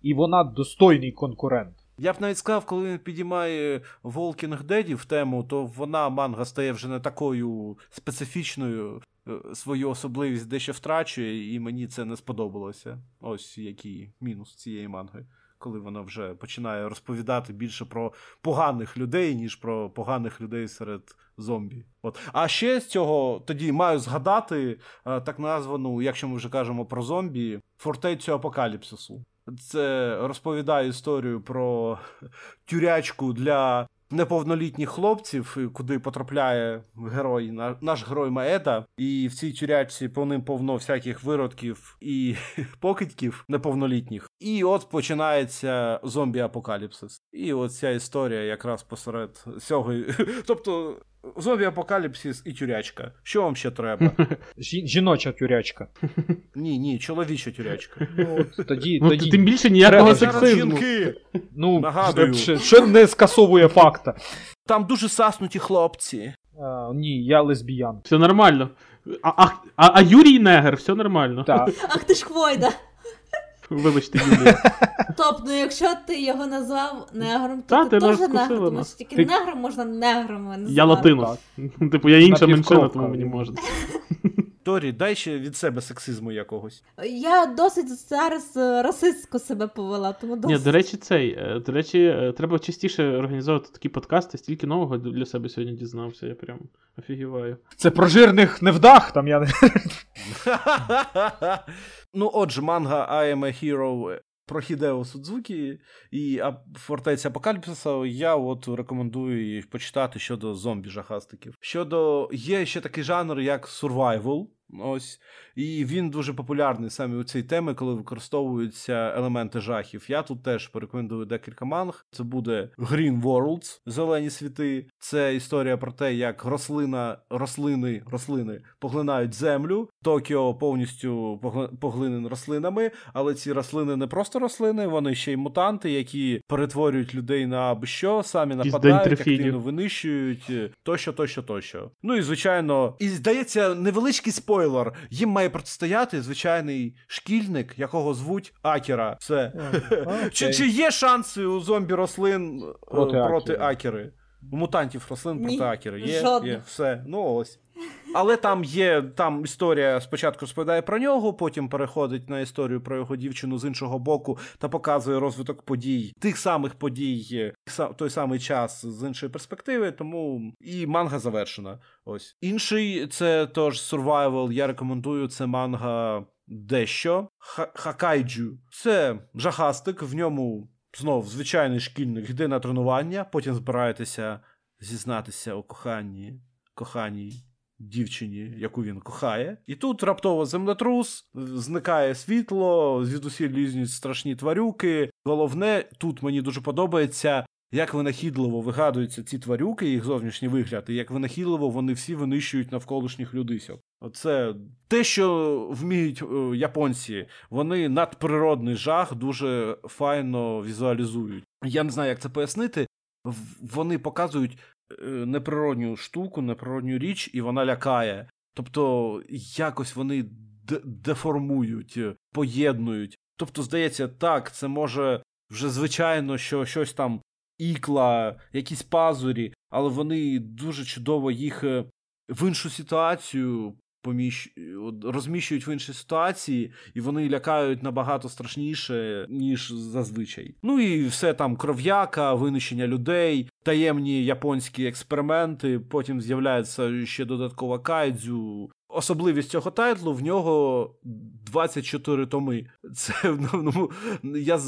І вона достойний конкурент. Я б навіть сказав, коли він підіймає Walking Dead в тему, то вона манга стає вже не такою специфічною, е, свою особливість дещо втрачує, і мені це не сподобалося. Ось який мінус цієї манги. коли вона вже починає розповідати більше про поганих людей, ніж про поганих людей серед зомбі. От. А ще з цього тоді маю згадати е, так названу, якщо ми вже кажемо про зомбі, фортецю апокаліпсису. Це розповідає історію про тюрячку для неповнолітніх хлопців, куди потрапляє герой, наш герой Маеда. І в цій тюрячці по ним повно всяких виродків і покидьків неповнолітніх. І от починається зомбі-апокаліпсис. І от ця історія якраз посеред цього. Тобто. Зомбі апокаліпсис і тюрячка. Що вам ще треба? Жіноча тюрячка. Ні, ні, чоловіча тюрячка. Ну, тоді, ну, тоді... Тим більше ніякого сексизму. жінки. Ну, Нагадую. Що не скасовує факта. Там дуже саснуті хлопці. А, ні, я лесбіян. Все нормально. А а, а, Юрій Негр, все нормально. Так. Ах ти ж хвойда. Вибачте, Юлія. Тобто, ну якщо ти його назвав негром, то ти, теж негр, тому що тільки негром можна негром назвати. Я латинос. Типу, я інша меншина, тому мені можна. Торі, дай ще від себе сексизму якогось. Я досить зараз е, расистсько себе повела, тому Ні, до речі, цей. е, До речі, е, треба частіше організовувати такі подкасти, стільки нового для себе сьогодні дізнався, я прям офігіваю. Це про жирних невдах, там я не. ну, отже, манга I am a Hero про Хідео Судзукі і фортеця Апокаліпсиса я от рекомендую її почитати щодо зомбі-жахастиків. Щодо є ще такий жанр, як survival. Ось і він дуже популярний саме у цій темі, коли використовуються елементи жахів. Я тут теж порекомендую декілька манг. Це буде Green Worlds, зелені світи. Це історія про те, як рослина, рослини, рослини поглинають землю. Токіо повністю поглинен рослинами, але ці рослини не просто рослини, вони ще й мутанти, які перетворюють людей на що, самі нападають, активно винищують, тощо, тощо, тощо. Ну і звичайно, і здається, невеличкий спойлер спойлер, їм має протистояти звичайний шкільник, якого звуть Акера. Все. Чи чи є шанси у зомбі рослин проти, проти Акери? У мутантів рослин проти Акери? Є, є, все. Ну ось. Але там є там історія спочатку розповідає про нього, потім переходить на історію про його дівчину з іншого боку та показує розвиток подій, тих самих подій, той самий час з іншої перспективи. Тому і манга завершена. Ось інший це тож survival, Я рекомендую це манга дещо. Хакайджу. Це жахастик, в ньому знов звичайний шкільник йде на тренування, потім збираєтеся зізнатися у коханні коханій дівчині, яку він кохає. І тут раптово землетрус, зникає світло, звідусіль лізнуть страшні тварюки. Головне, тут мені дуже подобається. Як винахідливо вигадуються ці тварюки, їх зовнішній вигляд, і як винахідливо вони всі винищують навколишніх людисів. Оце те, що вміють е, японці, вони надприродний жах дуже файно візуалізують. Я не знаю, як це пояснити. Вони показують Е, неприродню штуку, неприродню річ, і вона лякає. Тобто якось вони деформують, е, поєднують. Тобто, здається, так, це може вже звичайно, що щось там ікла, якісь пазурі, але вони дуже чудово їх е, в іншу ситуацію поміщ... розміщують в іншій ситуації, і вони лякають набагато страшніше, ніж зазвичай. Ну і все там кров'яка, винищення людей, таємні японські експерименти. Потім з'являється ще додаткова кайдзю. Особливість цього тайтлу в нього 24 томи. Це ну, я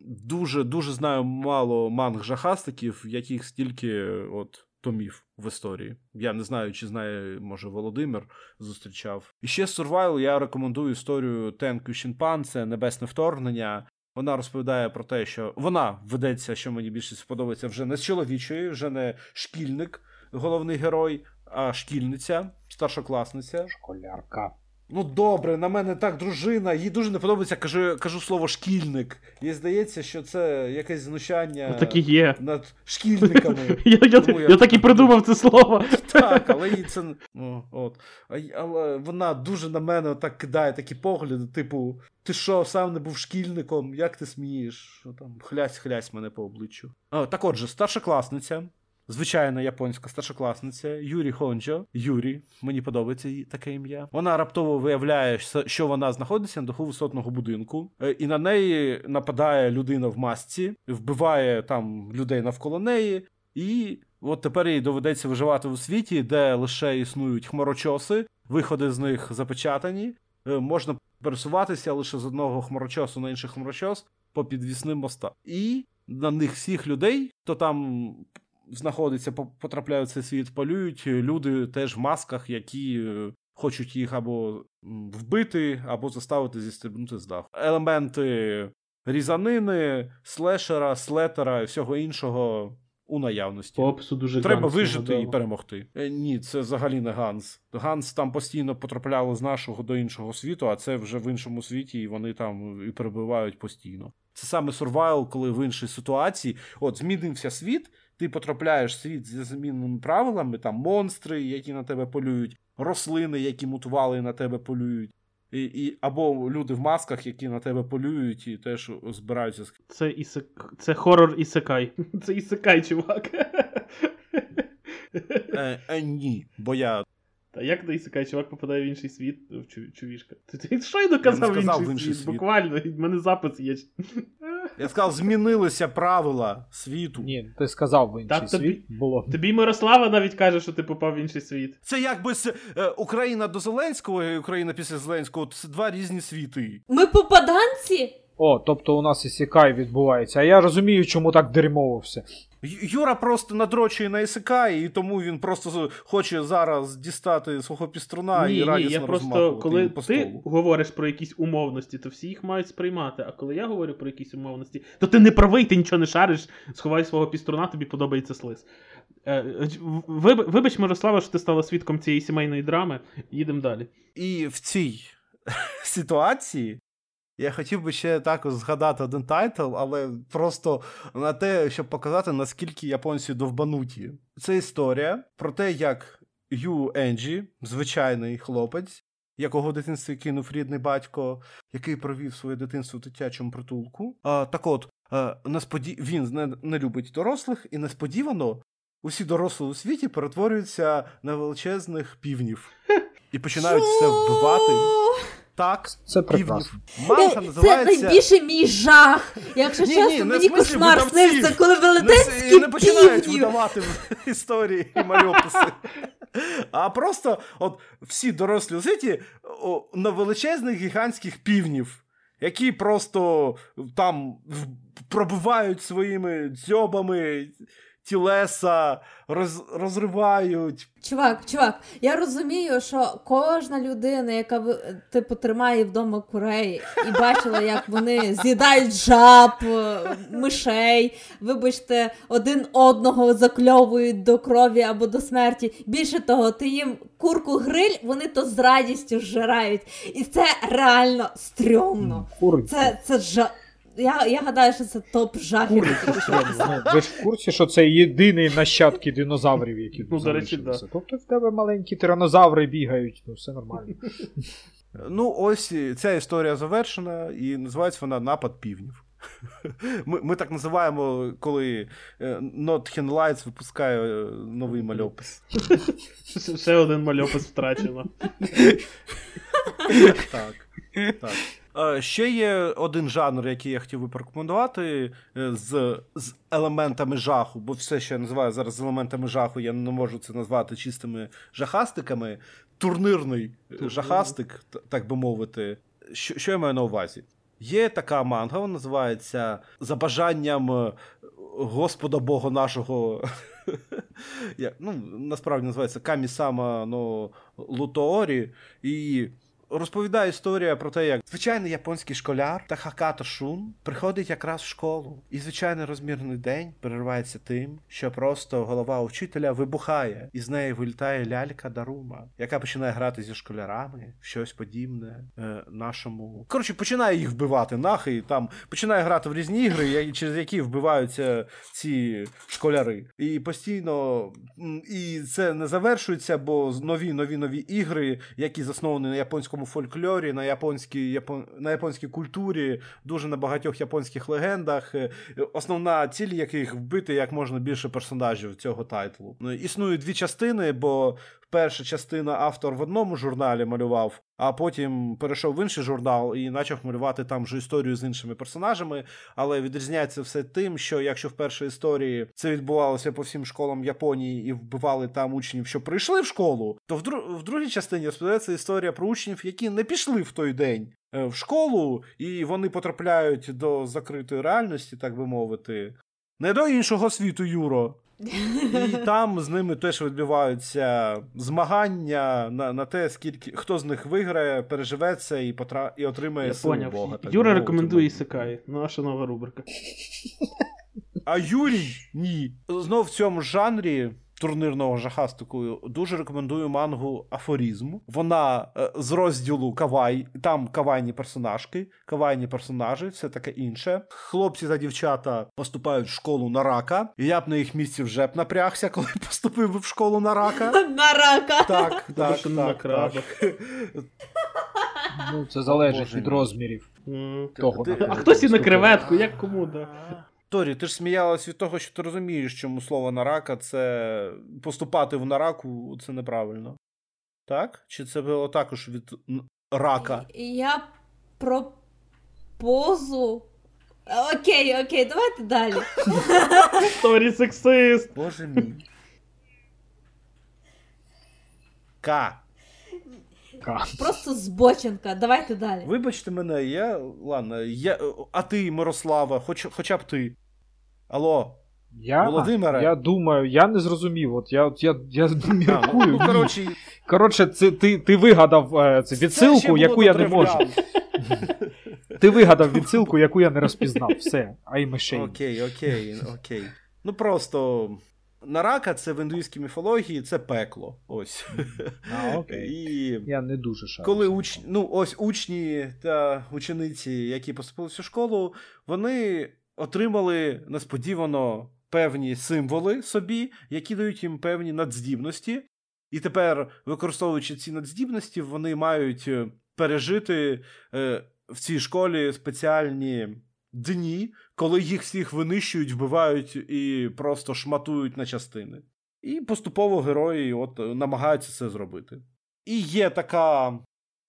дуже дуже знаю мало манг жахастиків, яких стільки от томів в історії. Я не знаю, чи знає, може, Володимир зустрічав. І ще Survival я рекомендую історію Тен Кюшінпан, це небесне вторгнення. Вона розповідає про те, що вона ведеться, що мені більше сподобається, вже не з чоловічої, вже не шкільник, головний герой, а шкільниця, старшокласниця. Школярка. Ну добре, на мене так дружина, їй дуже не подобається, кажу кажу слово шкільник. Їй здається, що це якесь знущання ну, так і є. над шкільниками. Я я, я, я так і придумав це слово. Так, але їй це. Ну, от. Але вона дуже на мене так кидає такі погляди, типу, ти що, сам не був шкільником, як ти смієш? Там, Хлясь-хлясь мене по обличчю. А, Так отже, старшокласниця звичайна японська старшокласниця Юрі Хонджо. Юрі, мені подобається її таке ім'я. Вона раптово виявляє, що вона знаходиться на даху висотного будинку, е, і на неї нападає людина в масці, вбиває там людей навколо неї. І от тепер їй доведеться виживати у світі, де лише існують хмарочоси, виходи з них запечатані. Е, можна пересуватися лише з одного хмарочосу на інший хмарочос по підвісним мостам. І на них всіх людей, хто там знаходиться, потрапляють в цей світ, полюють люди теж в масках, які е, хочуть їх або вбити, або заставити зістрибнути з даху. Елементи різанини, слешера, слетера і всього іншого у наявності. Попсу дуже Треба Ганс вижити і перемогти. Е, ні, це взагалі не Ганс. Ганс там постійно потрапляли з нашого до іншого світу, а це вже в іншому світі, і вони там і перебувають постійно. Це саме сурвайл, коли в іншій ситуації от змінився світ, ти потрапляєш в світ зі змінними правилами, там монстри, які на тебе полюють, рослини, які мутували і на тебе полюють. І, і, Або люди в масках, які на тебе полюють і теж збираються. Це ісек... це хорор ісекай. Це ісекай, чувак. Е, е, Ні, бо я. Та як на ісекай, чувак попадає в інший світ в чувішка? Ти, ти що й доказав в інший, в інший світ? світ? Буквально, в мене запис є. Я сказав, змінилися правила світу. Ні, ти сказав в інший так, світ. Тобі, було. Тобі Мирослава навіть каже, що ти попав в інший світ. Це якби е, Україна до Зеленського і Україна після Зеленського це два різні світи. Ми попаданці? О, тобто у нас і сікай відбувається. А я розумію, чому так дерьмово все. Юра просто надрочує на СК, і тому він просто хоче зараз дістати свого піструна ні, і радісно Ні, я просто коли по ти говориш про якісь умовності, то всі їх мають сприймати. А коли я говорю про якісь умовності, то ти не правий, ти нічого не шариш, сховай свого піструна, тобі подобається слиз. Е, вибач, Мирослава, що ти стала свідком цієї сімейної драми. Їдемо далі. І в цій ситуації я хотів би ще також згадати один тайтл, але просто на те, щоб показати, наскільки японці довбануті. Це історія про те, як Ю Енджі, звичайний хлопець, якого в дитинстві кинув рідний батько, який провів своє дитинство в дитячому притулку. А, Так от, а, несподі... він не, не любить дорослих, і несподівано усі дорослі у світі перетворюються на величезних півнів і починають все вбивати. Так, це прекрасно. Манга називається... Це найбільше мій жах. Якщо ні, чесно, ні, мені кошмар снився, коли велетенські не, не починають видавати в історії і мальописи. А просто от всі дорослі у світі на величезних гігантських півнів, які просто там пробивають своїми дзьобами тілеса роз, розривають. Чувак, чувак, я розумію, що кожна людина, яка типу тримає вдома курей і бачила, як вони з'їдають жаб, мишей, вибачте, один одного закльовують до крові або до смерті. Більше того, ти їм курку гриль, вони то з радістю зжирають. І це реально стрьомно. Це це жа. Я я гадаю, що це топ жахів. Ну, ви ж в курсі, що це єдині нащадки динозаврів, які ну, до речі, да. Тобто в тебе маленькі тиранозаври бігають, ну все нормально. Ну, ось ця історія завершена, і називається вона Напад півнів. Ми ми так називаємо, коли е, Not Lights випускає е, новий мальопис. Ще один мальопис втрачено. Так. так. Ще є один жанр, який я хотів би порекомендувати е, з з елементами жаху, бо все, що я називаю зараз елементами жаху, я не можу це назвати чистими жахастиками. Турнирний Турнир. жахастик, так би мовити. Що, що я маю на увазі? Є така манга, вона називається За бажанням е, Господа Бога нашого. ну, Насправді називається Камі Сама Лутоорі. І розповідає історія про те, як звичайний японський школяр Тахакато Шун приходить якраз в школу, і звичайний розмірний день переривається тим, що просто голова учителя вибухає, і з неї вилітає лялька Дарума, яка починає грати зі школярами, щось подібне е, нашому. Коротше, починає їх вбивати нахи, і там починає грати в різні ігри, через які вбиваються ці школяри. І постійно і це не завершується, бо нові нові нові ігри, які засновані на японському японському фольклорі, на японській япон... на японській культурі, дуже на багатьох японських легендах, е, основна ціль яких вбити як можна більше персонажів цього тайтлу. Ну, існують дві частини, бо перша частина автор в одному журналі малював, а потім перейшов в інший журнал і почав малювати там вже історію з іншими персонажами. Але відрізняється все тим, що якщо в першій історії це відбувалося по всім школам Японії і вбивали там учнів, що прийшли в школу, то в, дру... в другій частині розповідається історія про учнів, які не пішли в той день. Е, в школу, і вони потрапляють до закритої реальності, так би мовити, не до іншого світу, Юро. І там з ними теж відбуваються змагання на на те, скільки хто з них виграє, переживеться і потра... і отримає Я силу поняв. Бога. Так Юра рекомендує Ісикаї, Наша нова рубрика. А Юрій ні. Знов в цьому жанрі. Турнирного жахастику дуже рекомендую мангу Афорізм. Вона е, з розділу Кавай, там кавайні персонажки, кавайні персонажі, все таке інше. Хлопці та дівчата поступають в школу на рака. І я б на їх місці вже б напрягся, коли поступив би в школу на рака. На рака. Так, так, на так, так. Ну, це залежить від розмірів того. Ти- А хтось і на креветку, як кому, да. Торі, ти ж сміялась від того, що ти розумієш, чому слово нарака це поступати в нараку це неправильно. Так? Чи це було також від рака? Я про позу. Окей, окей, давайте далі. Торі сексист. Боже мій. К. Просто збоченка. Давайте далі. Вибачте мене, я. Ладно, я. А ти, Мирослава, хоч, хоча б ти. Алло. Я, Володимире. я думаю, я не зрозумів. От я, от я, я А, ну, міркую. ну, коротше, Коротше, це, ти, ти вигадав е, це відсилку, яку я не можу. Ти вигадав відсилку, яку я не розпізнав. Все, I'm ashamed. Окей, окей, окей. Ну просто. Нарака це в індуїзькій міфології це пекло. Ось. А, окей. І Я не дуже шарю. коли учні, ну, ось учні та учениці, які поступили в цю школу, вони отримали несподівано певні символи собі, які дають їм певні надздібності. І тепер, використовуючи ці надздібності, вони мають е, пережити е, в цій школі спеціальні дні, коли їх всіх винищують, вбивають і просто шматують на частини. І поступово герої от, е, намагаються це зробити. І є така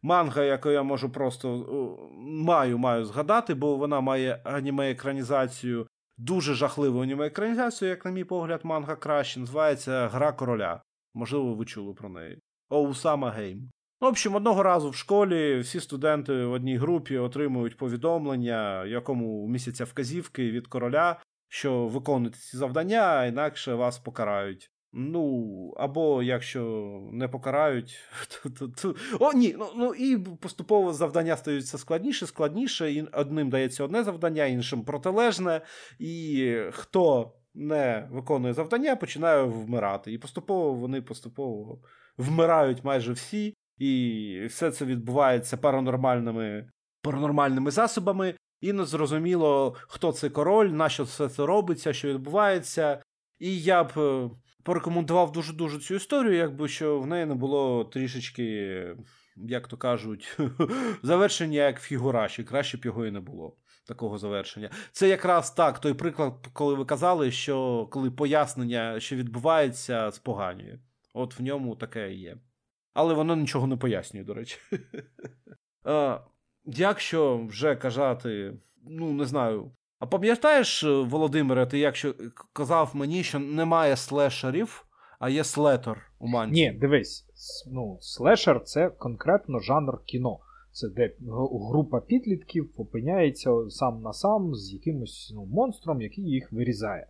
манга, яку я можу просто е, маю, маю згадати, бо вона має аніме-екранізацію, дуже жахливу аніме-екранізацію, як, на мій погляд, манга краще. Називається Гра короля. Можливо, ви чули про неї. Оусама Game. Ну, в общем, одного разу в школі всі студенти в одній групі отримують повідомлення, якому містяться вказівки від короля, що виконуйте ці завдання, а інакше вас покарають. Ну, або якщо не покарають, то, то, то... О, ні, ну, ну і поступово завдання стають все складніше, складніше, і одним дається одне завдання, іншим протилежне, і хто не виконує завдання, починає вмирати. І поступово вони поступово вмирають майже всі, і все це відбувається паранормальними, паранормальними засобами, і не зрозуміло, хто це король, на що все це робиться, що відбувається. І я б е, порекомендував дуже-дуже цю історію, якби що в неї не було трішечки, як то кажуть, завершення як в фігураші. Краще б його і не було. Такого завершення. Це якраз так, той приклад, коли ви казали, що коли пояснення, що відбувається, споганює. От в ньому таке і є. Але воно нічого не пояснює, до речі. Якщо вже казати, ну не знаю. А пам'ятаєш, Володимире, ти якщо казав мені, що немає слешерів, а є слетор у манці? Ні, дивись, ну, слешер це конкретно жанр кіно. Це де група підлітків опиняється сам на сам з якимось ну, монстром, який їх вирізає.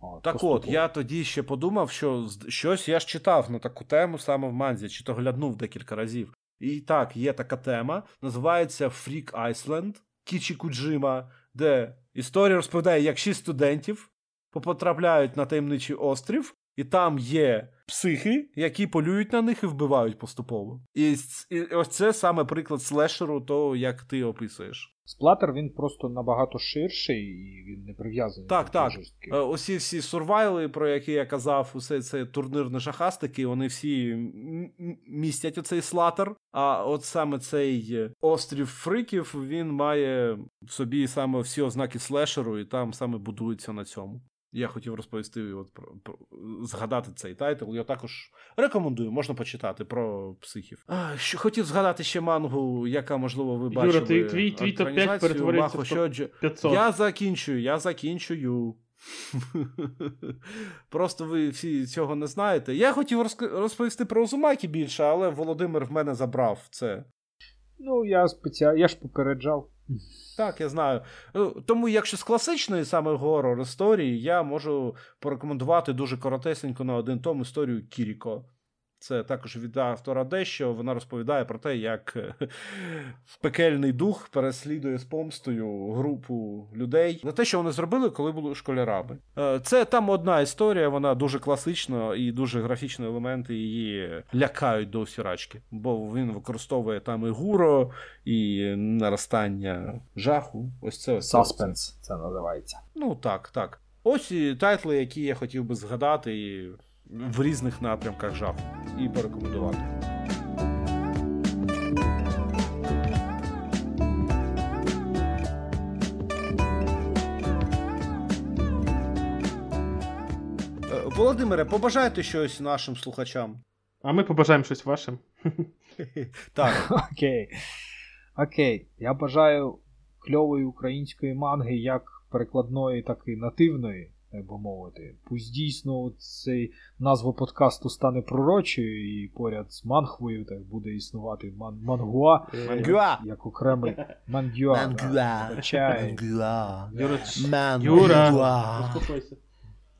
От, Так поступово. от, я тоді ще подумав, що щось я ж читав на таку тему саме в манзі, чи то гляднув декілька разів. І так, є така тема, називається Freak Iceland Кічі Куджима, де історія розповідає, як шість студентів потрапляють на таємничий острів, і там є психи, які полюють на них і вбивають поступово. І, і ось це саме приклад слешеру, того, як ти описуєш. Сплатер він просто набагато ширший і він не прив'язаний. Так, так. Жорсткий. Е, Усі всі сурвайли, про які я казав, усе це турнірні шахастики, вони всі містять оцей slaughter. А от саме цей е, острів фриків він має в собі саме всі ознаки слешеру, і там саме будується на цьому. Я хотів розповісти, от про, про згадати цей тайтл. Я також рекомендую, можна почитати про психів. А, що хотів згадати ще мангу, яка можливо ви Юра, ти- твій- твій топ-п'ять екранізацію перетворився Махо в топ- 500. Я закінчую, я закінчую. Просто ви всі цього не знаєте. Я хотів розповісти про Узумакі більше, але Володимир в мене забрав це. Ну, я спеціально, я ж попереджав. Так, я знаю. Е, Тому, якщо з класичної саме горор історії, я можу порекомендувати дуже коротесенько на один том історію Кіріко. Це також від автора дещо. Вона розповідає про те, як е, пекельний дух переслідує з помстою групу людей за те, що вони зробили, коли були школярами. Е, Це там одна історія, вона дуже класична і дуже графічні елементи її лякають до усірачки. Бо він використовує там і гуро, і наростання жаху. Ось це ось. Саспенс це називається. Ну так, так. Ось і тайтли, які я хотів би згадати і в різних напрямках жаху і порекомендувати. Е, Володимире, побажайте щось нашим слухачам. А ми побажаємо щось вашим. Так, Окей. Окей. Я бажаю кльової української манги як перекладної, так і нативної, так би мовити. Пусть дійсно цей назва подкасту стане пророчою, і поряд з манхвою так буде існувати ман- мангуа Мангуа. як окремий мангюа. Юра, Юра, успокойся.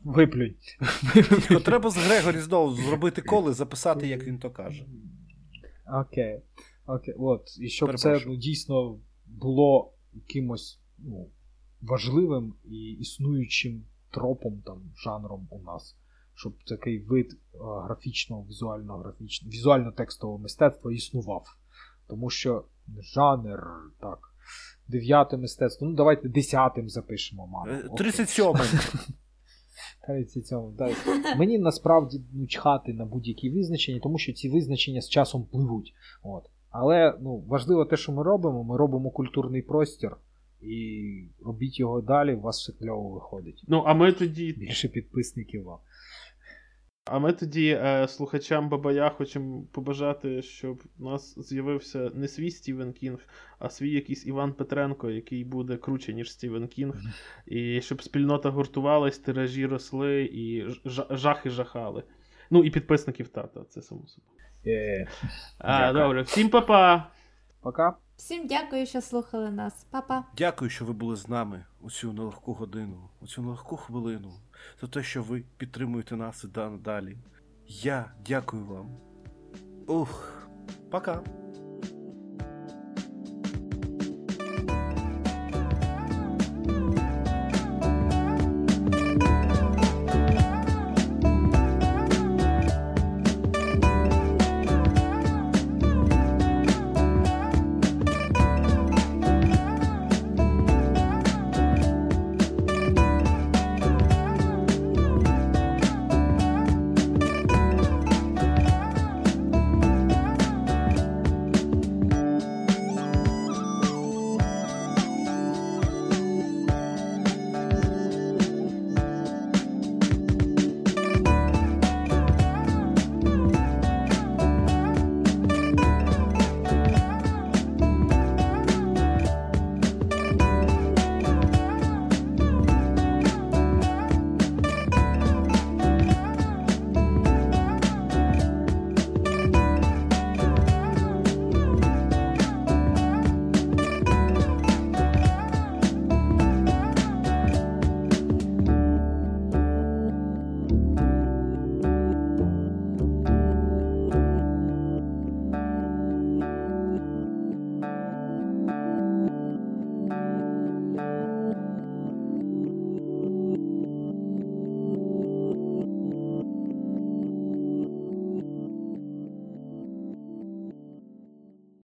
Виплюнь. Треба з Грегорі знову зробити коло і записати, як він то каже. Окей. Окей. От. І щоб це ну, дійсно було якимось ну, важливим і існуючим тропом, там, жанром у нас. Щоб такий вид е, графічного, візуального, графічного, візуально-текстового мистецтва існував. Тому що жанр, так, дев'яте мистецтво, ну давайте десятим запишемо, мама. Е, Окей. 37-й. 37. Так. Мені насправді ну, чхати на будь-які визначення, тому що ці визначення з часом пливуть. От. Але ну, важливо те, що ми робимо. Ми робимо культурний простір, і робіть його далі, у вас все кльово виходить. Ну, а ми тоді Більше підписників вам. А ми тоді е, слухачам Бабая хочемо побажати, щоб у нас з'явився не свій Стівен Кінг, а свій якийсь Іван Петренко, який буде круче, ніж Стівен Кінг. І щоб спільнота гуртувалась, тиражі росли і жахи жахали. Ну і підписників тата, це само собою. Е, А, добре, всім па-па! пока. Всім дякую, що слухали нас. Па-па! Дякую, що ви були з нами у цю нелегку годину, у цю нелегку хвилину, за те, що ви підтримуєте нас і далі. Я дякую вам. Ух, пока.